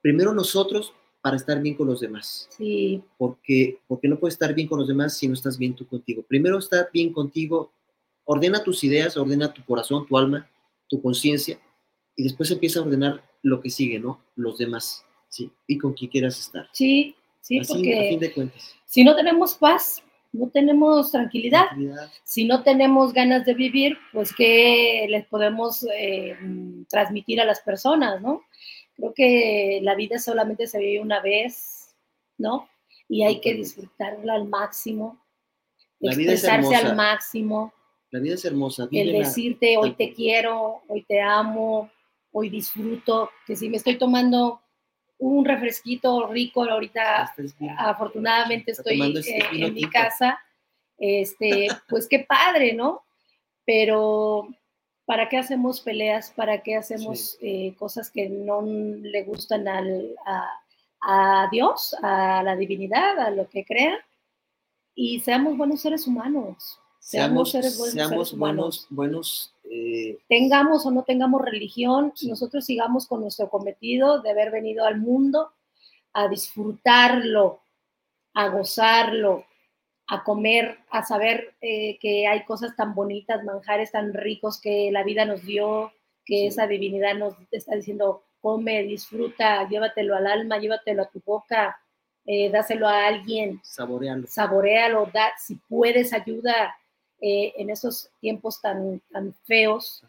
primero nosotros para estar bien con los demás, sí, porque, porque no puedes estar bien con los demás si no estás bien tú contigo. Primero estar bien contigo, ordena tus ideas, ordena tu corazón, tu alma, tu conciencia, y después empieza a ordenar lo que sigue, ¿no? Los demás, ¿sí? Y con quién quieras estar. Sí, sí, Así, porque a fin de cuentas. si no tenemos paz, no tenemos tranquilidad. Tranquilidad. Si no tenemos ganas de vivir, pues ¿qué les podemos eh, transmitir a las personas, no? Creo que la vida solamente se vive una vez, ¿no? Y hay que disfrutarla al máximo, La vida es expresarse al máximo, La vida es hermosa. el decirte hoy te quiero, hoy te amo, hoy disfruto, que si me estoy tomando un refresquito rico ahorita bien. afortunadamente Está estoy este eh, en mi casa, este, pues qué padre, ¿no? Pero ¿para qué hacemos peleas? ¿Para qué hacemos eh, cosas que no le gustan al, a, a Dios, a la divinidad, a lo que crea? Y seamos buenos seres humanos. Seamos, Seamos seres buenos, seamos seres humanos. buenos, buenos eh, Tengamos o no tengamos religión, Sí. nosotros sigamos con nuestro cometido de haber venido al mundo a disfrutarlo, a gozarlo, a comer, a saber eh, que hay cosas tan bonitas, manjares tan ricos que la vida nos dio, que Sí. esa divinidad nos está diciendo, come, disfruta, llévatelo al alma, llévatelo a tu boca, eh, dáselo a alguien, saborearlo. saborealo, da, si puedes, ayuda eh, en esos tiempos tan, tan feos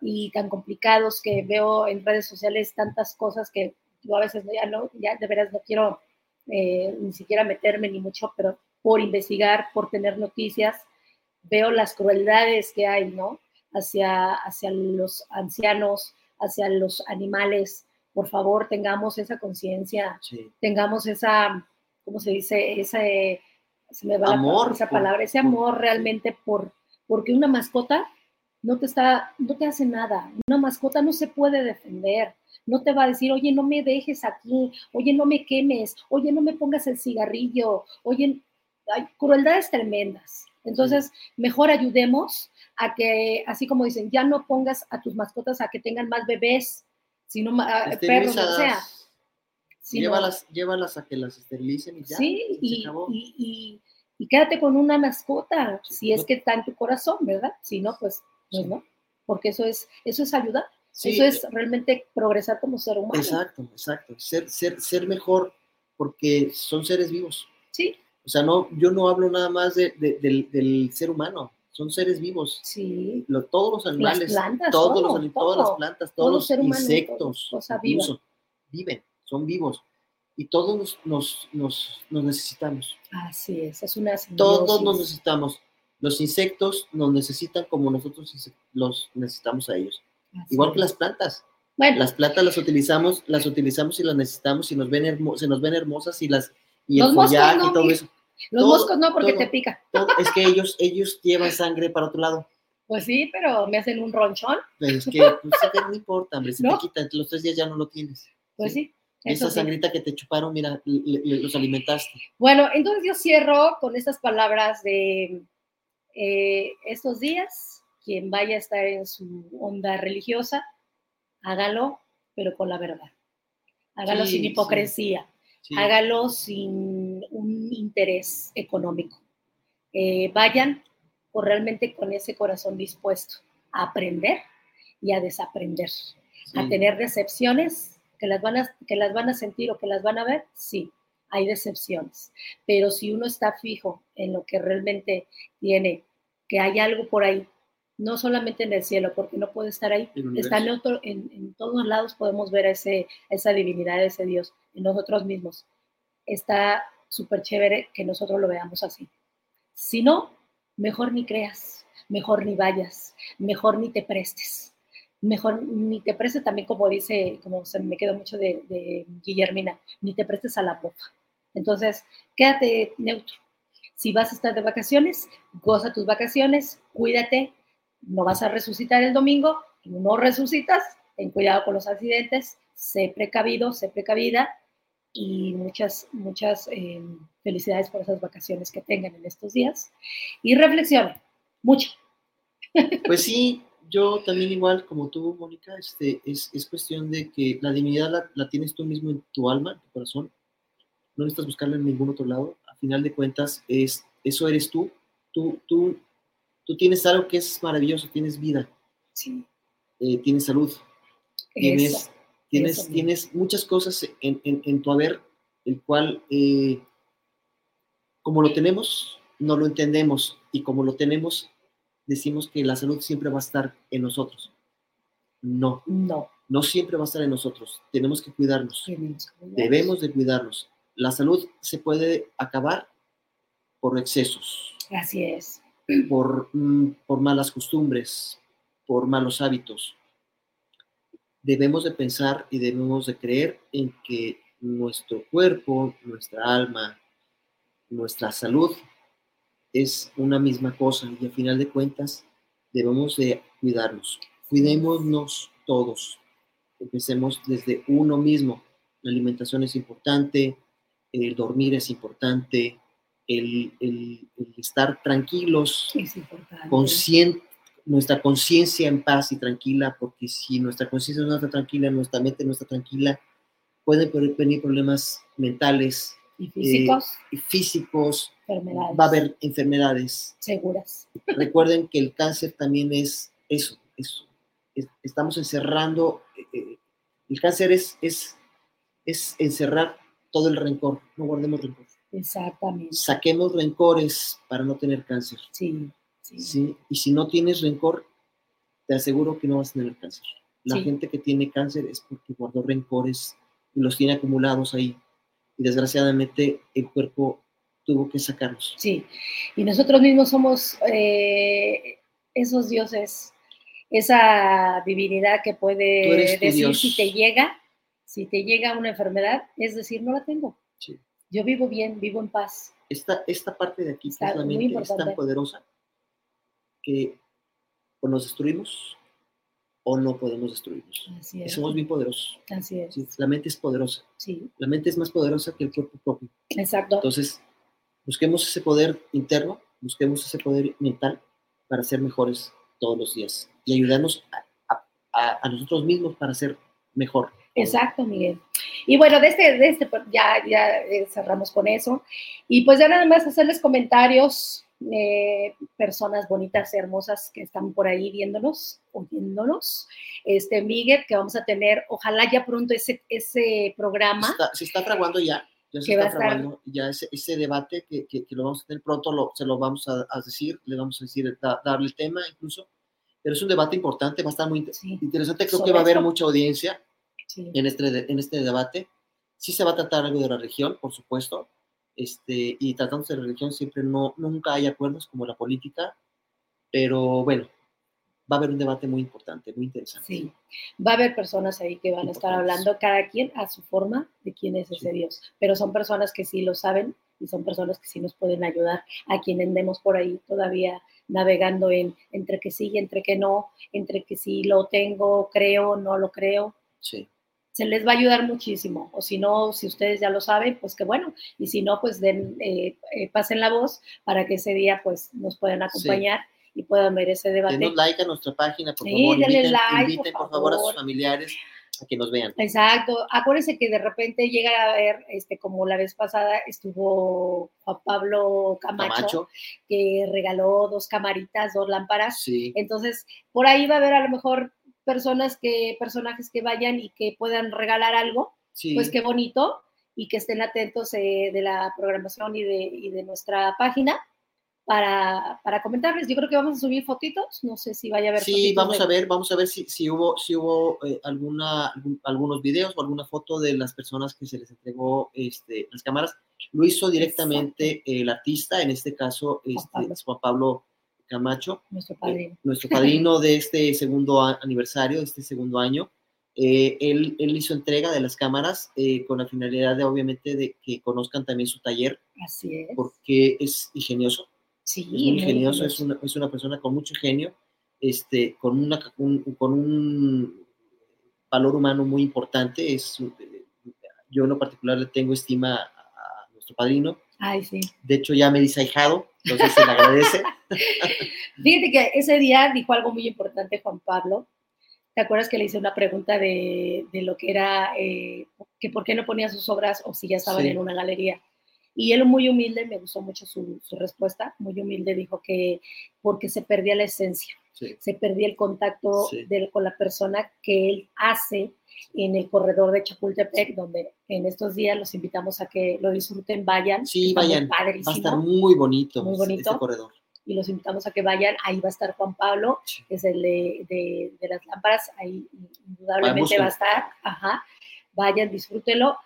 y tan complicados que veo en redes sociales tantas cosas que yo a veces ya no, ya de veras no quiero eh, ni siquiera meterme ni mucho, pero por investigar, por tener noticias, veo las crueldades que hay, ¿no? Hacia, hacia los ancianos, hacia los animales. Por favor, tengamos esa conciencia, Sí. tengamos esa, ¿cómo se dice? Ese, se me va la- Amor esa por- palabra, ese amor realmente por, porque una mascota no te está, no te hace nada. Una mascota no se puede defender. No te va a decir, oye, no me dejes aquí, oye, no me quemes, oye, no me pongas el cigarrillo, oye, hay crueldades tremendas. Entonces, mejor ayudemos a que, así como dicen, ya no pongas a tus mascotas a que tengan más bebés, sino a- perros, que sea. Sino- Llévalas, llévalas a que las esterilicen y ya. Sí, y, acabó. y, y- y quédate con una mascota, Sí, si es que está en tu corazón, ¿verdad? Si no, pues, pues Sí. no, porque eso es, eso es ayudar, Sí, eso es realmente progresar como ser humano. Exacto, exacto. Ser, ser, ser mejor porque son seres vivos. Sí, O sea, no, yo no hablo nada más de- de- del, del ser humano, son seres vivos. sí, Lo- todos los animales, plantas, todos todo, los, anim- todas las todo. plantas, Todo todos los insectos, todo, incluso, viven, son vivos. Y todos nos, nos, necesitamos. así es, es una Todos nos simbiosis. necesitamos. Los insectos nos necesitan como nosotros los necesitamos a ellos. Así Igual que las plantas. Bueno, Las plantas las utilizamos, las utilizamos y las necesitamos y nos ven hermo- se nos ven hermosas y las y Los el follaje no, y todo eso. los todo, moscos no, porque todo. te pica. Todo- es que ellos, ellos llevan sangre para otro lado. Pues sí, pero me hacen un ronchón, Pero es que pues, no importa, hombre, se ¿No? te quita, entre los tres días ya no lo tienes. pues sí. Eso esa sí. sangrita que te chuparon, mira, le- le- los alimentaste. Bueno, entonces yo cierro con estas palabras de eh, estos días. Quien vaya a estar en su onda religiosa, hágalo, pero con la verdad. Hágalo Sí, sin sí. hipocresía. Sí. Hágalo sin un interés económico. Eh, vayan por realmente con ese corazón dispuesto a aprender y a desaprender a tener decepciones que las, van a, que las van a sentir o que las van a ver, sí, hay decepciones. Pero si uno está fijo en lo que realmente tiene, que hay algo por ahí, no solamente en el cielo, porque no puede estar ahí, está en, otro, en, en todos lados podemos ver a ese, a esa divinidad, a ese Dios, en nosotros mismos. Está súper chévere que nosotros lo veamos así. Si no, mejor ni creas, mejor ni vayas, mejor ni te prestes mejor ni te prestes también, como dice, como se me quedó mucho de, de Guillermina, ni te prestes a la boca. Entonces, quédate neutro. Si vas a estar de vacaciones, goza tus vacaciones, cuídate, no vas a resucitar el domingo, no resucitas, ten cuidado con los accidentes, sé precavido, sé precavida y muchas, muchas eh, felicidades por esas vacaciones que tengan en estos días. Y reflexionen mucho. Pues sí, yo también igual como tú, Mónica, este, es, es cuestión de que la divinidad la, la tienes tú mismo en tu alma, en tu corazón. No necesitas buscarla en ningún otro lado. A final de cuentas, es, eso eres tú. Tú, tú Tú tienes algo que es maravilloso, tienes vida, Sí. eh, tienes salud, tienes, Eso. tienes, eso tienes muchas cosas en, en- en tu haber, el cual, eh, como lo tenemos, no lo entendemos, y como lo tenemos, decimos que la salud siempre va a estar en nosotros. No, No. no siempre va a estar en nosotros. Tenemos que cuidarnos. tenemos que cuidarnos. Debemos de cuidarnos. La salud se puede acabar por excesos, Así es. por, mm, por malas costumbres, por malos hábitos. Debemos de pensar y debemos de creer en que nuestro cuerpo, nuestra alma, nuestra salud es una misma cosa y al final de cuentas debemos de cuidarnos. Cuidémonos todos. Empecemos desde uno mismo. La alimentación es importante, el dormir es importante, el, el- el estar tranquilos, Es importante. conscien- nuestra conciencia en paz y tranquila, porque si nuestra conciencia no está tranquila, nuestra mente no está tranquila, pueden venir problemas mentales y físicos, y físicos, enfermedades. eh, va a haber enfermedades. seguras. Recuerden que el cáncer también es eso, eso. Es- estamos encerrando, eh, eh, el cáncer es, es, es encerrar todo el rencor, no guardemos rencor. Exactamente. Saquemos rencores para no tener cáncer. Sí, sí. ¿sí? Y si no tienes rencor, te aseguro que no vas a tener cáncer. La Sí. gente que tiene cáncer es porque guardó rencores y los tiene acumulados ahí. Y desgraciadamente el cuerpo tuvo que sacarlos. Sí, y nosotros mismos somos eh, esos dioses, esa divinidad que puede decir Dios. si te llega, si te llega una enfermedad, es decir, no la tengo. Sí. Yo vivo bien, vivo en paz. Esta, esta parte de aquí, es tan poderosa que o nos destruimos o no podemos destruirnos. Así Y es. somos bien poderosos. Así es. ¿sí? La mente es poderosa. Sí, La mente es más poderosa que el cuerpo propio. exacto. Entonces, busquemos ese poder interno, busquemos ese poder mental para ser mejores todos los días y ayudarnos a, a- nosotros mismos para ser mejor. Exacto, Miguel. Y bueno, de este, de este ya, ya eh, cerramos con eso. Y pues ya nada más hacerles comentarios, eh, personas bonitas, hermosas que están por ahí viéndonos, oyéndonos. Este, Miguel, que vamos a tener, ojalá ya pronto ese, ese programa. Está- se está fraguando ya, ya se Que está fraguando, ya ese, ese debate que, que- que lo vamos a tener pronto, lo- se lo vamos a, a decir, le vamos a decir, da- darle el tema incluso, pero es un debate importante, va a estar muy Sí, interesante, creo que Sobre va a haber esto. mucha audiencia sí. en este, en este debate. Sí se va a tratar algo de la religión, por supuesto, este, y tratándose de religión siempre no, nunca hay acuerdos como la política, pero bueno, va a haber un debate muy importante, muy interesante. Sí, va a haber personas ahí que van a estar hablando, cada quien a su forma, de quién es ese Sí. Dios. Pero son personas que sí lo saben y son personas que sí nos pueden ayudar a quien andemos por ahí todavía navegando en entre que sí y entre que no, entre que sí lo tengo, creo, no lo creo. Sí, Se les va a ayudar muchísimo. O si no, si ustedes ya lo saben, pues que bueno. Y si no, pues den, eh, eh, pasen la voz para que ese día pues nos puedan acompañar y puedan ver ese debate. denos like a nuestra página, por Sí, favor, inviten, like, inviten, por favor a sus familiares a que nos vean. Exacto. Acuérdense que de repente llega a ver, este, como la vez pasada estuvo Juan Pablo Camacho, Camacho, que regaló dos camaritas, dos lámparas. sí, Entonces, por ahí va a haber a lo mejor personas que, personajes que vayan y que puedan regalar algo, sí. pues qué bonito, y que estén atentos eh, de la programación y de, y de nuestra página para, para comentarles. Yo creo que vamos a subir fotitos, no sé si vaya a haber Sí, vamos de- a ver, vamos a ver si, si hubo, si hubo eh, alguna, algún- algunos videos o alguna foto de las personas que se les entregó este, las cámaras. Lo hizo directamente el artista, en este caso este, Pablo. es Juan Pablo Camacho, nuestro eh, padrino. nuestro padrino de este segundo aniversario, de este segundo año. Eh, él, él hizo entrega de las cámaras eh, con la finalidad de, obviamente, de que conozcan también su taller, Así es. porque es ingenioso, Sí, es muy ingenioso, es una, es una persona con mucho genio, este, con, una, un- con un valor humano muy importante. Es, yo en lo particular le tengo estima a, a nuestro padrino. Ay, sí. De hecho, ya me dice ahijado, entonces se le agradece. Fíjate que ese día dijo algo muy importante Juan Pablo. ¿Te acuerdas que le hice una pregunta de, de lo que era, eh, que por qué no ponía sus obras o si ya estaban Sí. en una galería? Y él muy humilde, me gustó mucho su, su respuesta, muy humilde, dijo que porque se perdía la esencia, Sí. se perdía el contacto Sí. con la persona que él hace en el corredor de Chapultepec, donde en estos días los invitamos a que lo disfruten, vayan. Sí, vayan. Va a estar muy bonito, Muy bonito. este corredor. Y los invitamos a que vayan. Ahí va a estar Juan Pablo, que es el de, de- de las lámparas, ahí indudablemente va a estar. Ajá. Vayan, disfrútenlo.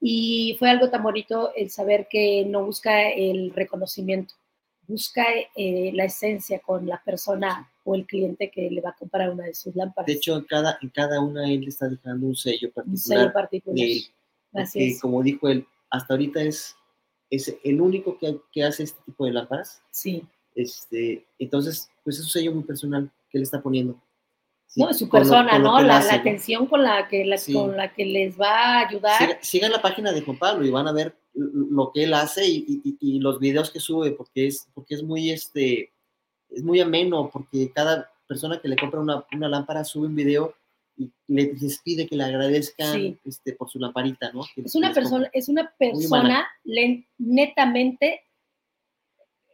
Y fue algo tan bonito el saber que no busca el reconocimiento, busca eh, la esencia con la persona o el cliente que le va a comprar una de sus lámparas. De hecho, en cada, en cada una él está dejando un sello un particular sello particular. de él. Así Porque, es. como dijo él, hasta ahorita es, es el único que, que hace este tipo de lámparas. Sí. Este, entonces, pues es un sello muy personal que él está poniendo. Sí, No, es su persona, lo ¿no? La, hace, la ¿no? atención con la, que la- Sí. con la que les va a ayudar. Siga- sigan la página de Juan Pablo y van a ver lo que él hace y, y- y los videos que sube, porque es, porque es muy este es muy ameno, porque cada persona que le compra una, una lámpara sube un video y le, les pide que le agradezcan Sí. este, por su lamparita, ¿no? Que- Es una persona, es una persona len- netamente,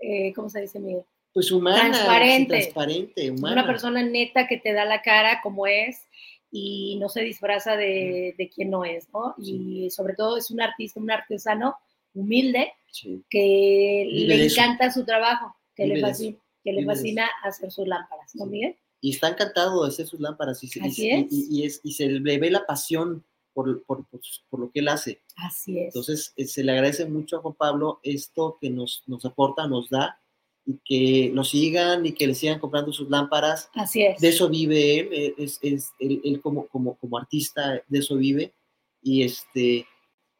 eh, ¿cómo se dice, Miguel? Pues humana, transparente. transparente, humana. una persona neta que te da la cara como es y no se disfraza de, de quién no es, ¿no? Y sobre todo es un artista, un artesano humilde Sí. que Vive le encanta su trabajo, que le Vive fascina, que le fascina hacer sus lámparas, ¿no, Sí. Miguel? Y está encantado de hacer sus lámparas y Así y- es. y- y es- y se le ve la pasión por, por- por- por lo que él hace. Así es. Entonces, eh, se le agradece mucho a Juan Pablo esto que nos, nos aporta, nos da, y que lo sigan y que le sigan comprando sus lámparas. Así es. De eso vive él, eh, es, es- él, él como, como, como artista, de eso vive. Y, este,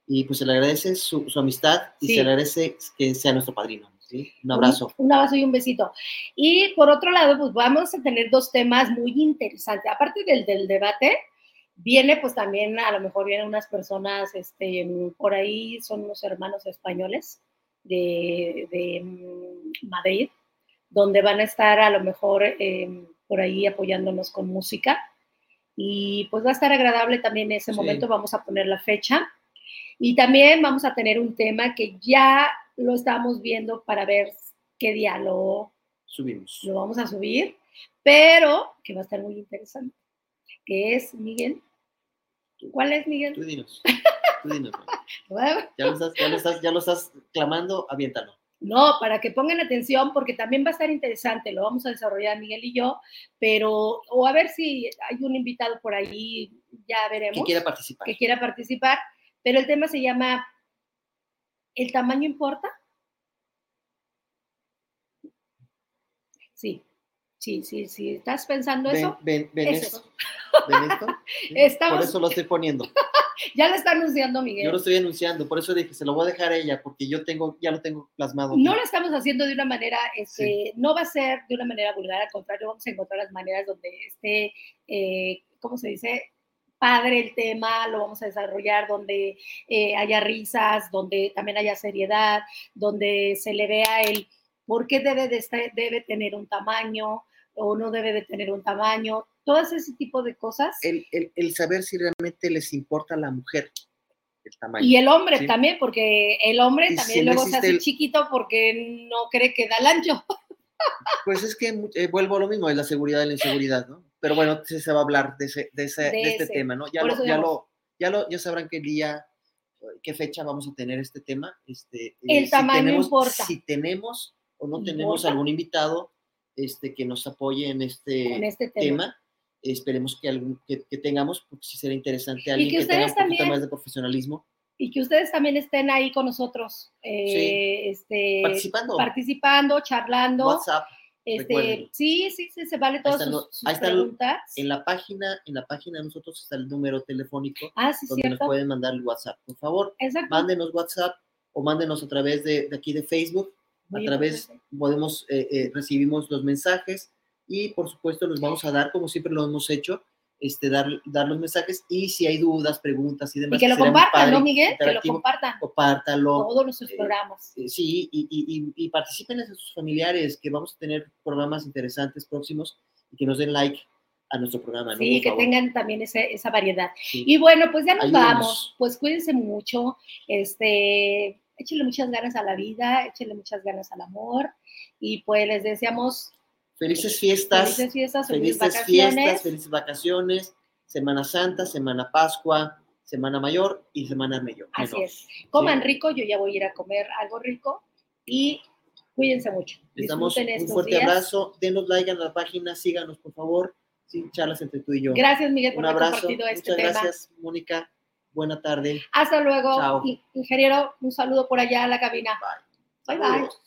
y pues se le agradece su, su amistad y Sí. se le agradece que sea nuestro padrino. ¿sí? Un abrazo. Un, un abrazo y un besito. Y por otro lado, pues vamos a tener dos temas muy interesantes. Aparte del, del debate, viene pues también, a lo mejor vienen unas personas, este, por ahí son unos hermanos españoles de, de mm, Madrid, donde van a estar a lo mejor eh, por ahí apoyándonos con música. Y pues va a estar agradable también ese Sí. momento, vamos a poner la fecha. Y también vamos a tener un tema que ya lo estamos viendo para ver qué día lo, Subimos. lo vamos a subir, pero que va a estar muy interesante, que es Miguel. ¿Cuál es Miguel? Tú dinos. Tú dinos. Ya lo estás, ya lo estás, ya lo estás clamando, aviéntalo. No, para que pongan atención, porque también va a estar interesante, lo vamos a desarrollar Miguel y yo, pero, o a ver si hay un invitado por ahí, ya veremos, Que quiera participar. que quiera participar, pero el tema se llama ¿El tamaño importa? Sí, sí, sí, sí. ¿Estás pensando Ven, eso? ven, ven Eso. esto. ¿Ven esto? Sí, Estamos- Por eso lo estoy poniendo. Ya lo está anunciando Miguel. Yo lo estoy anunciando, por eso dije, se lo voy a dejar a ella, porque yo tengo, ya lo tengo plasmado. No lo estamos haciendo de una manera, este, no va a ser de una manera vulgar, al contrario, vamos a encontrar las maneras donde esté, eh, ¿cómo se dice? Padre el tema, lo vamos a desarrollar donde eh, haya risas, donde también haya seriedad, donde se le vea el por qué debe, de estar- debe tener un tamaño o no debe de tener un tamaño, todo ese tipo de cosas. el, el- el saber si realmente les importa a la mujer el tamaño. Y el hombre Sí. también, porque el hombre Y también luego se hace el- chiquito porque no cree que da el ancho. Pues es que eh, vuelvo a lo mismo, es la seguridad y la inseguridad, ¿no? Pero bueno, sí se va a hablar de, ese, de, ese- De de este ese. tema, ¿no? Ya lo, ya, lo, ya lo, ya sabrán qué día, qué fecha vamos a tener este tema. Este, El si tamaño tenemos, importa. Si tenemos o no tenemos ¿Importa? algún invitado este, que nos apoye en este, con este tema. tema, esperemos que, algún, que, que tengamos, porque sí será interesante alguien que que, tenga un ustedes poquito también- más de profesionalismo y que ustedes también estén ahí con nosotros, eh, este, participando. participando, charlando. WhatsApp, este, sí, sí, sí, se vale todas sus, sus ahí están preguntas. en la página, en la página de nosotros está el número telefónico ah, sí, donde nos cierto. pueden mandar el WhatsApp. Por favor, Exacto. mándenos WhatsApp o mándenos a través de, de aquí de Facebook. Muy a través importante. podemos, eh, eh, recibimos los mensajes y por supuesto los vamos a dar como siempre lo hemos hecho, este, dar, dar los mensajes y si hay dudas, preguntas y demás. Y que lo será muy compartan, padre, ¿no, Miguel? Que lo compartan. Compártalo. Todos nuestros eh, programas. Eh, Sí, y, y, y- y participen en sus familiares, que vamos a tener programas interesantes próximos y que nos den like a nuestro programa. ¿no? Sí, Por que favor. tengan también ese- esa variedad. Sí. Y bueno, pues ya nos Ayúdenos. vamos. Pues cuídense mucho. Este, échenle muchas ganas a la vida, échenle muchas ganas al amor y pues les deseamos Felices fiestas. felices fiestas, felices felices vacaciones. fiestas, felices vacaciones, Semana Santa, Semana Pascua, Semana Mayor y Semana Mayor. Así menor. es. Coman Sí. rico, yo ya voy a ir a comer algo rico y cuídense mucho. Les damos un fuerte días. abrazo, denos like a la página, síganos por favor, sí, charlas entre tú y yo. Gracias, Miguel, por un haber abrazo, compartido este muchas tema. gracias, Mónica, buena tarde. Hasta luego. Chao. In- Ingeniero, un saludo por allá a la cabina. Bye, bye. Saludos.